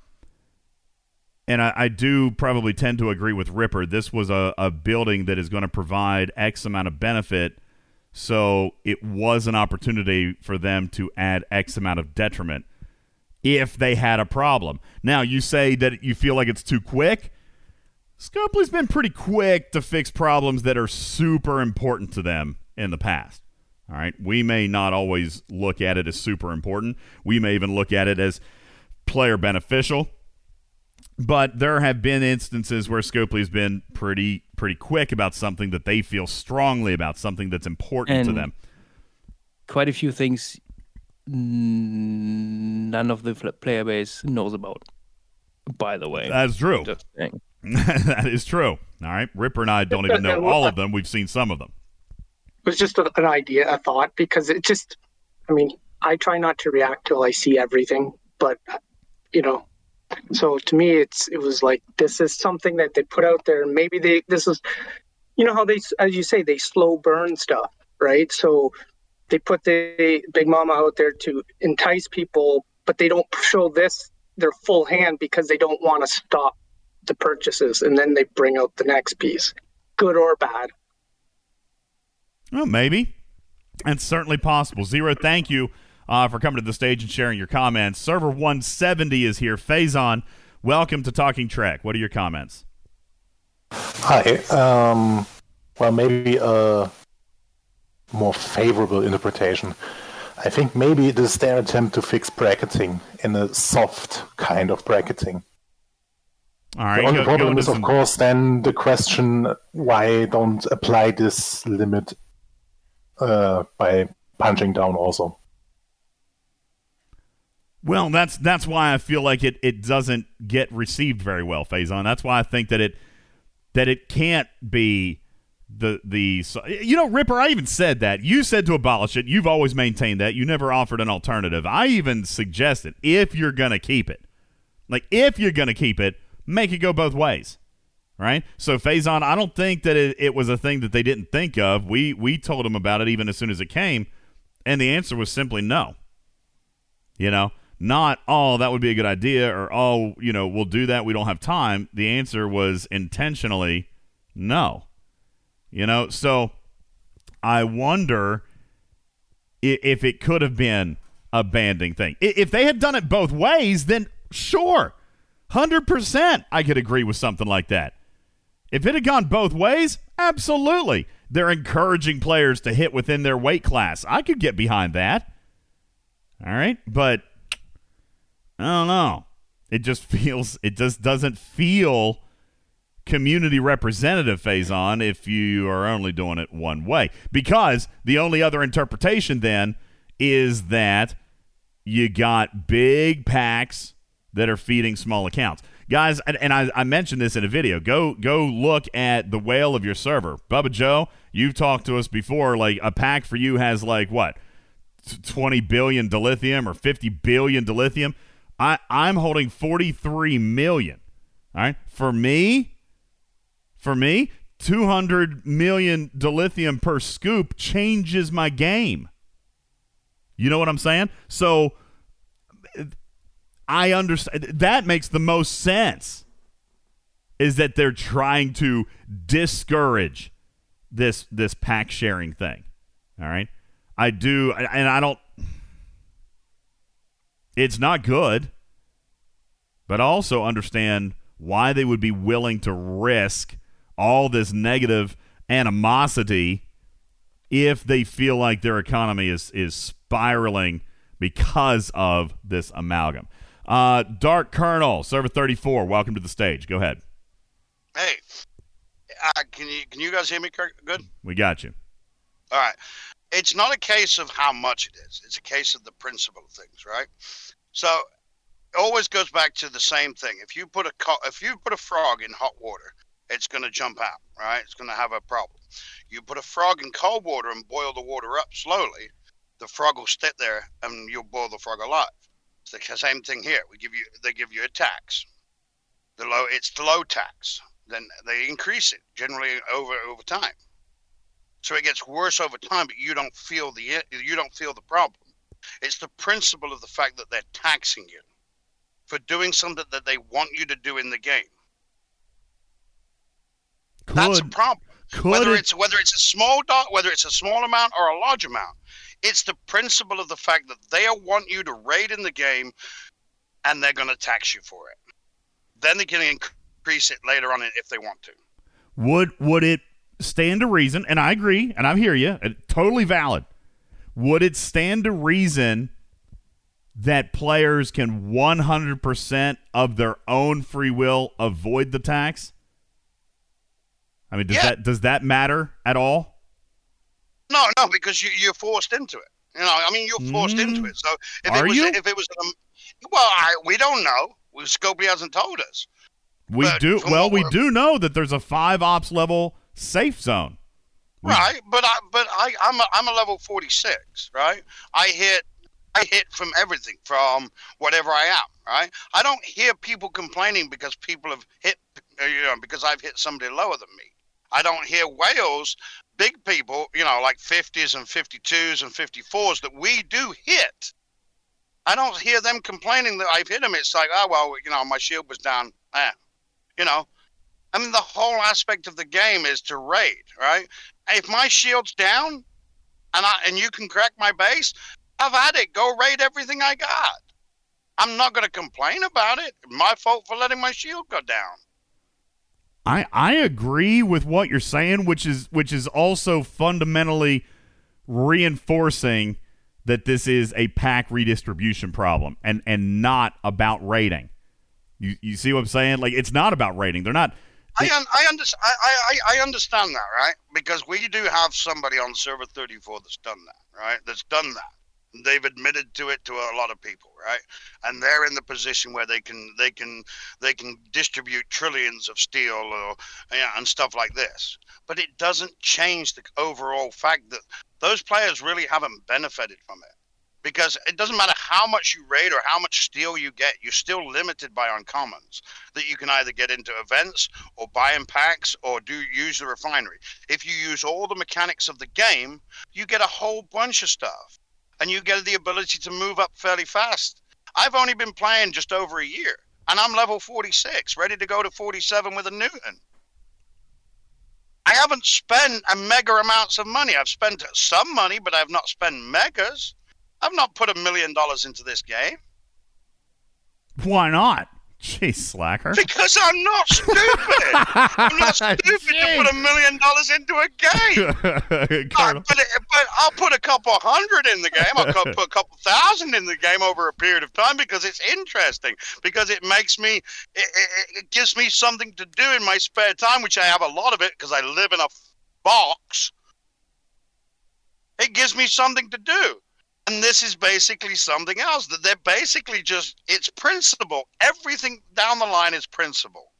And I, I do probably tend to agree with Ripper. This was a, a building that is going to provide X amount of benefit. So it was an opportunity for them to add X amount of detriment if they had a problem. Now, you say that you feel like it's too quick. Scopely's been pretty quick to fix problems that are super important to them in the past. All right. We may not always look at it as super important. We may even look at it as player beneficial. But there have been instances where Scopely's been pretty pretty quick about something that they feel strongly about, something that's important to them. Quite a few things none of the player base knows about. By the way, That's true. Just *laughs* that is true. All right, Ripper and I don't even know *laughs* all of them. We've seen some of them. It was just a, an idea, a thought, because it just, I mean, I try not to react till I see everything, but you know, so to me, it's it was like this is something that they put out there, maybe they this is, you know how they, as you say, they slow burn stuff, right? So they put the Big Mama out there to entice people, but they don't show this their full hand because they don't want to stop the purchases, and then they bring out the next piece, good or bad. Well, maybe. It's certainly possible. Zero, thank you uh, for coming to the stage and sharing your comments. Server 170 is here. Faison, welcome to Talking Trek. What are your comments? Hi. Um, well, maybe a more favorable interpretation. I think maybe it is their attempt to fix bracketing in a soft kind of bracketing. All right. the only go- problem go is, into of course, then the question why don't apply this limit uh, by punching down also. Well, that's that's why I feel like it, it doesn't get received very well, Faison. That's why I think that it that it can't be the the you know Ripper. I even said that you said to abolish it. You've always maintained that. You never offered an alternative. I even suggested if you're gonna keep it, like if you're gonna keep it, make it go both ways. Right, so Faison, I don't think that it, it was a thing that they didn't think of. We we told them about it even as soon as it came, and the answer was simply no. You know, not, oh, that would be a good idea or, oh, you know, we'll do that. We don't have time. The answer was intentionally no. You know, so I wonder i- if it could have been a banding thing. If they had done it both ways, then sure, 100% I could agree with something like that. If it had gone both ways, absolutely. They're encouraging players to hit within their weight class. I could get behind that. All right, but I don't know. It just *laughs* feels it just doesn't feel community representative Faison if you are only doing it one way. Because the only other interpretation then is that you got big packs that are feeding small accounts. Guys, and, and I, I mentioned this in a video. Go go look at the whale of your server. Bubba Joe, you've talked to us before. Like a pack for you has like what? 20 billion dilithium or 50 billion dilithium. I, I'm holding 43 million. All right. For me, for me, 200 million dilithium per scoop changes my game. You know what I'm saying? So I understand that makes the most sense is that they're trying to discourage this this pack sharing thing. All right? I do and I don't it's not good, but also understand why they would be willing to risk all this negative animosity if they feel like their economy is is spiraling because of this amalgam. Uh, Dark Colonel, Server 34, welcome to the stage. Go ahead. Hey, uh, can you can you guys hear me good? We got you. All right. It's not a case of how much it is. It's a case of the principle of things, right? So it always goes back to the same thing. If you put a co- if you put a frog in hot water, it's going to jump out, right? It's going to have a problem. You put a frog in cold water and boil the water up slowly, the frog will sit there and you'll boil the frog alive. It's the same thing here. We give you they give you a tax. The low it's the low tax. Then they increase it generally over over time. So it gets worse over time, but you don't feel the you don't feel the problem. It's the principle of the fact that they're taxing you for doing something that they want you to do in the game. That's a problem. whether it- it's whether it's a small dot, whether it's a small amount or a large amount, it's the principle of the fact that they want you to raid in the game, and they're going to tax you for it. Then they can increase it later on if they want to. Would would it stand to reason? And I agree, and I hear you. uh, Totally valid. Would it stand to reason that players can 100% of their own free will avoid the tax? I mean, does Yeah. that does that matter at all? No, no, because you, you're forced into it. You know, I mean, you're forced into it. So if Are it was, you? if it was, um, well, I, we don't know. Scopely hasn't told us. We But do well. We do know that there's a five ops level safe zone. Right, but I, but I, I'm a, I'm a level 46, right? I hit, I hit from everything, from whatever I am, right? I don't hear people complaining because people have hit, you know, because I've hit somebody lower than me. I don't hear whales, big people, you know, like 50s and 52s and 54s that we do hit. I don't hear them complaining that I've hit them. It's like, oh well, you know, my shield was down. Eh. You know, I mean, the whole aspect of the game is to raid, right? If my shield's down, and I and you can crack my base, I've had it. Go raid everything I got. I'm not going to complain about it. My fault for letting my shield go down. I I agree with what you're saying, which is which is also fundamentally reinforcing that this is a pack redistribution problem and and not about rating. You you see what I'm saying? Like it's not about rating. They're not. I un- I, under- I, I, I understand that, right? Because we do have somebody on server 34 that's done that, right? That's done that. They've admitted to it to a lot of people, right? And they're in the position where they can they can they can distribute trillions of steel or yeah, and stuff like this. But it doesn't change the overall fact that those players really haven't benefited from it. Because it doesn't matter how much you raid or how much steel you get, you're still limited by uncommons that you can either get into events or buy in packs or do use the refinery. If you use all the mechanics of the game, you get a whole bunch of stuff and you get the ability to move up fairly fast. I've only been playing just over a year and I'm level 46, ready to go to 47 with a Newton. I haven't spent a mega amounts of money. I've spent some money, but I've not spent megas. I've not put a million dollars into this game Why not? Jeez, slacker. because I'm not stupid. I'm not *laughs* stupid to put a million dollars into a game. *laughs* I put it, but I'll put a couple hundred in the game. I'll *laughs* put a couple thousand in the game over a period of time because it's interesting. Because it makes me, it, it, it gives me something to do in my spare time, which I have a lot of it because I live in a box. It gives me something to do. And this is basically something else that they're basically just, it's principle. Everything down the line is principle.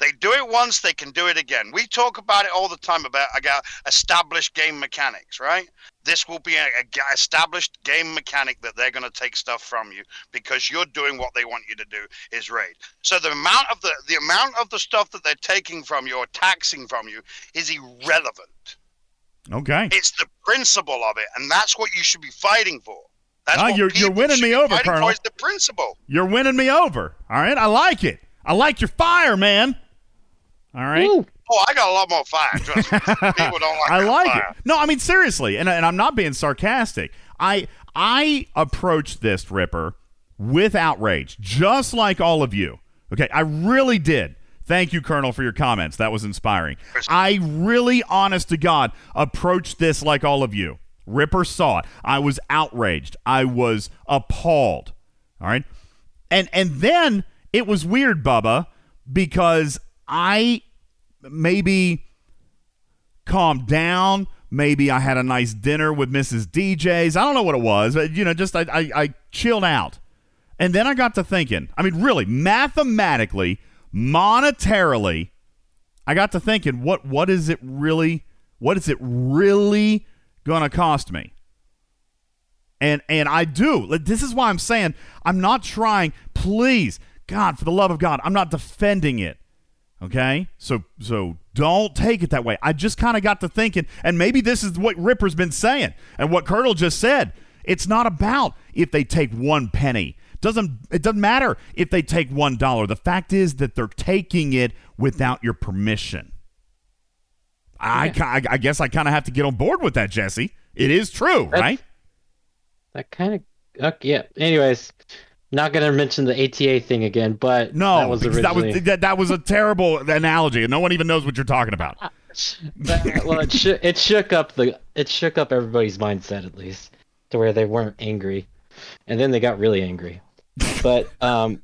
They do it once, they can do it again. We talk about it all the time about, about established game mechanics, right? This will be an established game mechanic that they're going to take stuff from you because you're doing what they want you to do is raid. So the amount of the the amount of the stuff that they're taking from you or taxing from you is irrelevant. Okay. It's the principle of it, and that's what you should be fighting for. That's Ah, what you're- you're winning me over, fighting for Colonel. is the principle. You're winning me over. All right, I like it. I like your fire, man. All right. Oh, I got a lot more fire. Trust me. *laughs* People don't like I that like fire. it. No, I mean seriously, and and I'm not being sarcastic. I I approached this Ripper with outrage, just like all of you. Okay, I really did. Thank you, Colonel, for your comments. That was inspiring. I really, honest to God, approached this like all of you. Ripper saw it. I was outraged. I was appalled. All right. And and then it was weird, Bubba, because I maybe calmed down. Maybe I had a nice dinner with Mrs. DJs. I don't know what it was, but you know, just I, I, I chilled out. And then I got to thinking, I mean, really, mathematically, monetarily, I got to thinking, what what is it really what is it really gonna cost me? And and I do. This is why I'm saying I'm not trying, please, God, for the love of God, I'm not defending it. Okay? So so don't take it that way. I just kind of got to thinking, and maybe this is what Ripper's been saying and what Colonel just said. It's not about if they take one penny. Doesn't it doesn't matter if they take one dollar. The fact is that they're taking it without your permission. I, I, I guess I kind of have to get on board with that, Jesse. It is true, right? That kind of okay, yeah. Anyways, not gonna mention the ATA thing again, but No, that was originally that was that, that was a terrible analogy, and no one even knows what you're talking about. Uh, that- well, it, shook it shook up the it shook up everybody's mindset at least to where they weren't angry. and then they got really angry. But um,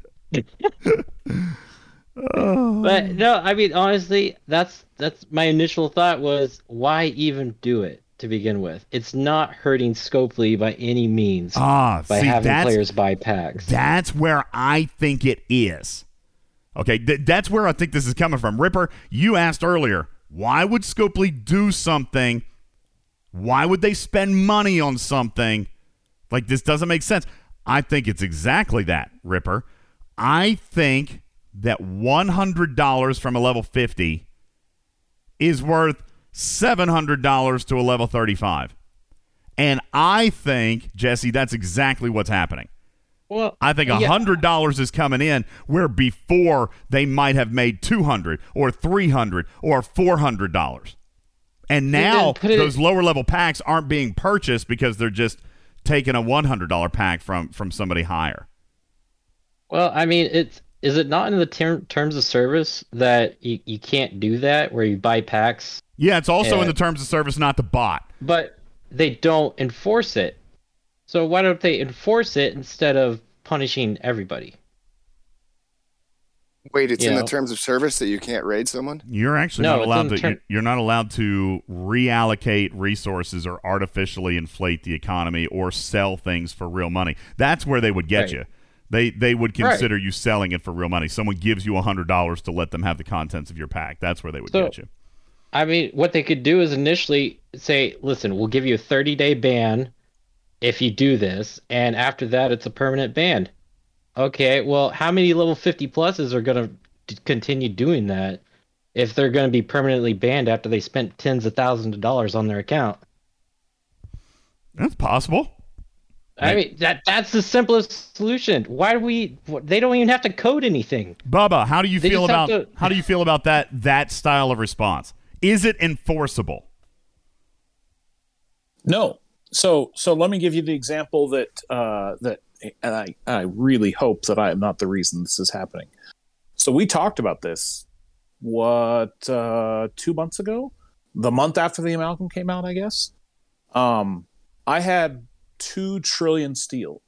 but no, I mean honestly, that's that's my initial thought was why even do it to begin with? It's not hurting Scopely by any means Ah, by see, having players buy packs. That's where I think it is. Okay, th- that's where I think this is coming from. Ripper, you asked earlier, why would Scopely do something? Why would they spend money on something? Like this doesn't make sense. I think it's exactly that, Ripper. I think that $100 from a level 50 is worth $700 to a level 35. And I think, Jesse, that's exactly what's happening. Well, I think a hundred dollars is coming in where before they might have made two hundred or three hundred or four hundred dollars, and now those lower level packs aren't being purchased because they're just taking a one hundred dollar pack from from somebody higher. Well, I mean, it's is it not in the ter- terms of service that you, you can't do that where you buy packs, Yeah, it's also in the terms of service not to bot. but they don't enforce it. So why don't they enforce it instead of punishing everybody? Wait, it's You in know. the terms of service that you can't raid someone? You're actually No, not allowed to. term- you're- you're not allowed to reallocate resources or artificially inflate the economy or sell things for real money. That's where they would get Right. you. They they would Right. consider you selling it for real money. Someone gives you a hundred dollars to let them have the contents of your pack. That's where they would So- get you. I mean, what they could do is initially say, "Listen, we'll give you a 30-day ban if you do this, and after that, it's a permanent ban." Okay, well, how many level 50 pluses are going to continue doing that if they're going to be permanently banned after they spent tens of thousands of dollars on their account? That's possible. I mean, that that's the simplest solution. Why do we? They don't even have to code anything. Bubba, how do you They feel about to- how do you feel about that that style of response? Is it enforceable? No. So so let me give you the example that uh, that and I I really hope that I am not the reason this is happening. So we talked about this what uh, two months ago, the month after the amalgam came out, I guess. Um, I had two trillion steel.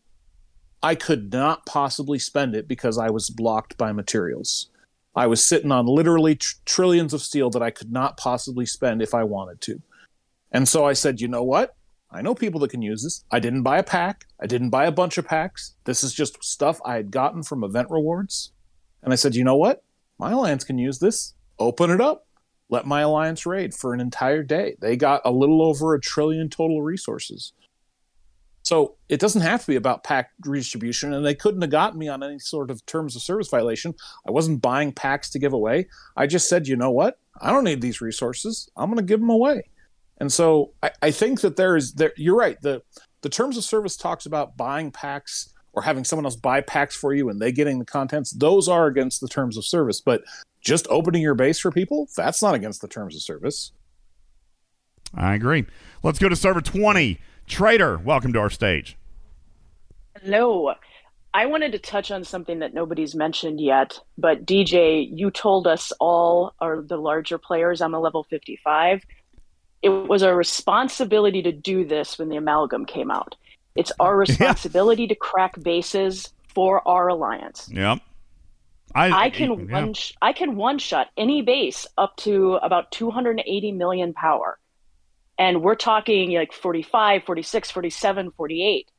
I could not possibly spend it because I was blocked by materials. I was sitting on literally tr- trillions of steel that I could not possibly spend if I wanted to. And so I said, you know what? I know people that can use this. I didn't buy a pack. I didn't buy a bunch of packs. This is just stuff I had gotten from event rewards. And I said, you know what? My alliance can use this. Open it up. Let my alliance raid for an entire day. They got a little over a trillion total resources. So it doesn't have to be about pack redistribution, and they couldn't have gotten me on any sort of terms of service violation. I wasn't buying packs to give away. I just said, you know what? I don't need these resources. I'm going to give them away. And so I, I think that there is there. You're right. the The terms of service talks about buying packs or having someone else buy packs for you and they getting the contents. Those are against the terms of service. But just opening your base for people, that's not against the terms of service. I agree. Let's go to server twenty. Trader, welcome to our stage. Hello. I wanted to touch on something that nobody's mentioned yet, but DJ, you told us all, are the larger players, I'm a level 55. It was our responsibility to do this when the amalgam came out. It's our *laughs* responsibility to crack bases for our alliance. Yep. I, can yeah. one sh- I can one shot any base up to about 280 million power. And we're talking like 45, 46, 47, 48.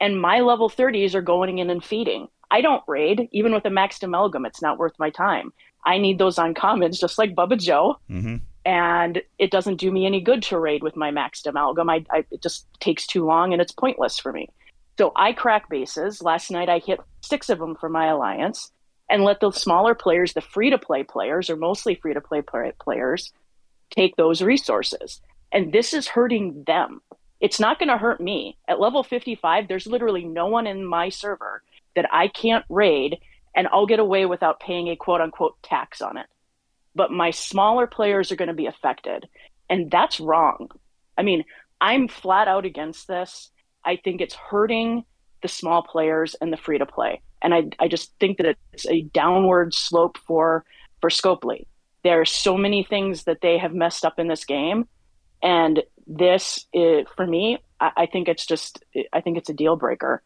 And my level 30s are going in and feeding. I don't raid. Even with a maxed amalgam, it's not worth my time. I need those uncommons just like Bubba Joe. Mm-hmm. And it doesn't do me any good to raid with my maxed amalgam. I, I, it just takes too long and it's pointless for me. So I crack bases. Last night I hit six of them for my alliance and let the smaller players, the free to play players, or mostly free to play players, take those resources. And this is hurting them. It's not going to hurt me. At level 55, there's literally no one in my server that I can't raid and I'll get away without paying a quote unquote tax on it. But my smaller players are going to be affected. And that's wrong. I mean, I'm flat out against this. I think it's hurting the small players and the free to play. And I, I just think that it's a downward slope for, for Scopely. There are so many things that they have messed up in this game. And this, is, for me, I, I think it's just, I think it's a deal breaker.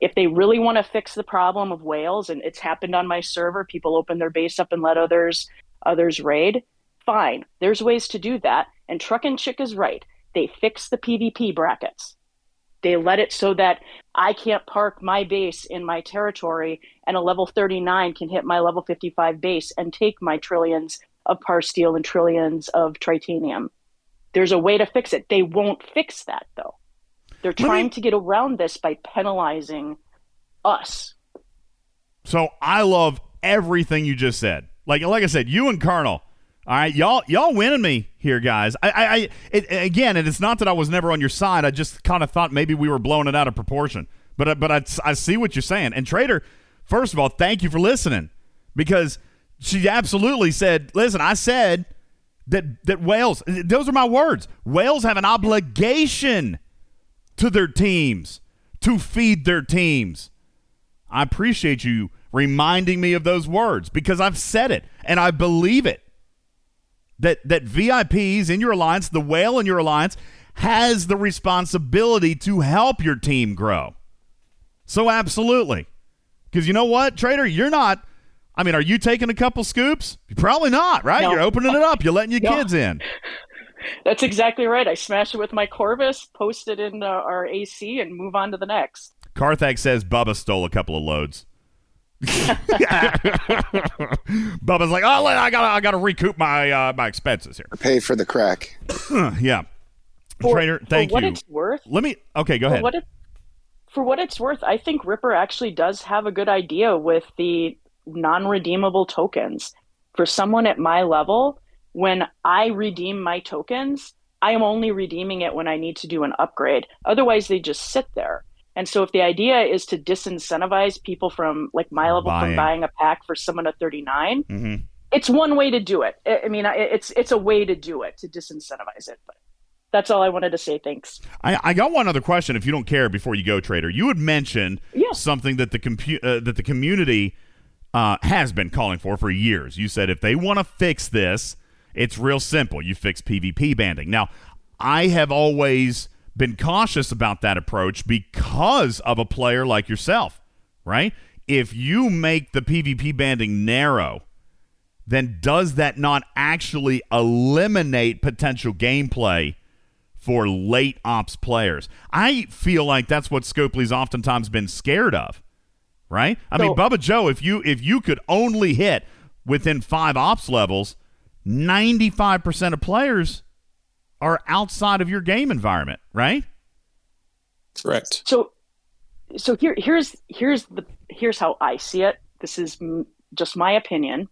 If they really want to fix the problem of whales, and it's happened on my server, people open their base up and let others others raid. Fine, there's ways to do that. And Truck and Chick is right. They fix the PvP brackets. They let it so that I can't park my base in my territory, and a level 39 can hit my level 55 base and take my trillions of parsteel and trillions of tritanium. There's a way to fix it. They won't fix that though. They're Let me- trying to get around this by penalizing us. So I love everything you just said. Like like I said, you and Colonel. All right, y'all y'all winning me here, guys. I I, I it, again, and it's not that I was never on your side. I just kind of thought maybe we were blowing it out of proportion. But but I, I see what you're saying. And Trader, first of all, thank you for listening because she absolutely said, "Listen, I said that that whales. Those are my words. Whales have an obligation to their teams to feed their teams." I appreciate you reminding me of those words because I've said it and I believe it. That that VIPs in your alliance, the whale in your alliance, has the responsibility to help your team grow. So absolutely. Because you know what, Trader, you're not I mean, are you taking a couple scoops? Probably not, right? No. You're opening it up. You're letting your No. kids in. *laughs* That's exactly right. I smash it with my Corvus, post it in uh, our AC, and move on to the next. Carthag says Bubba stole a couple of loads. *laughs* Bubba's like, oh, I gotta, I gotta recoup my uh, my expenses here. Pay for the crack. *clears throat* yeah, For- Trader, for thank what you. it's worth- Let me. Okay, go ahead. What it, for what it's worth, I think Ripper actually does have a good idea with the non-redeemable tokens. For someone at my level, when I redeem my tokens, I am only redeeming it when I need to do an upgrade. Otherwise, they just sit there. And so, if the idea is to disincentivize people from like my level Buying. from buying a pack for someone at 39, hmm it's one way to do it. I mean, it's it's a way to do it to disincentivize it. But that's all I wanted to say. Thanks. I, I got one other question, if you don't care, before you go, Trader. You had mentioned something that the compu- uh, that the community uh, has been calling for for years. You said if they want to fix this, it's real simple. You fix PvP banding. Now, I have always been cautious about that approach because of a player like yourself, right? If you make the PvP banding narrow, then does that not actually eliminate potential gameplay for late ops players? I feel like that's what Scopely's oftentimes been scared of, right? I mean, Bubba Joe, if you if you could only hit within five ops levels, ninety five percent of players are outside of your game environment, right? Correct. So, so here, here's here's the here's how I see it. This is m- just my opinion.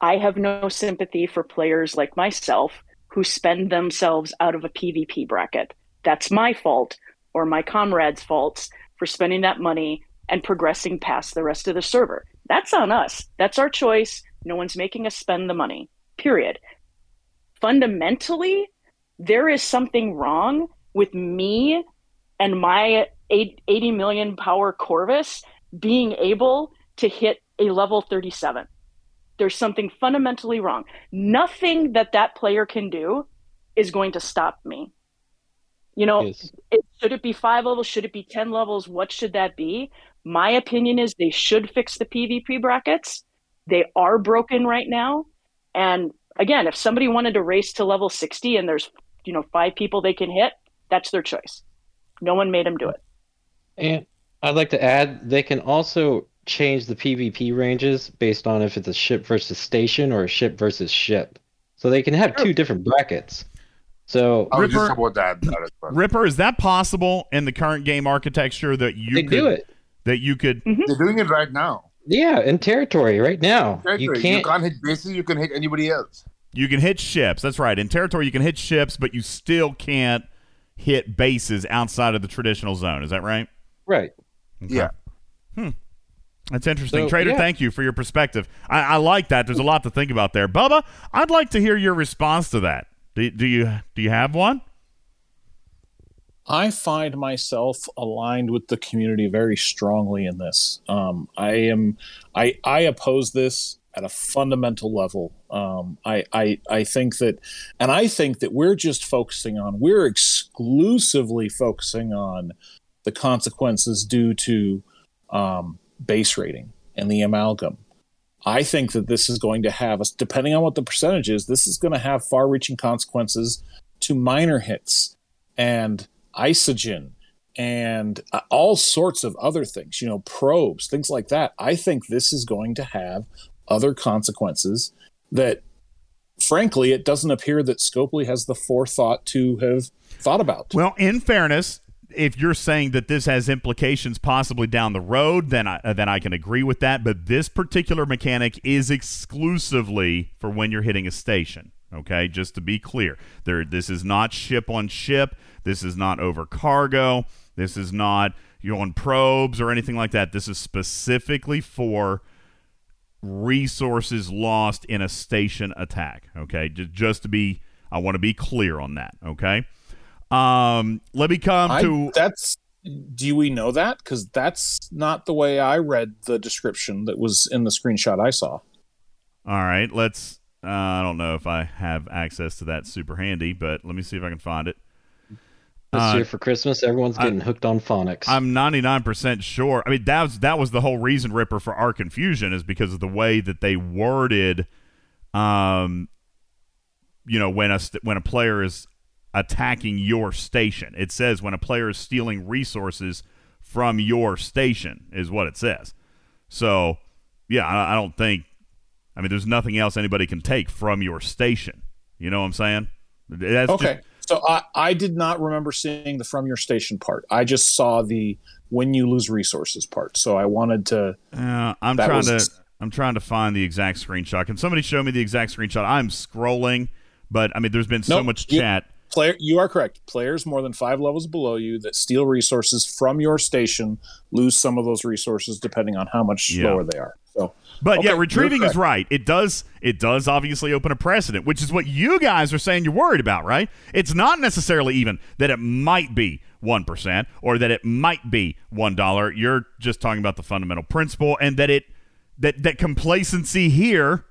I have no sympathy for players like myself who spend themselves out of a PvP bracket. That's my fault or my comrades' faults for spending that money and progressing past the rest of the server. That's on us. That's our choice. No one's making us spend the money. Period. Fundamentally, there is something wrong with me and my 80 million power Corvus being able to hit a level 37. There's something fundamentally wrong. Nothing that that player can do is going to stop me. You know, it, should it be five levels? Should it be 10 levels? What should that be? My opinion is they should fix the PvP brackets. They are broken right now. And again, if somebody wanted to race to level 60 and there's, you know, five people they can hit, that's their choice. No one made them do it. And I'd like to add, they can also change the PvP ranges based on if it's a ship versus station or a ship versus ship. So they can have two different brackets. So oh, I was just that. that. Ripper, is that possible in the current game architecture that you They could do it. that you could mm-hmm. They're doing it right now. Yeah, in territory right now. You Territory. can't. hit bases. You can hit anybody else. You can hit ships. That's right. In territory, you can hit ships, but you still can't hit bases outside of the traditional zone. Is that right? Right. Yeah. Hmm. That's interesting. So, Trader, yeah. thank you for your perspective. I, I like that. There's a lot to think about there. Bubba, I'd like to hear your response to that. Do, do you do you have one? I find myself aligned with the community very strongly in this. Um, I am, I, I oppose this at a fundamental level. Um, I, I, I think that, and I think that we're just focusing on, we're exclusively focusing on the consequences due to um, base rating and the amalgam. I think that this is going to have us, depending on what the percentage is, this is going to have far reaching consequences to minor hits and isogen and uh, all sorts of other things, you know, probes, things like that. I think this is going to have other consequences that, frankly, it doesn't appear that Scopely has the forethought to have thought about. Well, in fairness, if you're saying that this has implications possibly down the road, then I, then I can agree with that. But this particular mechanic is exclusively for when you're hitting a station. Okay, just to be clear, there this is not ship on ship. This is not over cargo. This is not you on probes or anything like that. This is specifically for resources lost in a station attack. Okay, just, just to be, I want to be clear on that. Okay. Um, let me come I, to that's. Do we know that? Because that's not the way I read the description that was in the screenshot I saw. All right, let's. Uh, I don't know if I have access to that super handy, but let me see if I can find it. This Uh, year for Christmas, everyone's getting hooked on phonics. I'm 99% sure. I mean, that was that was the whole reason, Ripper, for our confusion is because of the way that they worded, um, you know, when a st- when a player is attacking your station, it says when a player is stealing resources from your station is what it says. So, yeah, I, I don't think. I mean, there's nothing else anybody can take from your station. You know what I'm saying? That's okay. just- so I, I did not remember seeing the from your station part. I just saw the when you lose resources part. So I wanted to. Uh, I'm trying was- to I'm trying to find the exact screenshot. Can somebody show me the exact screenshot? I'm scrolling, but I mean, there's been so Nope, much you- chat. Player, you are correct. Players more than five levels below you that steal resources from your station lose some of those resources depending on how much Yeah. lower they are. So, But okay, yeah, retrieving is right. It does it does obviously open a precedent, which is what you guys are saying you're worried about, right? It's not necessarily even that it might be 1% or that it might be $1. You're just talking about the fundamental principle and that it that that complacency here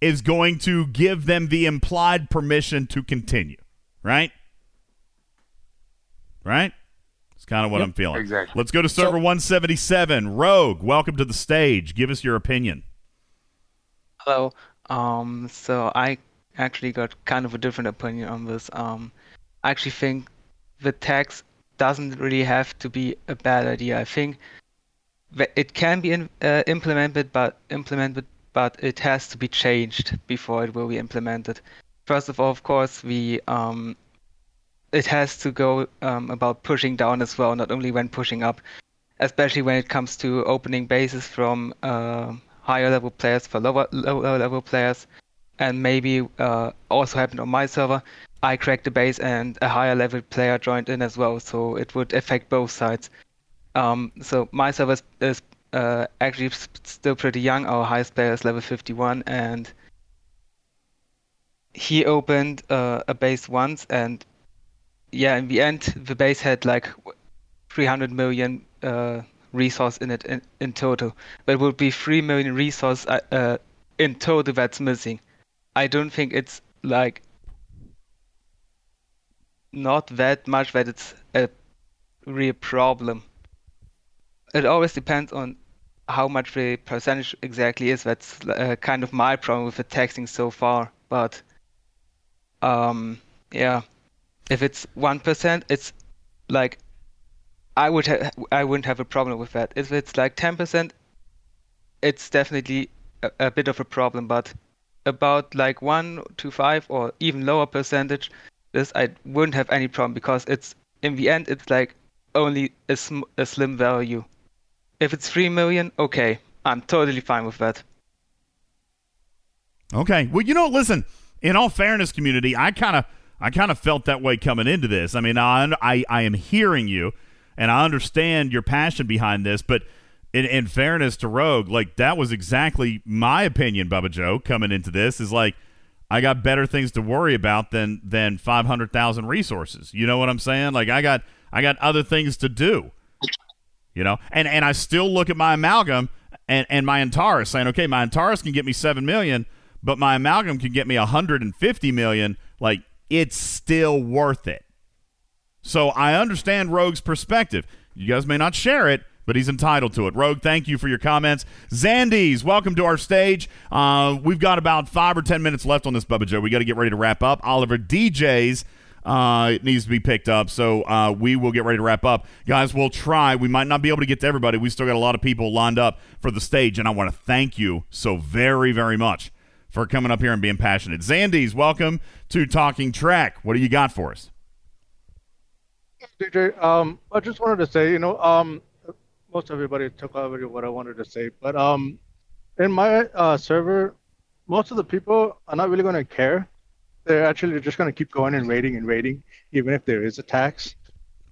is going to give them the implied permission to continue, right? Right? It's kind of what Yep, I'm feeling. exactly. Let's go to server 177. Rogue, welcome to the stage. Give us your opinion. Hello. Um, so I actually got kind of a different opinion on this. Um, I actually think the tax doesn't really have to be a bad idea. I think that it can be in, uh, implemented, but implemented, but it has to be changed before it will be implemented. First of all, of course, we um, it has to go um, about pushing down as well, not only when pushing up, especially when it comes to opening bases from uh, higher level players for lower lower level players, and maybe uh, also happened on my server. I cracked the base and a higher level player joined in as well, so it would affect both sides. Um, so my server is, uh, actually still pretty young. Our highest player is level 51, and he opened uh, a base once, and yeah, in the end, the base had like 300 million uh, resource in it in, in total. But it would be 3 million resource uh, uh, in total that's missing. I don't think it's like not that much that it's a real problem. It always depends on how much the percentage exactly is. That's uh, kind of my problem with the taxing so far. But um, yeah, if it's one percent, it's like I would ha- I wouldn't have a problem with that. If it's like ten percent, it's definitely a, a bit of a problem. But about like one to five or even lower percentage, this I wouldn't have any problem because it's in the end it's like only a, sm- a slim value. If it's three million, okay, I'm totally fine with that. Okay. Well, you know, listen. In all fairness, community, I kind of, I kind of felt that way coming into this. I mean, I, I, I am hearing you, and I understand your passion behind this. But in, in fairness to Rogue, like that was exactly my opinion, Bubba Joe, coming into this. Is like, I got better things to worry about than than five hundred thousand resources. You know what I'm saying? Like, I got, I got other things to do. You know, and and I still look at my amalgam and and my Antares saying, okay, my Antares can get me seven million, but my amalgam can get me 150 million. Like it's still worth it. So I understand Rogue's perspective. You guys may not share it, but he's entitled to it. Rogue, thank you for your comments. Zandies, welcome to our stage. Uh, we've got about five or ten minutes left on this Bubba Joe. We got to get ready to wrap up. Oliver DJs uh, it needs to be picked up. So uh, we will get ready to wrap up. Guys, we'll try. We might not be able to get to everybody. We still got a lot of people lined up for the stage, and I want to thank you so very, very much for coming up here and being passionate. Zandies, welcome to Talking Trek. What do you got for us? DJ, um, I just wanted to say, you know, um, most everybody took already what I wanted to say, but um, in my uh, server, most of the people are not really going to care. They're actually just going to keep going and raiding and raiding, even if there is a tax.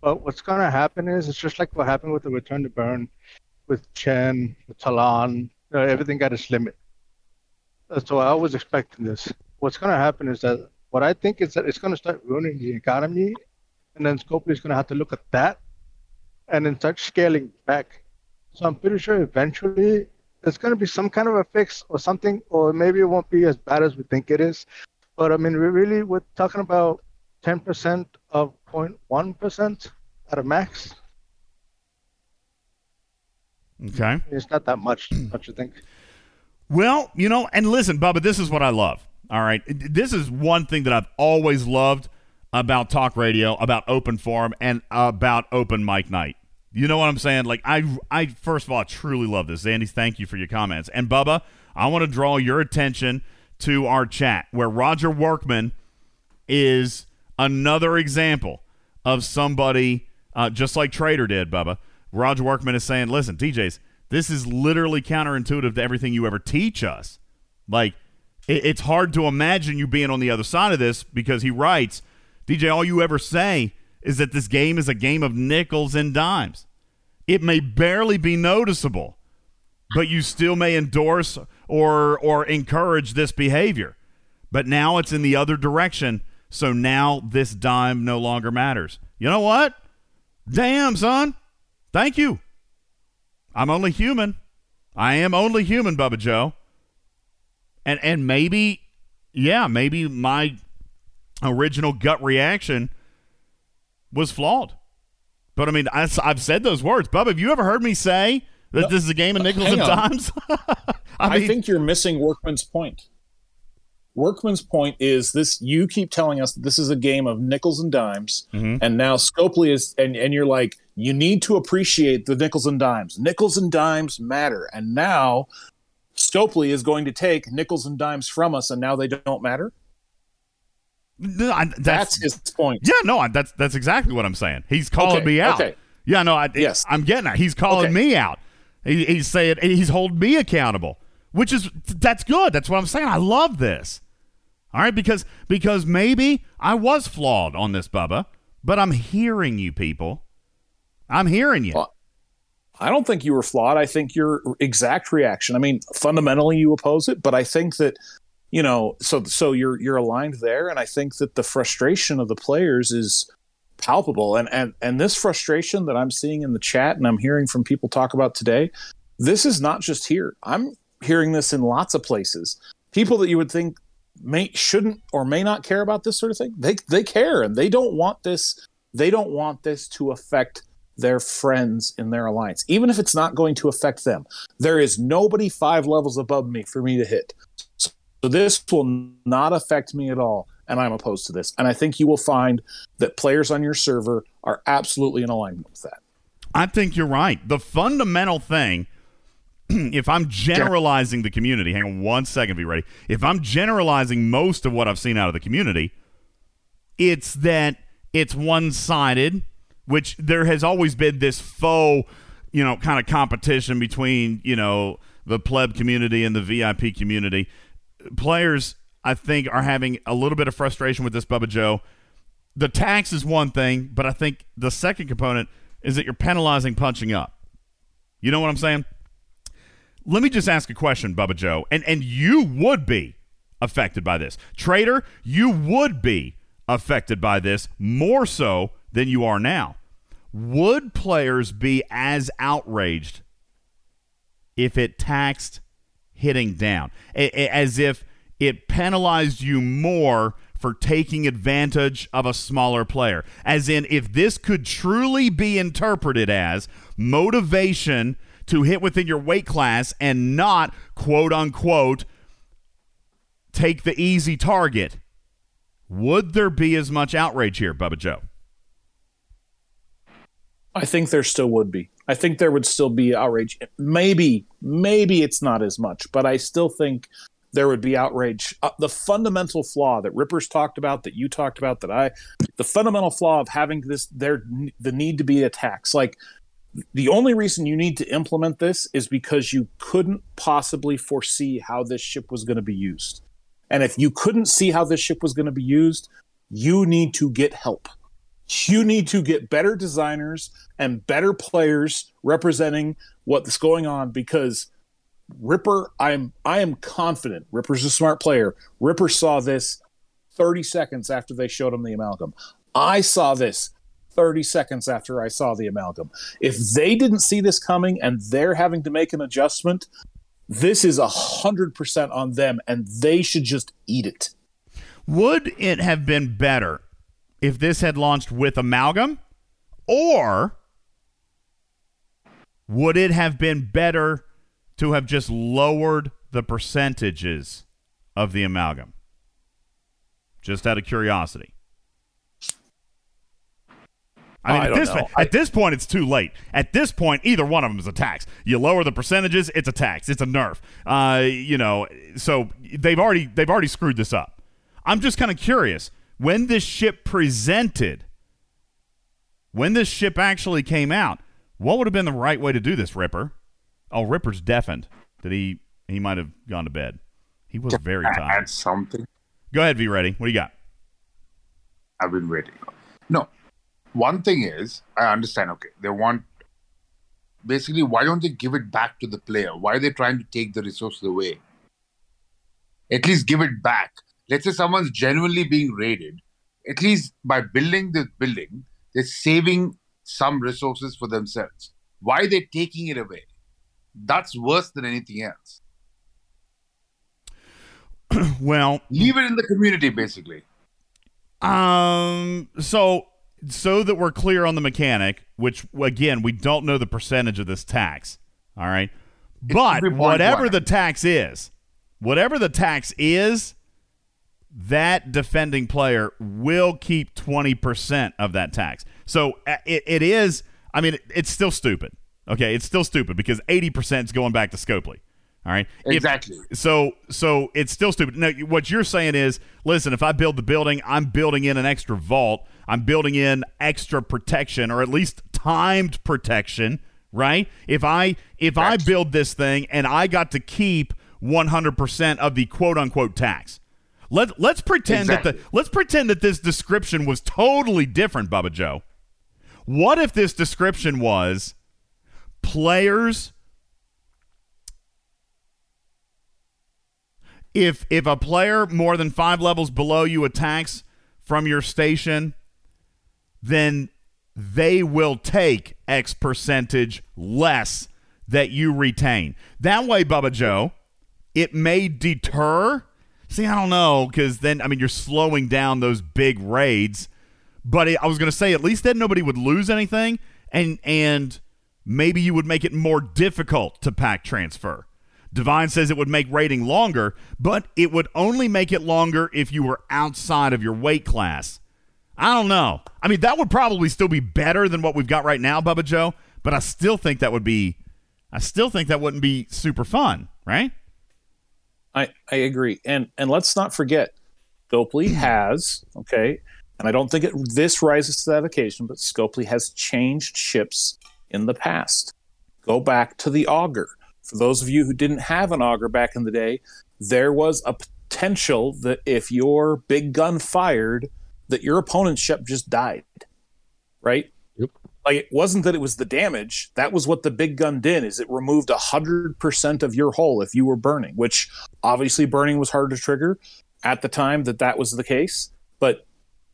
But what's going to happen is it's just like what happened with the Return to Burn, with Chen, with Talon. You know, everything got its limit. So I was expecting this. What's going to happen is that what I think is that it's going to start ruining the economy, and then Scopely is going to have to look at that and then start scaling back. So I'm pretty sure eventually there's going to be some kind of a fix or something, or maybe it won't be as bad as we think it is. But I mean, we really we're talking about 10% of 0.1% at a max. Okay. It's not that much, don't you think? Well, you know, and listen, Bubba, this is what I love. All right. This is one thing that I've always loved about talk radio, about open forum, and about open mic night. You know what I'm saying? Like I I first of all I truly love this. Andy, thank you for your comments. And Bubba, I want to draw your attention to our chat where Roger Workman is another example of somebody uh, just like Trader did, Bubba. Roger Workman is saying, listen, DJs, this is literally counterintuitive to everything you ever teach us. Like, it, it's hard to imagine you being on the other side of this because he writes, DJ, all you ever say is that this game is a game of nickels and dimes. It may barely be noticeable, but you still may endorse or or encourage this behavior. But now it's in the other direction, so now this dime no longer matters. You know what? Damn, son. Thank you. I'm only human. I am only human, Bubba Joe. And and maybe yeah, maybe my original gut reaction was flawed. But I mean, I, have said those words. Bubba, have you ever heard me say that No, this is a game of nickels and dimes? *laughs* I, mean- think you're missing Workman's point. Workman's point is this: you keep telling us this is a game of nickels and dimes, Mm-hmm. and now Scopely is, and and you're like, you need to appreciate the nickels and dimes. Nickels and dimes matter, and now Scopely is going to take nickels and dimes from us, and now they don't matter. No, I- That's his point. Yeah, no, I, that's that's exactly what I'm saying. He's calling Okay, me out. okay. Yeah, no, I, Yes. I'm getting that. He's calling Okay. me out. He, he's saying he's holding me accountable, which is that's good. That's what I'm saying. I love this. All right, because because maybe I was flawed on this, Bubba, but I'm hearing you people. I'm hearing you. I don't think you were flawed. I think your exact reaction. I mean, fundamentally you oppose it, but I think that you know, so so you're you're aligned there, and I think that the frustration of the players is palpable, and and and this frustration that I'm seeing in the chat, and I'm hearing from people talk about today, this is not just here. I'm hearing this in lots of places. People that you would think may shouldn't or may not care about this sort of thing, they they care, and they don't want this. They don't want this to affect their friends in their alliance, even if it's not going to affect them. There is nobody five levels above me for me to hit. So this will not affect me at all, and I'm opposed to this. And I think you will find that players on your server are absolutely in alignment with that. I think you're right. The fundamental thing, *clears throat* if I'm generalizing the community, hang on one second, be ready. If I'm generalizing most of what I've seen out of the community, it's that it's one sided, which there has always been this faux, you know, kind of competition between, you know, the pleb community and the VIP community. Players, I think, are having a little bit of frustration with this, Bubba Joe. The tax is one thing, but I think the second component is that you're penalizing punching up. You know what I'm saying? Let me just ask a question, Bubba Joe, and and you would be affected by this. Trader, you would be affected by this more so than you are now. Would players be as outraged if it taxed hitting down, as if it penalized you more for taking advantage of a smaller player. As in, if this could truly be interpreted as motivation to hit within your weight class and not, quote unquote, take the easy target, would there be as much outrage here, Bubba Joe? I think there still would be. I think there would still be outrage. Maybe, maybe it's not as much, but I still think there would be outrage. Uh, the fundamental flaw that Rippers talked about, that you talked about, that I, the fundamental flaw of having this, there, the need to be a tax. Like the only reason you need to implement this is because you couldn't possibly foresee how this ship was going to be used. And if you couldn't see how this ship was going to be used, you need to get help. You need to get better designers and better players representing what's going on because Ripper, I'm I am confident Ripper's a smart player. Ripper saw this 30 seconds after they showed him the amalgam. I saw this 30 seconds after I saw the amalgam. If they didn't see this coming and they're having to make an adjustment, this is a hundred percent on them and they should just eat it. Would it have been better if this had launched with amalgam? Or would it have been better to have just lowered the percentages of the amalgam? Just out of curiosity. I mean, I at, this, at this point, it's too late. At this point, either one of them is a tax. You lower the percentages, it's a tax. It's a nerf. Uh, you know, so they've already they've already screwed this up. I'm just kind of curious when this ship presented, when this ship actually came out, what would have been the right way to do this, Ripper? Oh, Ripper's deafened. That he he might have gone to bed. He was very tired. Add something. Go ahead, V ready. What do you got? I've been waiting. No, one thing is, I understand. Okay, they want basically. Why don't they give it back to the player? Why are they trying to take the resources away? At least give it back. Let's say someone's genuinely being raided. At least by building this building, they're saving some resources for themselves. Why they're they taking it away? That's worse than anything else. *clears throat* well, leave it in the community, basically. Um. So so that we're clear on the mechanic, which again we don't know the percentage of this tax. All right, but whatever the tax is, whatever the tax is, that defending player will keep twenty percent of that tax. So uh, it, it is. I mean, it's still stupid. Okay, it's still stupid because eighty percent is going back to Scopely. All right. If- Exactly. so so it's still stupid. No, what you're saying is, listen, if I build the building, I'm building in an extra vault. I'm building in extra protection or at least timed protection, right? If I if I build this thing and I got to keep 100% of the quote unquote tax. Let let's pretend that the let's pretend that this description was totally different, Bubba Joe. What if this description was players if if a player more than five levels below you attacks from your station, then they will take X percentage less that you retain. That way, Bubba Joe, it may deter. See, I don't know, because then I mean you're slowing down those big raids. But it, I was going to say at least then nobody would lose anything, and and maybe you would make it more difficult to pack transfer. Divine says it would make rating longer, but it would only make it longer if you were outside of your weight class. I don't know. I mean, that would probably still be better than what we've got right now, Bubba Joe, but I still think that would be I still think that wouldn't be super fun, right? I, I agree. And and let's not forget, Scopely mm-hmm. has, okay, and I don't think it, this rises to that occasion, but Scopely has changed ships in the past. Go back to the Augur. For those of you who didn't have an Augur back in the day, there was a potential that if your big gun fired, that your opponent's ship just died. Right? Like it wasn't that it was the damage. That was what the big gun did. Is it removed hundred percent of your hull if you were burning, which obviously burning was hard to trigger at the time that that was the case. But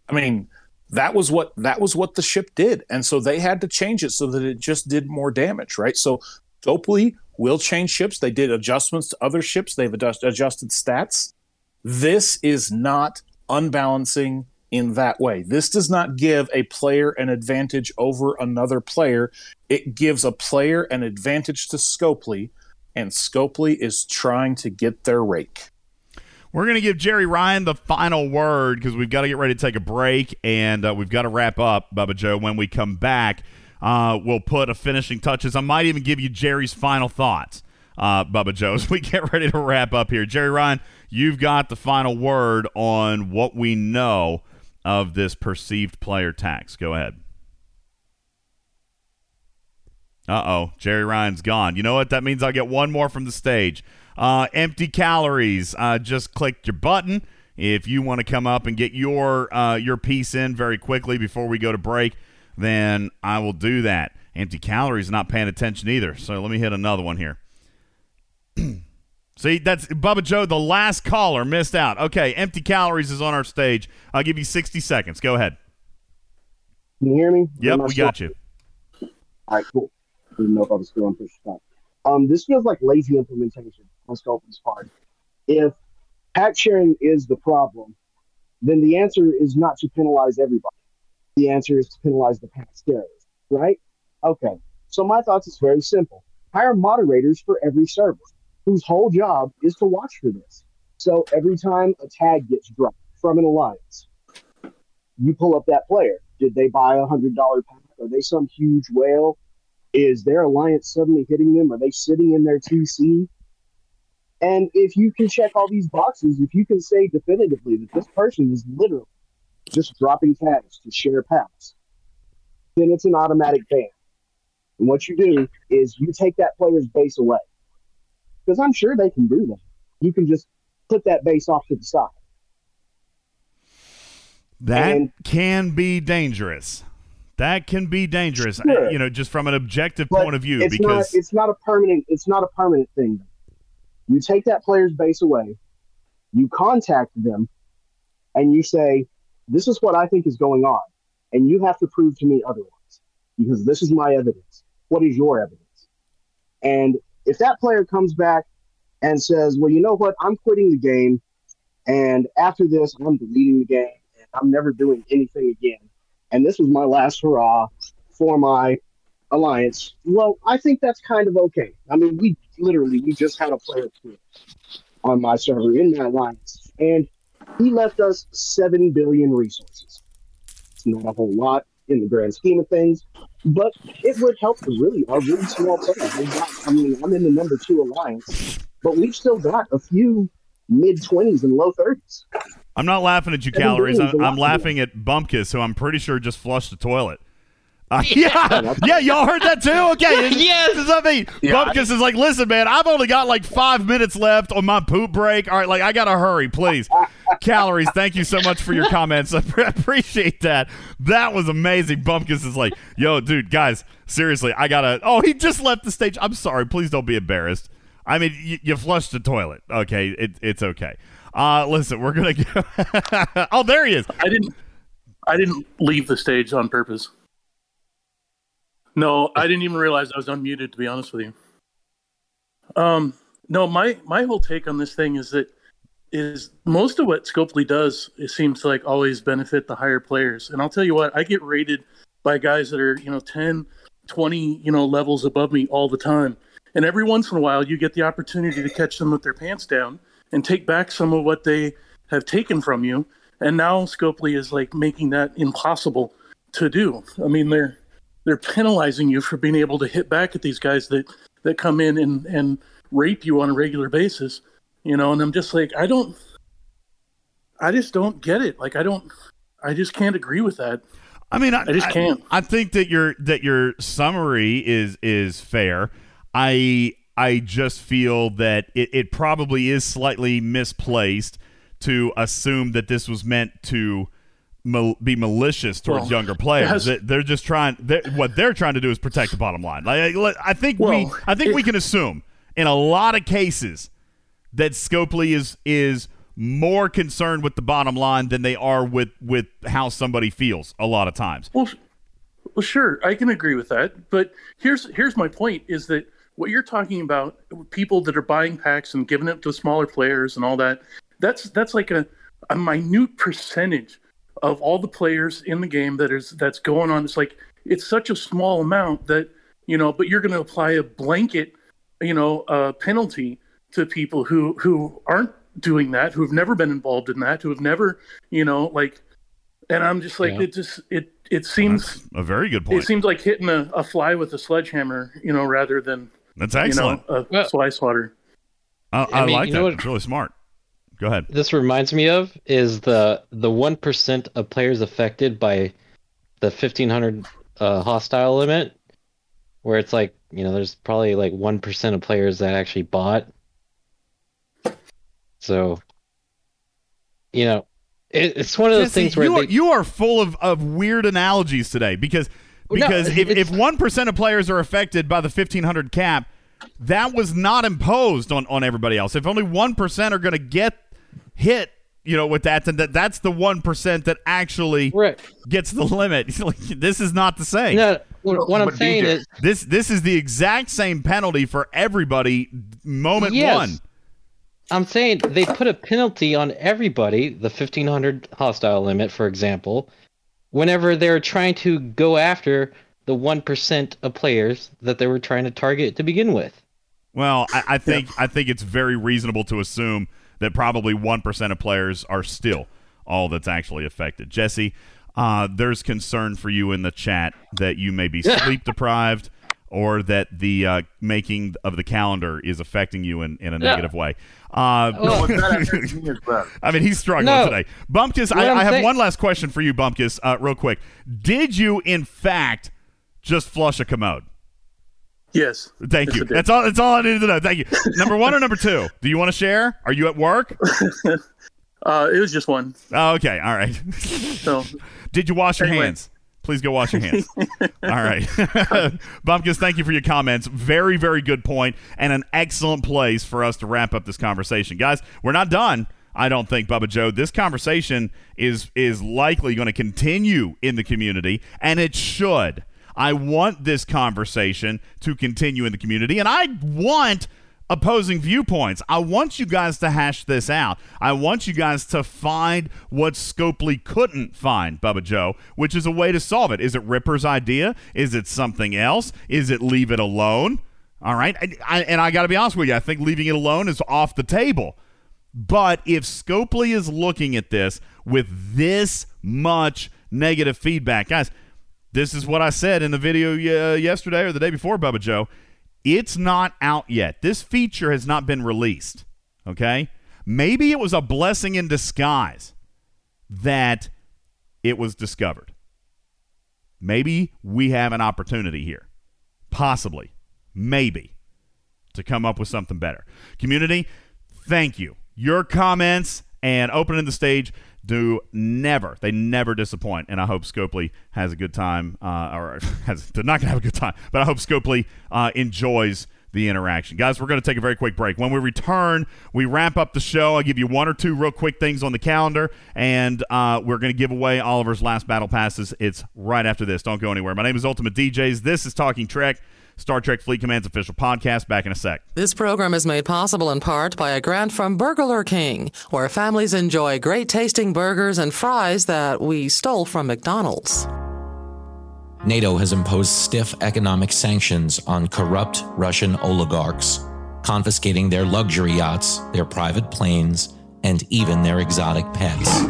I mean, that was what that was what the ship did, and so they had to change it so that it just did more damage, right? So Scopely will change ships. They did adjustments to other ships. They've adjust, adjusted stats. This is not unbalancing in that way. This does not give a player an advantage over another player. It gives a player an advantage to Scopely, and Scopely is trying to get their rake. We're going to give Jerry Ryan the final word because we've got to get ready to take a break and uh, we've got to wrap up, Bubba Joe. When we come back, uh, we'll put a finishing touches. I might even give you Jerry's final thoughts, uh, Bubba Joe, *laughs* as we get ready to wrap up here. Jerry Ryan, you've got the final word on what we know of this perceived player tax. Go ahead. Uh oh, Jerry Ryan's gone. You know what? That means I'll get one more from the stage. Uh, empty calories. Uh, just click your button if you want to come up and get your uh, your piece in very quickly before we go to break. Then I will do that. Empty calories not paying attention either. So let me hit another one here. *clears throat* See, that's Bubba Joe, the last caller missed out. Okay, empty calories is on our stage. I'll give you 60 seconds. Go ahead. Can you hear me? Yep, we got you. All right, cool. Didn't know if I was still on push stop. Um, this feels like lazy implementation Let's on Scopely's part. If pack sharing is the problem, then the answer is not to penalize everybody. The answer is to penalize the pack sharers, right? Okay. So my thoughts is very simple. Hire moderators for every server whose whole job is to watch for this. So every time a tag gets dropped from an alliance, you pull up that player. Did they buy a hundred dollar pack? Are they some huge whale? Is their alliance suddenly hitting them? Are they sitting in their TC? And if you can check all these boxes, if you can say definitively that this person is literally just dropping tags to share packs, then it's an automatic ban. And what you do is you take that player's base away. Because I'm sure they can do that. You can just put that base off to the side. That And- can be dangerous. That can be dangerous. Sure. You know, just from an objective But point of view, it's because not it's not a permanent it's not a permanent thing. You take that player's base away, you contact them, and you say, "This is what I think is going on," and you have to prove to me otherwise because this is my evidence. What is your evidence? And if that player comes back and says, "Well, you know what? I'm quitting the game, and after this, I'm deleting the game, and I'm never doing anything again," and this was my last hurrah for my alliance. Well, I think that's kind of okay. I mean, we literally we just had a player quit on my server in my alliance, and he left us seven billion resources. It's not a whole lot in the grand scheme of things, but it would help really our really small players. Got, I mean, I'm in the number two alliance, but we've still got a few mid twenties and low thirties. I'm not laughing at you, calories. I'm, I'm laughing at Bumpkiss, who I'm pretty sure just flushed the toilet. *laughs* Uh, yeah, yeah, y'all heard that too. Okay, *laughs* yes. Does that mean Bumpkiss is like, listen, man, I've only got like five minutes left on my poop break. All right, like I gotta hurry, please. Calories, thank you so much for your comments. *laughs* I pre- appreciate that. That was amazing. Bumpkiss is like, yo, dude, guys, seriously, I gotta. Oh, he just left the stage. I'm sorry. Please don't be embarrassed. I mean, you, you flushed the toilet. Okay, it, it's okay. Uh, listen, we're gonna go. oh, there he is. I didn't. I didn't leave the stage on purpose. No, I didn't even realize I was unmuted. To be honest with you. Um, no, my my whole take on this thing is that is most of what Scopely does. It seems to like always benefit the higher players. And I'll tell you what, I get rated by guys that are you know 10, 20, you know levels above me all the time. And every once in a while, you get the opportunity to catch them with their pants down and take back some of what they have taken from you. And now Scopely is like making that impossible to do. I mean, they're they're penalizing you for being able to hit back at these guys that that come in and and rape you on a regular basis. You know, and I'm just like, I don't, I just don't get it. Like, I don't, I just can't agree with that. I mean, I, I just can't. I, think that your that your summary is is fair. I I just feel that it, it probably is slightly misplaced to assume that this was meant to mal- be malicious towards Well, younger players. they're just trying. They're, what they're trying to do is protect the bottom line. Like, I- think we I think it- we can assume in a lot of cases that Scopely is is more concerned with the bottom line than they are with with how somebody feels a lot of times. Well, well, sure, I can agree with that. But here's here's my point: is that what you're talking about, people that are buying packs and giving it to smaller players and all that. That's that's like a a minute percentage of all the players in the game that is that's going on. It's like it's such a small amount that you know, but you're going to apply a blanket, you know, uh, penalty to people who who aren't doing that, who have never been involved in that, who have never, you know, like, and I'm just like, Yeah. it just it it seems a very good point. it seems like hitting a, a fly with a sledgehammer, you know, rather than That's you know, excellent. a fly swatter. I, I, I mean, like you that. know what- It's really smart. Go ahead. This reminds me of is the the one percent of players affected by the fifteen hundred uh, hostile limit, where it's like you know there's probably like one percent of players that actually bought. So, you know, it, it's one of those Jesse, things where you, are, they, you are full of, of weird analogies today because Well, no, because if, if one percent of players are affected by the fifteen hundred cap, that was not imposed on, on everybody else. If only one percent are going to get hit, you know, with that, then that, that's the one percent that actually gets the limit. *laughs* Like, this is not the same. No, what- what I'm But saying DJ is- this this is the exact same penalty for everybody. Moment Yes. one. I'm saying they put a penalty on everybody, the 1500 hostile limit, for example, whenever they're trying to go after the 1% of players that they were trying to target to begin with. Well, I, I think I think it's very reasonable to assume that probably one percent of players are still all that's actually affected. Jesse, uh, there's concern for you in the chat that you may be sleep deprived or that the uh, making of the calendar is affecting you in, in a Yeah. negative way. Uh, No, but that affects me as well. I mean, he's struggling No. today. Bumpkus, I, I'm have one last question for you, Bumpkus, uh, real quick. Did you, in fact, just flush a commode? Yes. Thank Yes, you. That's all. That's all I needed to know. Thank you. Number one or number two? Do you want to share? Are you at work? *laughs* Uh, it was just one. Oh, okay. All right. So, did you wash your Anyway. hands? Please go wash your hands. *laughs* all right. *laughs* Bumpkins, thank you for your comments. Very, very good point, and an excellent place for us to wrap up this conversation, guys. We're not done. I don't think, Bubba Joe. This conversation is is likely going to continue in the community, and it should. I want this conversation to continue in the community, and I want opposing viewpoints. I want you guys to hash this out. I want you guys to find what Scopely couldn't find, Bubba Joe, which is a way to solve it. Is it Ripper's idea? Is it something else? Is it leave it alone? All right. I, and I got to be honest with you, I think leaving it alone is off the table. But if Scopely is looking at this with this much negative feedback, guys, this is what I said in the video uh, yesterday or the day before, Bubba Joe. It's not out yet. This feature has not been released. Okay? Maybe it was a blessing in disguise that it was discovered. Maybe we have an opportunity here. Possibly. Maybe. To come up with something better. Community, thank you. Your comments and opening the stage do never, they never disappoint. And I hope Scopely has a good time, uh, or *laughs* has, they're not going to have a good time, but I hope Scopely uh, enjoys the interaction. Guys, we're going to take a very quick break. When we return, we wrap up the show. I'll give you one or two real quick things on the calendar, and uh, we're going to give away Oliver's last battle passes. It's right after this. Don't go anywhere. My name is Ultimate DJs. This is Talking Trek, Star Trek Fleet Command's official podcast. Back in a sec. This program is made possible in part by a grant from Burglar King, where families enjoy great tasting burgers and fries that we stole from McDonald's. NATO has imposed stiff economic sanctions on corrupt Russian oligarchs, confiscating their luxury yachts, their private planes, and even their exotic pets.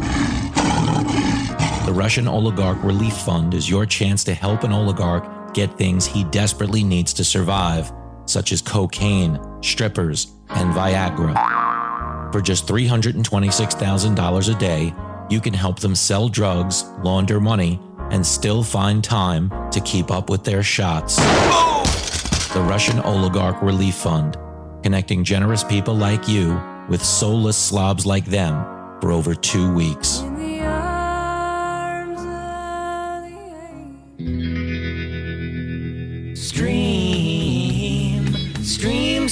The Russian Oligarch Relief Fund is your chance to help an oligarch get things he desperately needs to survive, such as cocaine, strippers, and Viagra. For just $326,000 a day, you can help them sell drugs, launder money, and still find time to keep up with their shots. The Russian Oligarch Relief Fund, connecting generous people like you with soulless slobs like them for over two weeks.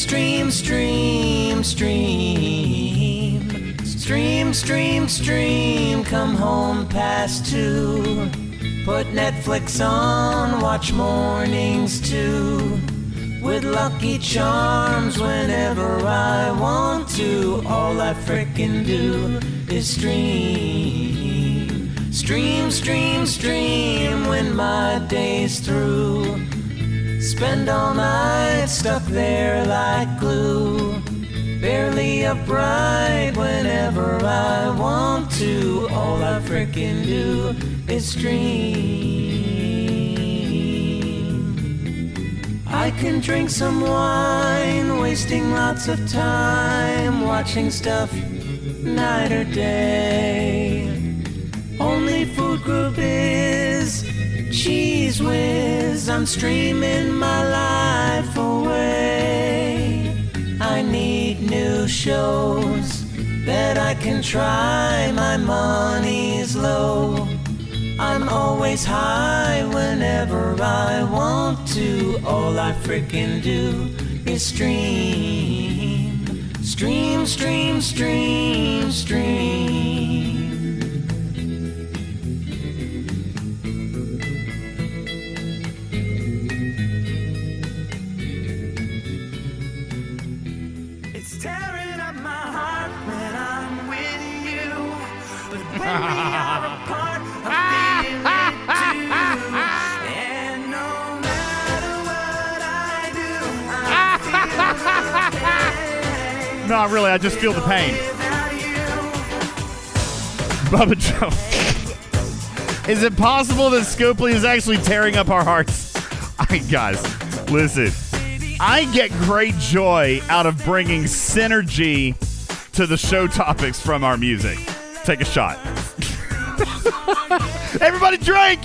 Stream, stream, stream, stream, stream, stream. Come home past two. Put Netflix on, watch mornings too. With Lucky Charms whenever I want to. All I frickin' do is stream. Stream, stream, stream when my day's through. Spend all night stuck there like glue. Barely upright whenever I want to. All I frickin' do is dream. I can drink some wine, wasting lots of time watching stuff night or day. Only food group is Cheez Whiz. I'm streaming my life away. I need new shows that I can try. My money's low. I'm always high whenever I want to. All I frickin' do is stream. Stream, stream, stream, stream. *laughs* No, really, I just feel the pain. Bubba Joe. Is it possible that Scopely is actually tearing up our hearts? *laughs* I, guys, listen. I get great joy out of bringing synergy to the show topics from our music. Take a shot. *laughs* Everybody drink!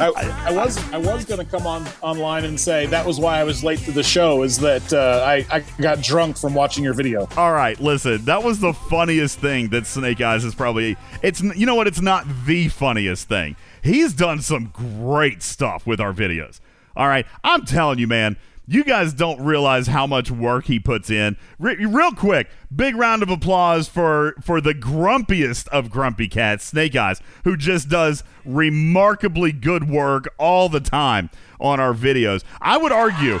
I, I was I was going to come on online and say that was why I was late to the show is that uh, I I got drunk from watching your video. All right, listen, that was the funniest thing that Snake Eyes is probably. It's you know what? It's not the funniest thing. He's done some great stuff with our videos. All right, I'm telling you, man. You guys don't realize how much work he puts in. Re- real quick, big round of applause for for the grumpiest of grumpy cats, Snake Eyes, who just does remarkably good work all the time on our videos. I would argue,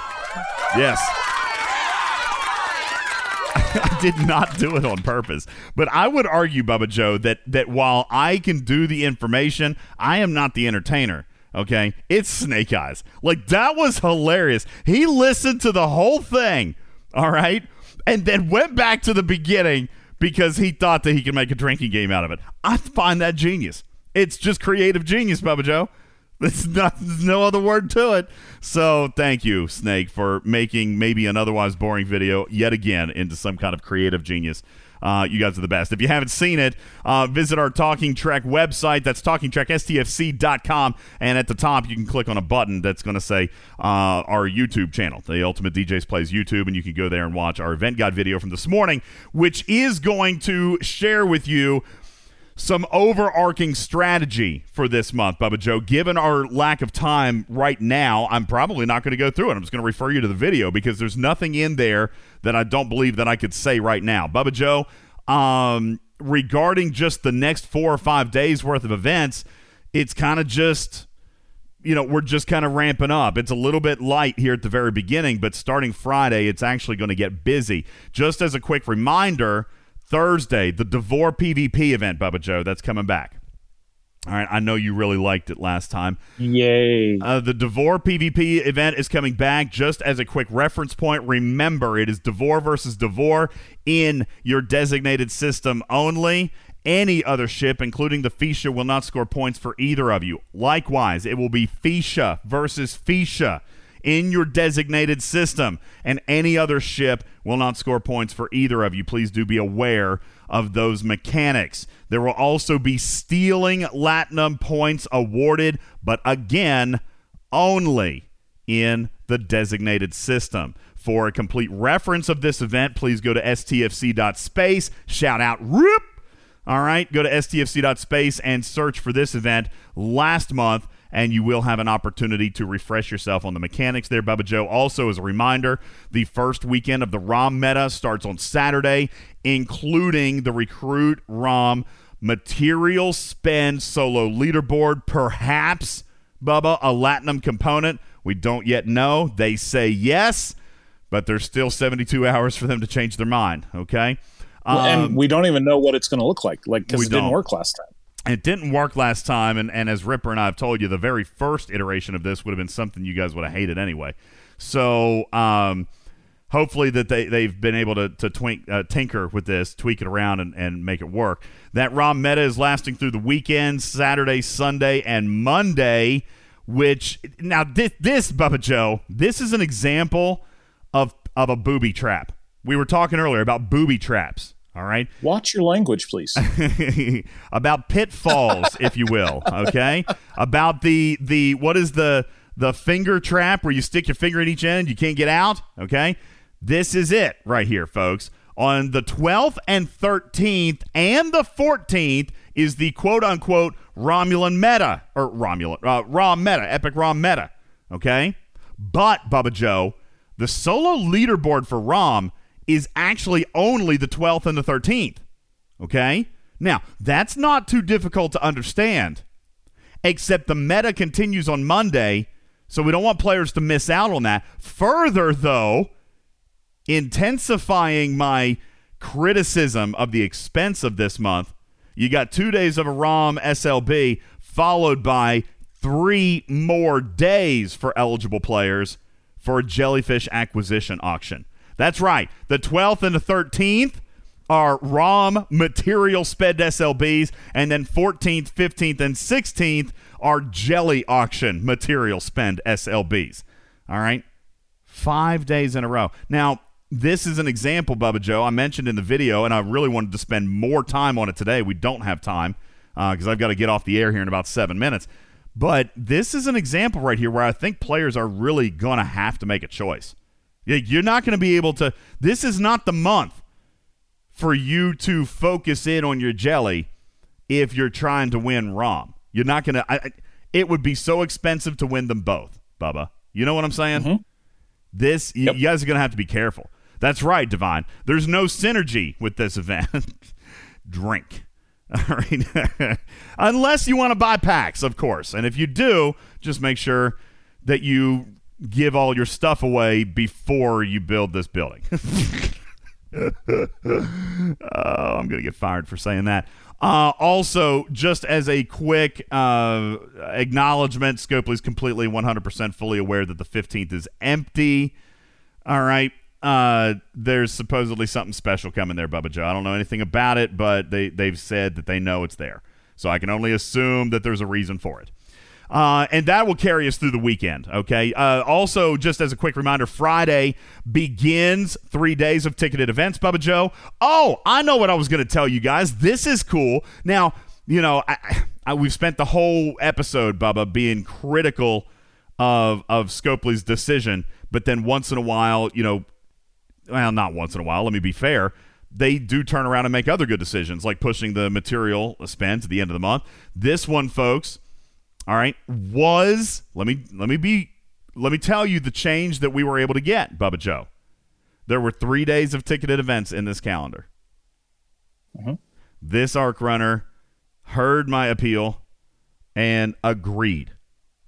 yes. *laughs* I did not do it on purpose. But I would argue, Bubba Joe, that that while I can do the information, I am not the entertainer. Okay? It's Snake Eyes. Like that was hilarious. He listened to the whole thing, all right? And then went back to the beginning because he thought that he could make a drinking game out of it. I find that genius. It's just creative genius, Bubba Joe. *laughs* There's, not, there's no other word to it. So thank you, Snake, for making maybe an otherwise boring video yet again into some kind of creative genius. Uh, you guys are the best. If you haven't seen it, uh, visit our Talking Trek website. That's talkingtrekstfc.com. And at the top, you can click on a button that's going to say uh, our YouTube channel. The Ultimate DJs Plays YouTube, and you can go there and watch our event guide video from this morning, which is going to share with you some overarching strategy for this month, Bubba Joe. Given our lack of time right now, I'm probably not going to go through it. I'm just going to refer you to the video because there's nothing in there that I don't believe that I could say right now. Bubba Joe, um, regarding just the next four or five days worth of events, it's kind of just you know, we're just kind of ramping up. It's a little bit light here at the very beginning, but starting Friday, it's actually going to get busy. Just as a quick reminder, Thursday, the Devore PvP event, Bubba Joe, that's coming back. All right, I know you really liked it last time. Yay. Uh, the Devore PvP event is coming back. Just as a quick reference point, remember it is Devore versus Devore in your designated system only. Any other ship, including the Feesha, will not score points for either of you. Likewise, it will be Feesha versus Feesha in your designated system, and any other ship will not score points for either of you. Please do be aware of those mechanics. There will also be stealing Latinum points awarded, but again, only in the designated system. For a complete reference of this event, please go to stfc.space. Shout out, RIP! All right, go to stfc.space and search for this event last month and you will have an opportunity to refresh yourself on the mechanics there, Bubba Joe. Also, as a reminder, the first weekend of the ROM meta starts on Saturday, including the Recruit ROM material spend solo leaderboard, perhaps, Bubba, a Latinum component. We don't yet know. They say yes, but there's still 72 hours for them to change their mind, okay? and Um, we don't even know what it's going to look like, like because We it didn't don't. work last time. It didn't work last time, and, and as Ripper and I have told you, the very first iteration of this would have been something you guys would have hated anyway. So um, hopefully that they, they've been able to, to twink, uh, tinker with this, tweak it around, and, and make it work. That ROM meta is lasting through the weekend, Saturday, Sunday, and Monday, which now this, this Bubba Joe, this is an example of, of a booby trap. We were talking earlier about booby traps. All right. *laughs* Watch your language, please. *laughs* about pitfalls, if you will. Okay. About the the what is the the finger trap where you stick your finger in each end, you can't get out. Okay. This is it right here, folks. On the 12th and 13th and the 14th is the quote unquote Romulan meta or Romulan uh, raw meta, epic raw meta. Okay. But Bubba Joe, the solo leaderboard for ROM is actually only the 12th and the 13th. Okay? Now, that's not too difficult to understand, except the meta continues on Monday, so we don't want players to miss out on that. Further, though, intensifying my criticism of the expense of this month, you got two days of a ROM SLB, followed by three more days for eligible players for a jellyfish acquisition auction. That's right. The 12th and the 13th are ROM material sped SLBs, and then 14th, 15th, and 16th are jelly auction material spend SLBs. All right. Five days in a row. Now, this is an example, Bubba Joe. I mentioned in the video, and I really wanted to spend more time on it today. We don't have time uh, because I've got to get off the air here in about seven minutes. But this is an example right here where I think players are really going to have to make a choice. Yeah, You're not going to be able to. This is not the month for you to focus in on your jelly if you're trying to win ROM. You're not going to. It would be so expensive to win them both, Bubba. You know what I'm saying? Mm-hmm. This, you, you guys are going to have to be careful. That's right, Divine. There's no synergy with this event. *laughs* Drink. *laughs* All right. *laughs* Unless you want to buy packs, of course. And if you do, just make sure that you give all your stuff away before you build this building. *laughs* *laughs* oh, I'm going to get fired for saying that. Uh, also, just as a quick uh, acknowledgement, Scopely's completely 100% fully aware that the 15th is empty. All right. Uh, there's supposedly something special coming there, Bubba Joe. I don't know anything about it, but they, they've said that they know it's there. So I can only assume that there's a reason for it. Uh, and that will carry us through the weekend. Okay. Uh, also, just as a quick reminder, Friday begins three days of ticketed events. Bubba Joe. Oh, I know what I was going to tell you guys. This is cool. Now, you know, I, I, we've spent the whole episode, Bubba, being critical of of Scopely's decision, but then once in a while, you know, well, not once in a while. Let me be fair. They do turn around and make other good decisions, like pushing the material spend to the end of the month. This one, folks all right, was let me let me be let me tell you the change that we were able to get, Bubba Joe. There were three days of ticketed events in this calendar. Mm-hmm. This arc runner heard my appeal and agreed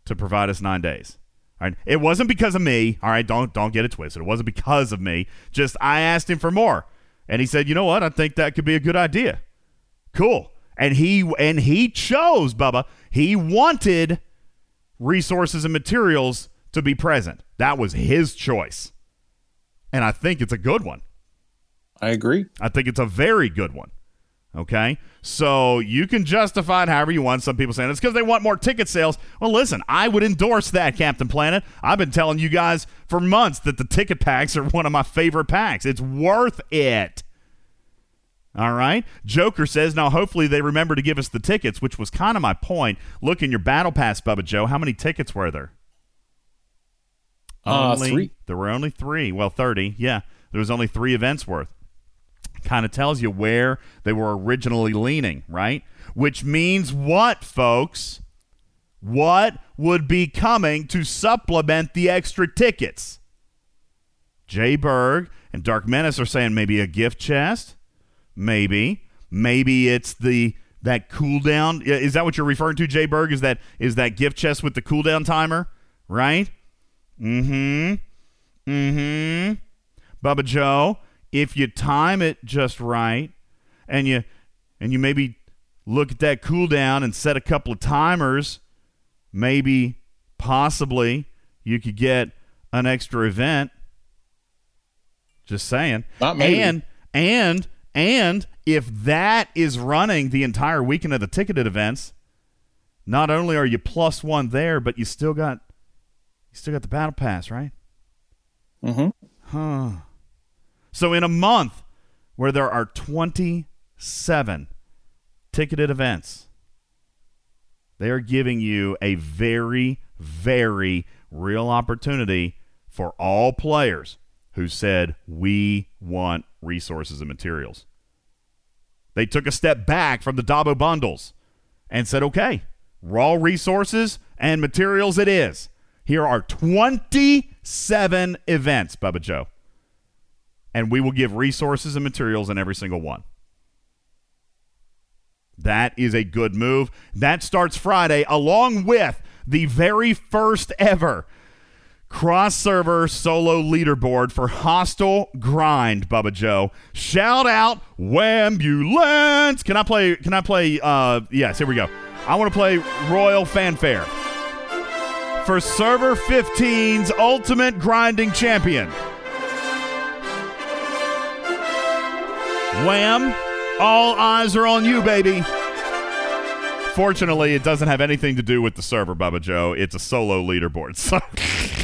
to provide us nine days. All right. It wasn't because of me. All right, don't don't get it twisted. It wasn't because of me. Just I asked him for more. And he said, you know what? I think that could be a good idea. Cool and he and he chose Bubba. He wanted resources and materials to be present. That was his choice, and I think it's a good one. I agree. I think it's a very good one. Okay, so you can justify it however you want. Some people saying it's because they want more ticket sales. Well, listen, I would endorse that, Captain Planet. I've been telling you guys for months that the ticket packs are one of my favorite packs. It's worth it. All right. Joker says, now hopefully they remember to give us the tickets, which was kind of my point. Look in your battle pass, Bubba Joe. How many tickets were there? Uh, only, three. There were only three. Well, 30. Yeah. There was only three events worth. Kind of tells you where they were originally leaning, right? Which means what, folks? What would be coming to supplement the extra tickets? Jay Berg and Dark Menace are saying maybe a gift chest. Maybe. Maybe it's the that cooldown. Is that what you're referring to, Jay Berg? Is that is that gift chest with the cooldown timer? Right? Mm-hmm. Mm-hmm. Bubba Joe, if you time it just right and you and you maybe look at that cooldown and set a couple of timers, maybe possibly you could get an extra event. Just saying. Not maybe. And and and if that is running the entire weekend of the ticketed events, not only are you plus one there, but you still got you still got the battle pass, right? Mm-hmm. Huh. So in a month where there are 27 ticketed events, they are giving you a very, very real opportunity for all players who said, We want resources and materials. They took a step back from the Dabo bundles and said, Okay, raw resources and materials it is. Here are 27 events, Bubba Joe. And we will give resources and materials in every single one. That is a good move. That starts Friday, along with the very first ever cross server solo leaderboard for Hostile Grind, Bubba Joe. Shout out Wambulance. Can I play can I play uh yes, here we go. I want to play Royal Fanfare. For server 15's ultimate grinding champion. Wham! All eyes are on you, baby. Fortunately, it doesn't have anything to do with the server, Bubba Joe. It's a solo leaderboard. So, *laughs*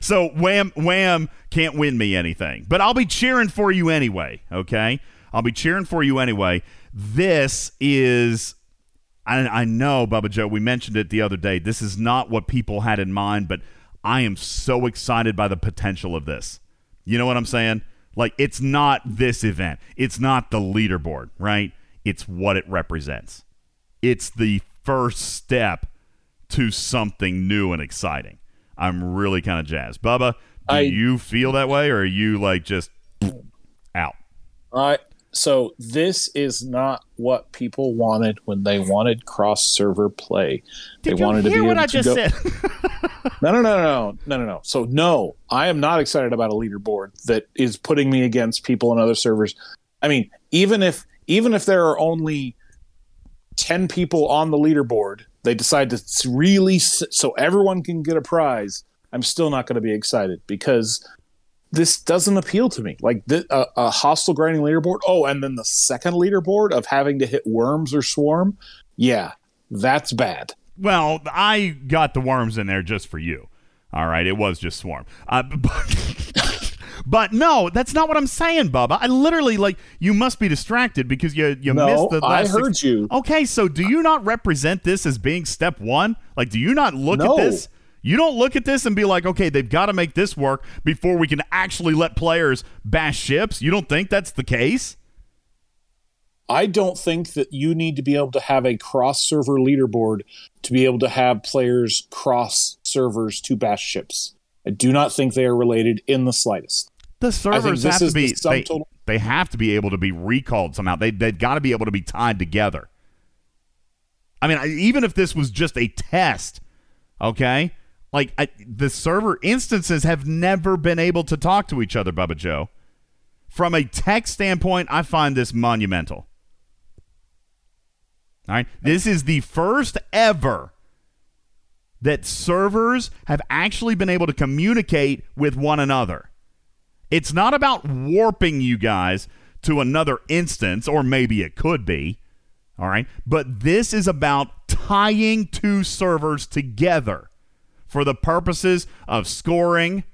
so Wham Wham can't win me anything. But I'll be cheering for you anyway, okay? I'll be cheering for you anyway. This is I, I know, Bubba Joe, we mentioned it the other day. This is not what people had in mind, but I am so excited by the potential of this. You know what I'm saying? Like, it's not this event, it's not the leaderboard, right? It's what it represents. It's the first step to something new and exciting. I'm really kind of jazzed. Bubba, do I- you feel that way, or are you like just out? Uh, so this is not what people wanted when they wanted cross server play. Did they you wanted to hear be what able I to just go- said? *laughs* no, no, no, no, no, no, no. So no, I am not excited about a leaderboard that is putting me against people on other servers. I mean, even if even if there are only ten people on the leaderboard, they decide to really so everyone can get a prize. I'm still not going to be excited because this doesn't appeal to me. Like a, a hostile grinding leaderboard. Oh, and then the second leaderboard of having to hit worms or swarm. Yeah, that's bad. Well, I got the worms in there just for you. All right, it was just swarm. Uh, *laughs* but, but no, that's not what I'm saying, Bubba. I literally like you must be distracted because you you No, missed the. I heard six- you. Okay, so do you not represent this as being step one? Like, do you not look No. at this? You don't look at this and be like, okay, they've got to make this work before we can actually let players bash ships. You don't think that's the case? I don't think that you need to be able to have a cross server leaderboard to be able to have players cross servers to bash ships. I do not think they are related in the slightest. The servers have to is the be they, they have to be able to be recalled somehow. They they've got to be able to be tied together. I mean, I, even if this was just a test, okay? Like I, the server instances have never been able to talk to each other, Bubba Joe. From a tech standpoint, I find this monumental. All right, this is the first ever that servers have actually been able to communicate with one another. It's not about warping you guys to another instance, or maybe it could be. All right. But this is about tying two servers together for the purposes of scoring,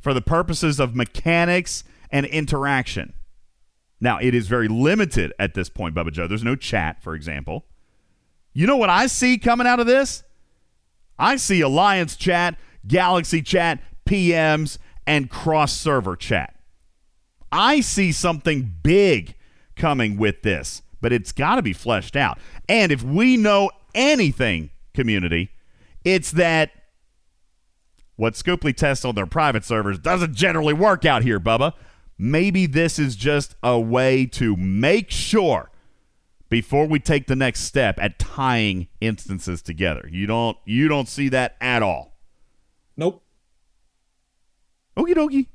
for the purposes of mechanics and interaction. Now, it is very limited at this point, Bubba Joe. There's no chat, for example. You know what I see coming out of this? I see Alliance chat, Galaxy chat, PMs, and cross server chat. I see something big coming with this, but it's got to be fleshed out. And if we know anything, community, it's that what Scopely tests on their private servers doesn't generally work out here, Bubba. Maybe this is just a way to make sure before we take the next step at tying instances together. You don't you don't see that at all. Nope. Okie dokie.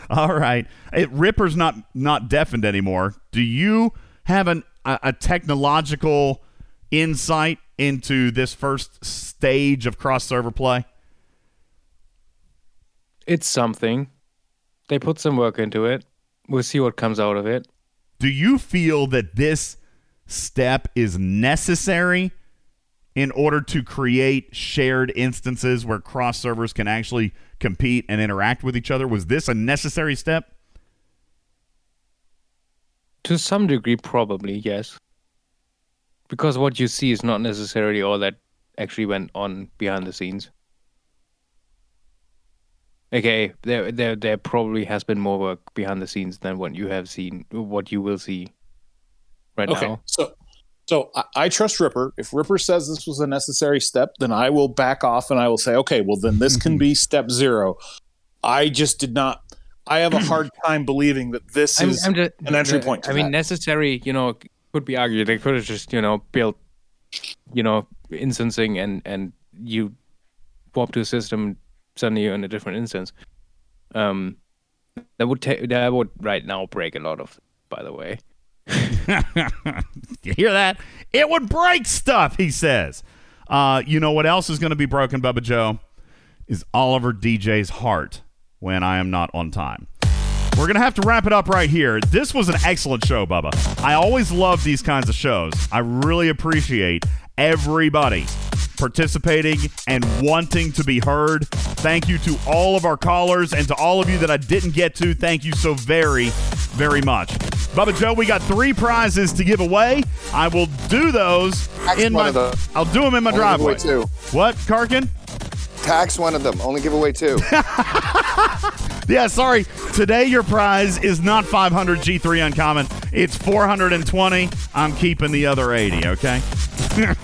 *laughs* All right. It, Ripper's not not deafened anymore. Do you have an a, a technological insight into this first stage of cross server play? It's something. They put some work into it. We'll see what comes out of it. Do you feel that this step is necessary in order to create shared instances where cross servers can actually compete and interact with each other? Was this a necessary step? To some degree, probably, yes. Because what you see is not necessarily all that actually went on behind the scenes. Okay, there, there, there probably has been more work behind the scenes than what you have seen, what you will see right okay, now. so so I, I trust Ripper. If Ripper says this was a necessary step, then I will back off and I will say, okay, well then this can be step zero. I just did not. I have a hard *clears throat* time believing that this I'm- is I'm just- an entry point. To I mean, necessary, you know, could be argued. They could have just, you know, built, you know, instancing and and you swap to a system, suddenly you're in a different instance. Um, that would take that would right now break a lot of. By the way, *laughs* you hear that? It would break stuff, he says. Uh, you know what else is going to be broken, Bubba Joe? Is Oliver DJ's heart when I am not on time. We're going to have to wrap it up right here. This was an excellent show, Bubba. I always love these kinds of shows. I really appreciate everybody participating and wanting to be heard. Thank you to all of our callers and to all of you that I didn't get to. Thank you so very, very much. Bubba Joe, we got three prizes to give away. I will do those in my. I'll do them in my driveway. two. What, Karkin? Tax one of them. Only give away two. *laughs* Yeah, sorry. Today your prize is not 500 G3 uncommon. It's 420. I'm keeping the other 80, okay? *laughs*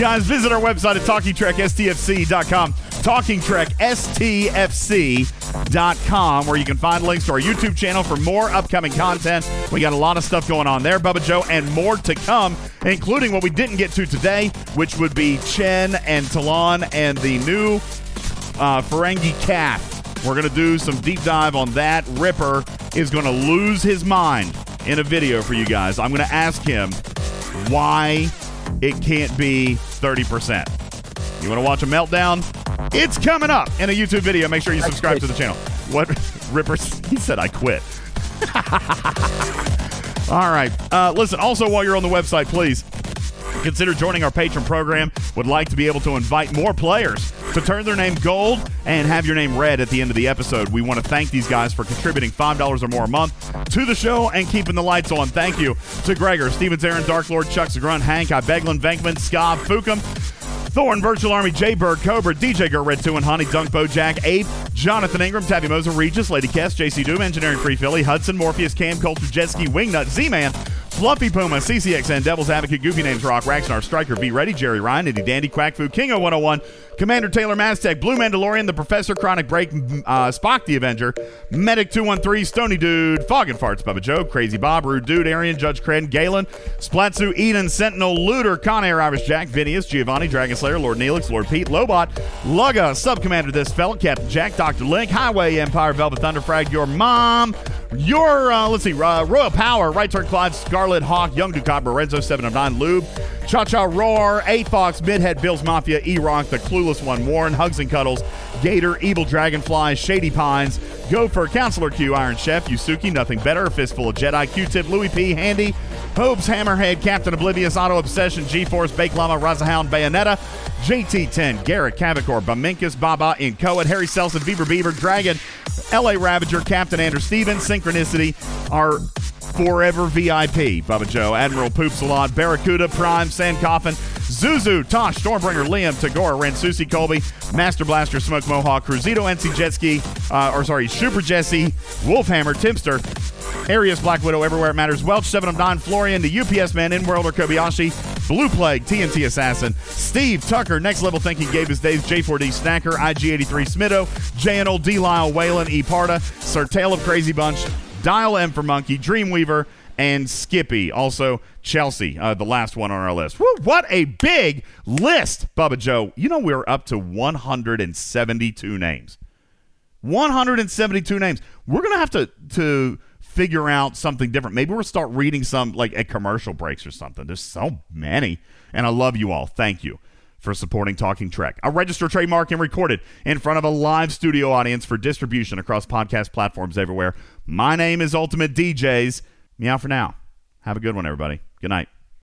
Guys, visit our website at TalkingTrekSTFC.com. TalkingTrekSTFC.com, where you can find links to our YouTube channel for more upcoming content. We got a lot of stuff going on there, Bubba Joe, and more to come, including what we didn't get to today, which would be Chen and Talon and the new uh, Ferengi cat. We're going to do some deep dive on that. Ripper is going to lose his mind in a video for you guys. I'm going to ask him why it can't be 30%. You want to watch a meltdown? It's coming up in a YouTube video. Make sure you subscribe to the channel. What? *laughs* Ripper, he said I quit. *laughs* All right. Uh, listen, also, while you're on the website, please consider joining our patron program. Would like to be able to invite more players to turn their name gold and have your name read at the end of the episode. We want to thank these guys for contributing $5 or more a month to the show and keeping the lights on. Thank you to Gregor, Stevens Aaron, Dark Lord, Chuck Zagrunt, Hank, I Beglin, Venkman, Scott, Fukum, Thorn, Virtual Army, Jay Bird, Cobra, DJ Go Red 2 and Honey, Dunk Bojack, Ape, Jonathan Ingram, Tabby Moser, Regis, Lady Kess, JC Doom, Engineering Free Philly, Hudson, Morpheus, Cam, Culture, Jetski, Wingnut, Z-Man, Fluffy Puma, CCXN, Devil's Advocate, Goofy Names Rock, Raxnar, Striker, Be Ready, Jerry Ryan, Nitty Dandy, Quack Fu, King 101, Commander Taylor Maztec, Blue Mandalorian, The Professor, Chronic Break, uh, Spock the Avenger, Medic 213, Stony Dude, Fog and Farts, Bubba Joe, Crazy Bob, Rude Dude, Arian, Judge Cred, Galen, Splatsu, Eden, Sentinel, Looter, Con Air, Irish Jack, Vinius, Giovanni, Dragon Slayer, Lord Neelix, Lord Pete, Lobot, Lugga, Sub Commander This Fella, Captain Jack, Dr. Link, Highway Empire, Velvet Thunderfrag, Your Mom, Your, uh, let's see, uh, Royal Power, Right Turn Clyde, Scarlet Hawk, Young Ducat, Lorenzo, 7 of 9, Lube, Cha Cha Roar, A Fox, Midhead, Bills Mafia, E Rock, The Clueless One, Warren, Hugs and Cuddles, Gator, Evil Dragonfly, Shady Pines, Gopher, Counselor Q, Iron Chef, Yusuki, Nothing Better, Fistful of Jedi, Q-Tip, Louis P, Handy, Hopes, Hammerhead, Captain Oblivious, Auto Obsession, G-Force, Bake Llama, Razahound, Bayonetta, JT10, Garrett, Cavicor, Baminkus, Baba, Incoet, Harry Selson, Beaver Beaver, Dragon, LA Ravager, Captain Andrew Stevens, Synchronicity, our Forever VIP, Bubba Joe, Admiral Poops a lot, Barracuda, Prime, Sand Coffin, Zuzu, Tosh, Stormbringer, Liam, Tagora, Ransusi, Colby, Master Blaster, Smoke Mohawk, Cruzito, NC Jetski, uh, or sorry, Super Jesse, Wolfhammer, Timster, Arius, Black Widow, Everywhere It Matters, Welch, 7 of 9, Florian, the UPS Man, In World or Kobayashi, Blue Plague, TNT Assassin, Steve, Tucker, Next Level Thinking, Gave His Days, J4D Snacker, IG83 Smido, JNL, D Lyle, Whalen, E Parta, Sir Tale of Crazy Bunch, Dial M for Monkey, Dreamweaver, and Skippy. Also, Chelsea, uh, the last one on our list. Woo, what a big list, Bubba Joe. You know, we're up to 172 names. 172 names. We're gonna have to to figure out something different. Maybe we'll start reading some like at commercial breaks or something. There's so many, and I love you all. Thank you for supporting Talking Trek. I register, trademark, and recorded in front of a live studio audience for distribution across podcast platforms everywhere. My name is Ultimate DJs. Meow for now. Have a good one, everybody. Good night.